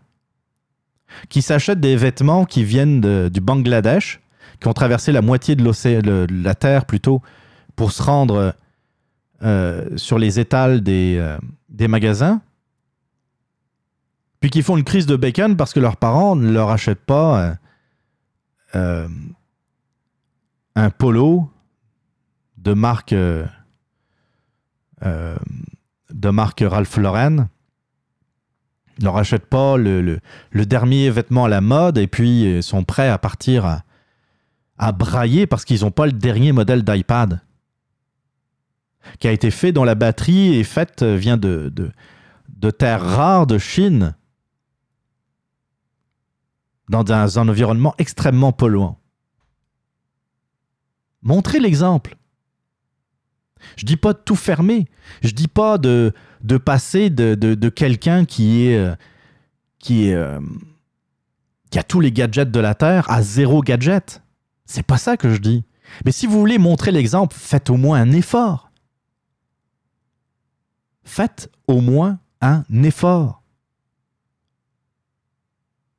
qui s'achètent des vêtements qui viennent du Bangladesh, qui ont traversé la moitié de la Terre plutôt, pour se rendre euh, sur les étals des, des magasins, puis qui font une crise de bacon parce que leurs parents ne leur achètent pas un polo de marque euh, euh, de marque Ralph Lauren. Ils leur achètent pas le, dernier vêtement à la mode et puis euh, sont prêts à partir à, brailler parce qu'ils n'ont pas le dernier modèle d'iPad qui a été fait dont la batterie est faite vient de, de, de terres rares de Chine dans un, un environnement extrêmement polluant. Montrez l'exemple. Je dis pas de tout fermer. Je dis pas de, passer de, quelqu'un qui est euh, euh, qui a tous les gadgets de la Terre à zéro gadget. C'est pas ça que je dis. Mais si vous voulez montrer l'exemple, faites au moins un effort. Faites au moins un effort.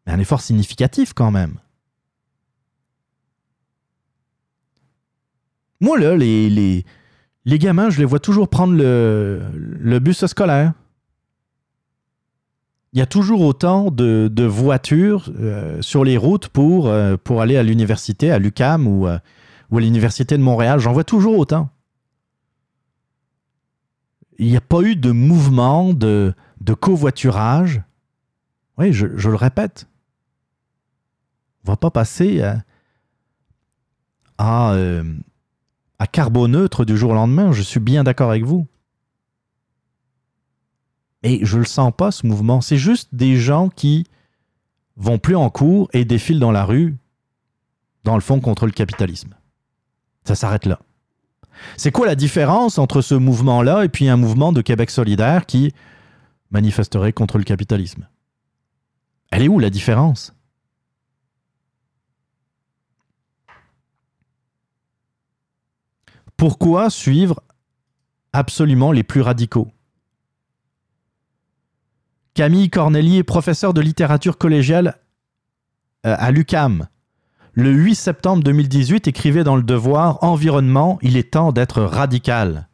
Un effort significatif quand même. Moi, là, les, les, les gamins, je les vois toujours prendre le, le bus scolaire. Il y a toujours autant de, de voitures euh, sur les routes pour, euh, pour aller à l'université, à l'UCAM ou, euh, ou à l'université de Montréal. J'en vois toujours autant. Il n'y a pas eu de mouvement de, de covoiturage. Oui, je, je le répète. On va pas passer à, à, à carboneutre du jour au lendemain. Je suis bien d'accord avec vous. Et je le sens pas, ce mouvement. C'est juste des gens qui vont plus en cours et défilent dans la rue, dans le fond, contre le capitalisme. Ça s'arrête là. C'est quoi la différence entre ce mouvement-là et puis un mouvement de Québec solidaire qui manifesterait contre le capitalisme? Elle est où la différence? Pourquoi suivre absolument les plus radicaux? Camille Cornelier, professeur de littérature collégiale euh, à l'UCAM, le 8 septembre 2018, écrivait dans Le Devoir Environnement, il est temps d'être radical.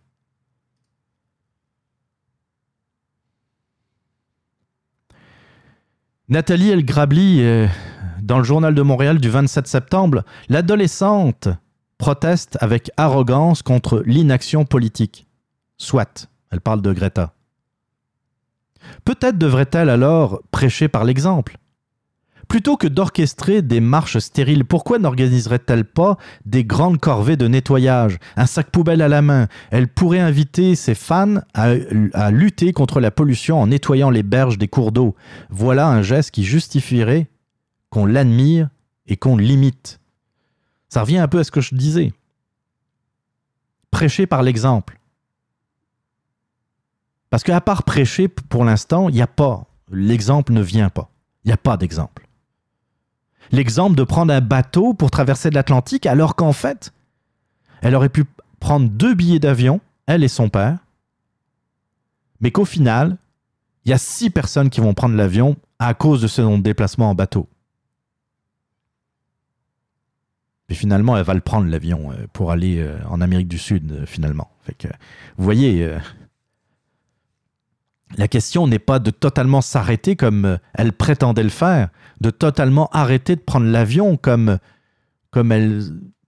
Nathalie El Grabli, euh, dans le Journal de Montréal du 27 septembre, l'adolescente proteste avec arrogance contre l'inaction politique. Soit, elle parle de Greta. Peut-être devrait-elle alors prêcher par l'exemple Plutôt que d'orchestrer des marches stériles, pourquoi n'organiserait-elle pas des grandes corvées de nettoyage, un sac poubelle à la main? Elle pourrait inviter ses fans à, lutter contre la pollution en nettoyant les berges des cours d'eau. Voilà un geste qui justifierait qu'on l'admire et qu'on l'imite. Ça revient un peu à ce que je disais. Prêcher par l'exemple. Parce qu'à part prêcher, pour l'instant, il n'y a pas. L'exemple ne vient pas. Il n'y a pas d'exemple. L'exemple de prendre un bateau pour traverser l'Atlantique, alors qu'en fait, elle aurait pu prendre deux billets d'avion, elle et son père, mais qu'au final, il y a six personnes qui vont prendre l'avion à cause de ce déplacement en bateau. Et finalement, elle va le prendre, l'avion, euh, pour aller euh, en Amérique du Sud, euh, finalement. Vous voyez, la question n'est pas de totalement s'arrêter comme elle prétendait le faire, de totalement arrêter de prendre l'avion comme, comme elle,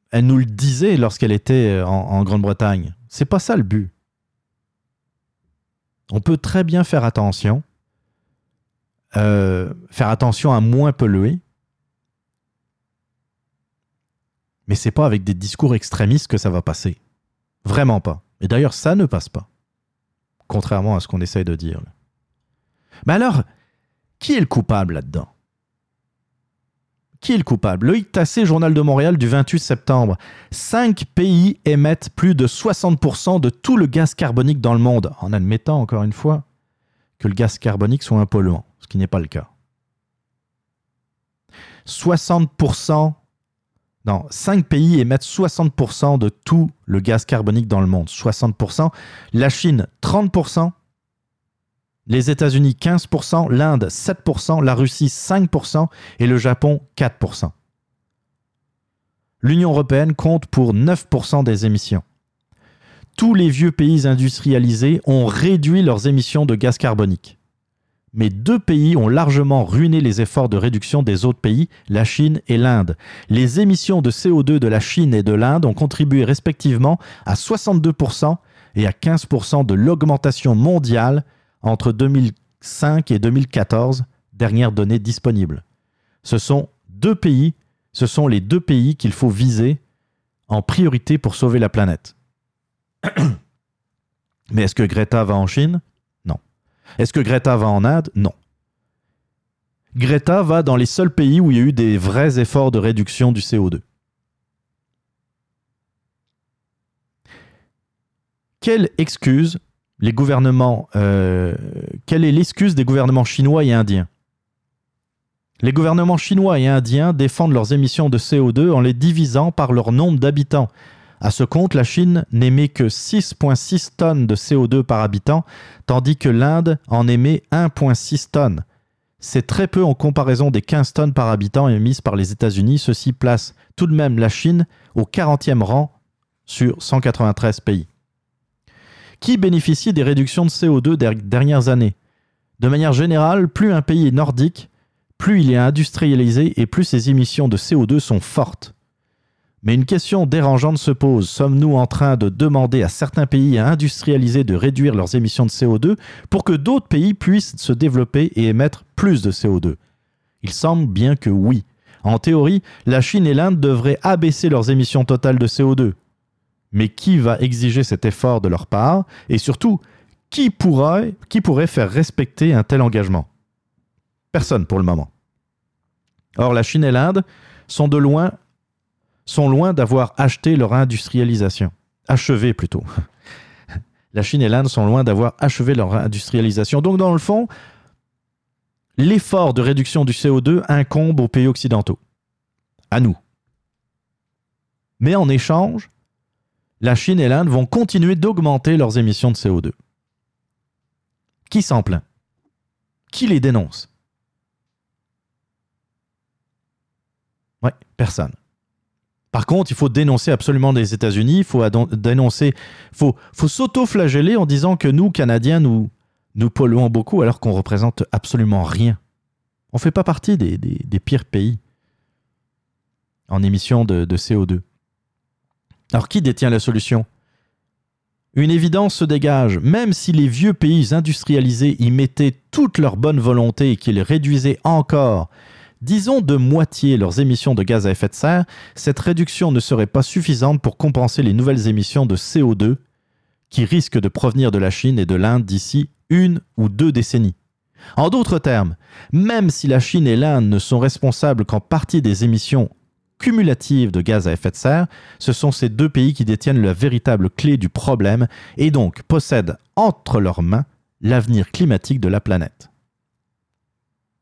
elle nous le disait lorsqu'elle était en, Grande-Bretagne. C'est pas ça le but. On peut très bien faire attention, faire attention à moins polluer, mais c'est pas avec des discours extrémistes que ça va passer. Vraiment pas. Et d'ailleurs, ça ne passe pas. Contrairement à ce qu'on essaye de dire. Mais alors, qui est le coupable là-dedans? Qui est le coupable? Loïc Tassé, Journal de Montréal du 28 septembre. Cinq pays émettent plus de 60% de tout le gaz carbonique dans le monde, en admettant encore une fois que le gaz carbonique soit un polluant, ce qui n'est pas le cas. 60%, non, 5 pays émettent 60% de tout le gaz carbonique dans le monde. 60%. La Chine, 30%. Les États-Unis, 15%. L'Inde, 7%. La Russie, 5%. Et le Japon, 4%. L'Union européenne compte pour 9% des émissions. Tous les vieux pays industrialisés ont réduit leurs émissions de gaz carbonique. Mais deux pays ont largement ruiné les efforts de réduction des autres pays, la Chine et l'Inde. Les émissions de CO2 de la Chine et de l'Inde ont contribué respectivement à 62% et à 15% de l'augmentation mondiale entre 2005 et 2014, dernières données disponibles. Ce sont deux pays, ce sont les deux pays qu'il faut viser en priorité pour sauver la planète. *coughs* Mais est-ce que Greta va en Chine? Est-ce que Greta va en Inde? Non. Greta va dans les seuls pays où il y a eu des vrais efforts de réduction du CO2. Quelle excuse les gouvernements, euh, quelle est l'excuse des gouvernements chinois et indiens? Les gouvernements chinois et indiens défendent leurs émissions de CO2 en les divisant par leur nombre d'habitants. À ce compte, la Chine n'émet que 6,6 tonnes de CO2 par habitant, tandis que l'Inde en émet 1,6 tonnes. C'est très peu en comparaison des 15 tonnes par habitant émises par les États-Unis. Ceci place tout de même la Chine au 40e rang sur 193 pays. Qui bénéficie des réductions de CO2 des dernières années? De manière générale, plus un pays est nordique, plus il est industrialisé et plus ses émissions de CO2 sont fortes. Mais une question dérangeante se pose. Sommes-nous en train de demander à certains pays industrialisés de réduire leurs émissions de CO2 pour que d'autres pays puissent se développer et émettre plus de CO2 Il semble bien que oui. En théorie, la Chine et l'Inde devraient abaisser leurs émissions totales de CO2. Mais qui va exiger cet effort de leur part? Et surtout, qui pourrait, qui pourrait faire respecter un tel engagement? Personne pour le moment. Or, la Chine et l'Inde sont de loin, sont loin d'avoir acheté leur industrialisation. Achevé plutôt. *laughs* La Chine et l'Inde sont loin d'avoir achevé leur industrialisation. Donc, dans le fond, l'effort de réduction du CO2 incombe aux pays occidentaux. À nous. Mais en échange, la Chine et l'Inde vont continuer d'augmenter leurs émissions de CO2. Qui s'en plaint? Qui les dénonce? Ouais, personne. Par contre, il faut dénoncer absolument les États-Unis, il faut dénoncer, faut, faut s'auto-flageller en disant que nous, Canadiens, nous, polluons beaucoup alors qu'on représente absolument rien. On ne fait pas partie des pires pays en émissions de, de CO2. Alors qui détient la solution? Une évidence se dégage, même si les vieux pays industrialisés y mettaient toute leur bonne volonté et qu'ils réduisaient encore, disons de moitié leurs émissions de gaz à effet de serre, cette réduction ne serait pas suffisante pour compenser les nouvelles émissions de CO2 qui risquent de provenir de la Chine et de l'Inde d'ici une ou deux décennies. En d'autres termes, même si la Chine et l'Inde ne sont responsables qu'en partie des émissions cumulatives de gaz à effet de serre, ce sont ces deux pays qui détiennent la véritable clé du problème et donc possèdent entre leurs mains l'avenir climatique de la planète.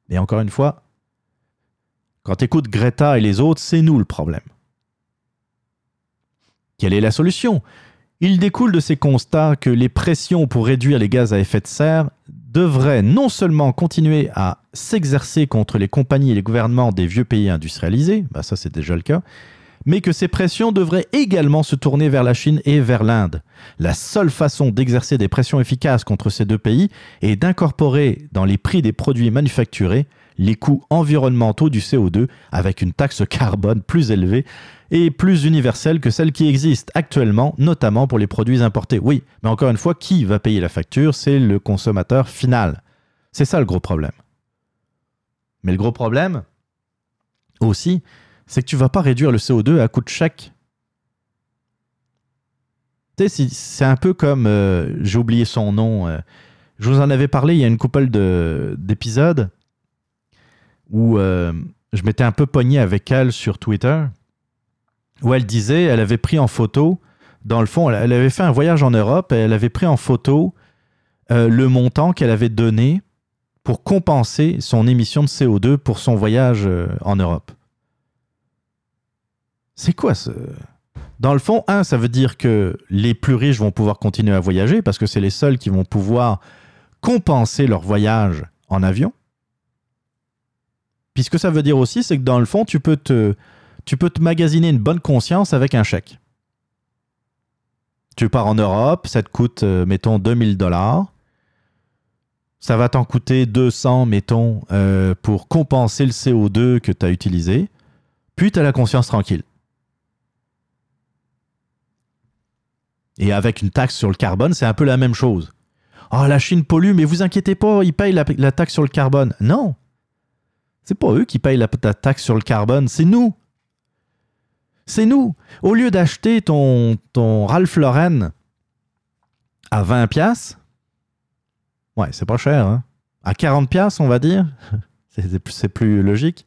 Et encore une fois, quand tu écoutes Greta et les autres, c'est nous le problème. Quelle est la solution? Il découle de ces constats que les pressions pour réduire les gaz à effet de serre devraient non seulement continuer à s'exercer contre les compagnies et les gouvernements des vieux pays industrialisés, bah ça c'est déjà le cas, mais que ces pressions devraient également se tourner vers la Chine et vers l'Inde. La seule façon d'exercer des pressions efficaces contre ces deux pays est d'incorporer dans les prix des produits manufacturés les coûts environnementaux du CO2 avec une taxe carbone plus élevée et plus universelle que celle qui existe actuellement, notamment pour les produits importés. Oui, mais encore une fois, qui va payer la facture? C'est le consommateur final. C'est ça le gros problème. Mais le gros problème aussi, c'est que tu vas pas réduire le CO2 à coup de chèque. C'est- un peu comme, euh, j'ai oublié son nom, euh, je vous en avais parlé il y a une couple de- d'épisodes où euh, je m'étais un peu pogné avec elle sur Twitter, où elle disait, elle avait pris en photo, dans le fond, elle, avait fait un voyage en Europe et elle avait pris en photo le montant qu'elle avait donné pour compenser son émission de CO2 pour son voyage en Europe. C'est quoi ce... Dans le fond, un, ça veut dire que les plus riches vont pouvoir continuer à voyager parce que c'est les seuls qui vont pouvoir compenser leur voyage en avion. Puis ça veut dire aussi, c'est que dans le fond, tu peux te, tu peux te magasiner une bonne conscience avec un chèque. Tu pars en Europe, ça te coûte, euh, mettons, 2000 dollars. Ça va t'en coûter 200, mettons, euh, pour compenser le CO2 que tu as utilisé. Puis tu as la conscience tranquille. Et avec une taxe sur le carbone, c'est un peu la même chose. Ah, la Chine pollue, mais vous inquiétez pas, ils payent la, taxe sur le carbone. Non. C'est pas eux qui payent la, taxe sur le carbone, c'est nous. C'est nous. Au lieu d'acheter ton, ton Ralph Lauren à 20 piastres, ouais, c'est pas cher, hein. À 40 piastres, on va dire, *laughs* c'est plus, logique.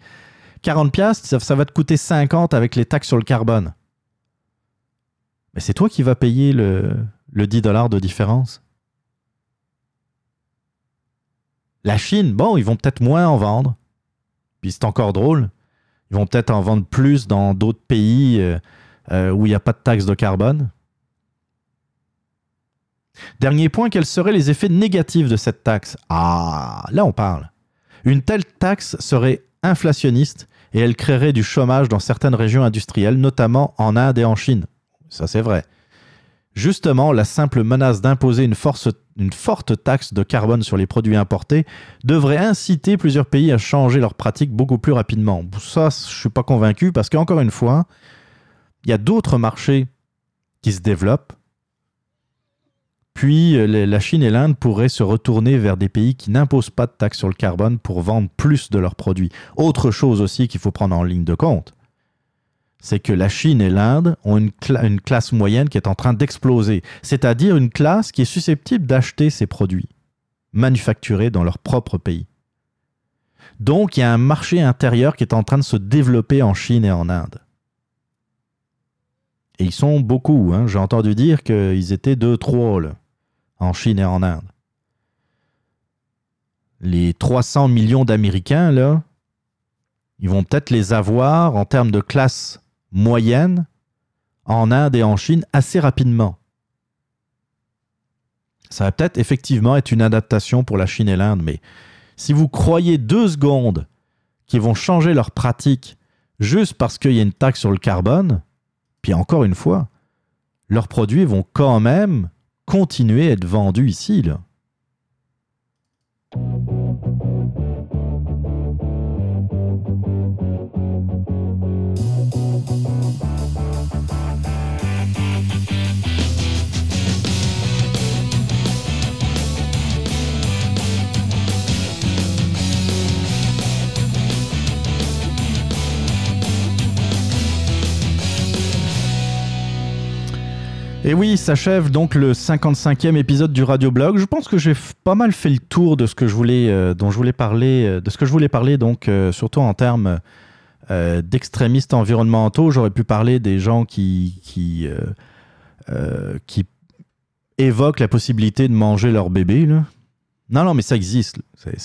40 piastres, ça, ça va te coûter 50 avec les taxes sur le carbone. Mais c'est toi qui vas payer le, le 10 dollars de différence. La Chine, bon, ils vont peut-être moins en vendre. Puis c'est encore drôle. Ils vont peut-être en vendre plus dans d'autres pays euh, euh, où il n'y a pas de taxe de carbone. Dernier point, quels seraient les effets négatifs de cette taxe? Ah, là on parle. Une telle taxe serait inflationniste et elle créerait du chômage dans certaines régions industrielles, notamment en Inde et en Chine. Ça c'est vrai. Justement, la simple menace d'imposer une, forte taxe de carbone sur les produits importés devrait inciter plusieurs pays à changer leurs pratiques beaucoup plus rapidement. Ça, je suis pas convaincu parce qu'encore une fois, il y a d'autres marchés qui se développent. Puis la Chine et l'Inde pourraient se retourner vers des pays qui n'imposent pas de taxe sur le carbone pour vendre plus de leurs produits. Autre chose aussi qu'il faut prendre en ligne de compte, c'est que la Chine et l'Inde ont une, cla- une classe moyenne qui est en train d'exploser. C'est-à-dire une classe qui est susceptible d'acheter ces produits manufacturés dans leur propre pays. Donc il y a un marché intérieur qui est en train de se développer en Chine et en Inde. Et ils sont beaucoup. hein. J'ai entendu dire qu'ils étaient deux, trois là, en Chine et en Inde. Les 300 millions d'Américains, là, ils vont peut-être les avoir en termes de classe moyenne en Inde et en Chine assez rapidement. Ça va peut-être effectivement être une adaptation pour la Chine et l'Inde, mais si vous croyez deux secondes qu'ils vont changer leurs pratiques juste parce qu'il y a une taxe sur le carbone, puis encore une fois, leurs produits vont quand même continuer à être vendus ici. Et oui, s'achève donc le 55e épisode du Radioblog. Je pense que j'ai pas mal fait le tour de ce que je voulais, euh, parler, euh, de ce que je voulais parler, donc euh, surtout en termes d'extrémistes environnementaux. J'aurais pu parler des gens qui, qui, évoquent la possibilité de manger leur bébé. Non, non, mais ça existe. C'est,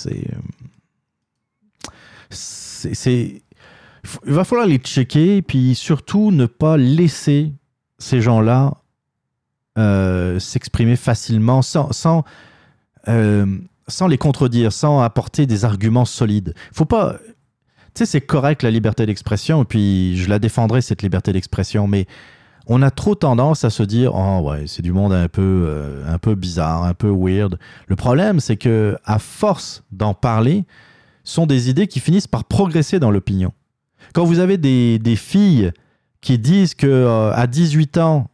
c'est, il va falloir les checker, puis surtout ne pas laisser ces gens-là euh, s'exprimer facilement sans, sans, euh, sans les contredire, sans apporter des arguments solides. Faut pas. Tu sais, c'est correct la liberté d'expression, et puis je la défendrai cette liberté d'expression, mais on a trop tendance à se dire oh ouais c'est du monde un peu euh, un peu bizarre, un peu weird. Le problème c'est que à force d'en parler, sont des idées qui finissent par progresser dans l'opinion. Quand vous avez des, des filles qui disent que à 18 ans,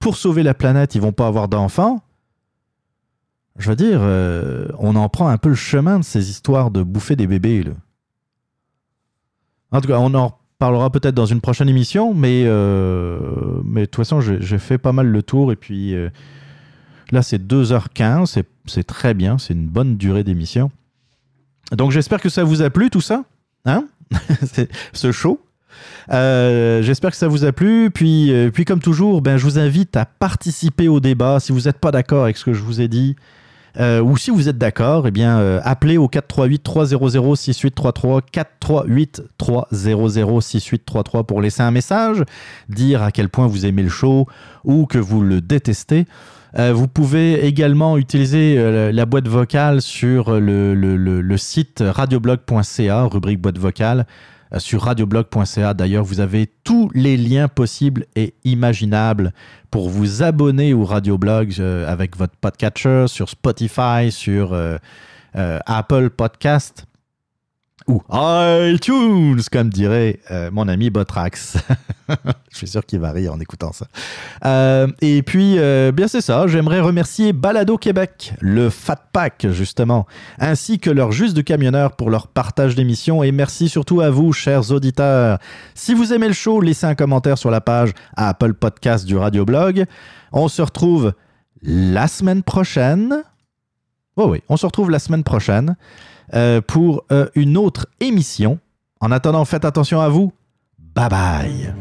pour sauver la planète, ils vont pas avoir d'enfants, je veux dire, euh, on en prend un peu le chemin de ces histoires de bouffer des bébés. En tout cas, on en parlera peut-être dans une prochaine émission, mais, euh, mais de toute façon, j'ai fait pas mal le tour. Et puis euh, là, c'est 2h15, c'est- très bien, c'est une bonne durée d'émission. Donc j'espère que ça vous a plu tout ça, hein? *laughs* Ce show. Euh, J'espère que ça vous a plu. Puis, euh, puis comme toujours, ben, je vous invite à participer au débat. Si vous n'êtes pas d'accord avec ce que je vous ai dit, euh, ou si vous êtes d'accord, eh bien, appelez au 438 300 6833 438 300 6833 pour laisser un message, dire à quel point vous aimez le show ou que vous le détestez. Vous pouvez également utiliser la boîte vocale sur le- le- le site radioblog.ca, rubrique boîte vocale. Euh, sur radioblog.ca, d'ailleurs, vous avez tous les liens possibles et imaginables pour vous abonner au Radioblog euh, avec votre podcatcher sur Spotify, sur euh, Apple Podcast ou iTunes, comme dirait euh, mon ami Botrax. *laughs* Je suis sûr qu'il va rire en écoutant ça. Euh, et puis, euh, bien c'est ça, j'aimerais remercier Balado Québec, le Fat Pack justement, ainsi que leur juste de camionneurs pour leur partage d'émissions. Et merci surtout à vous, chers auditeurs. Si vous aimez le show, laissez un commentaire sur la page Apple Podcast du Radioblog. On se retrouve la semaine prochaine. Oui, oui, on se retrouve la semaine prochaine euh, pour euh, une autre émission. En attendant, faites attention à vous. Bye bye.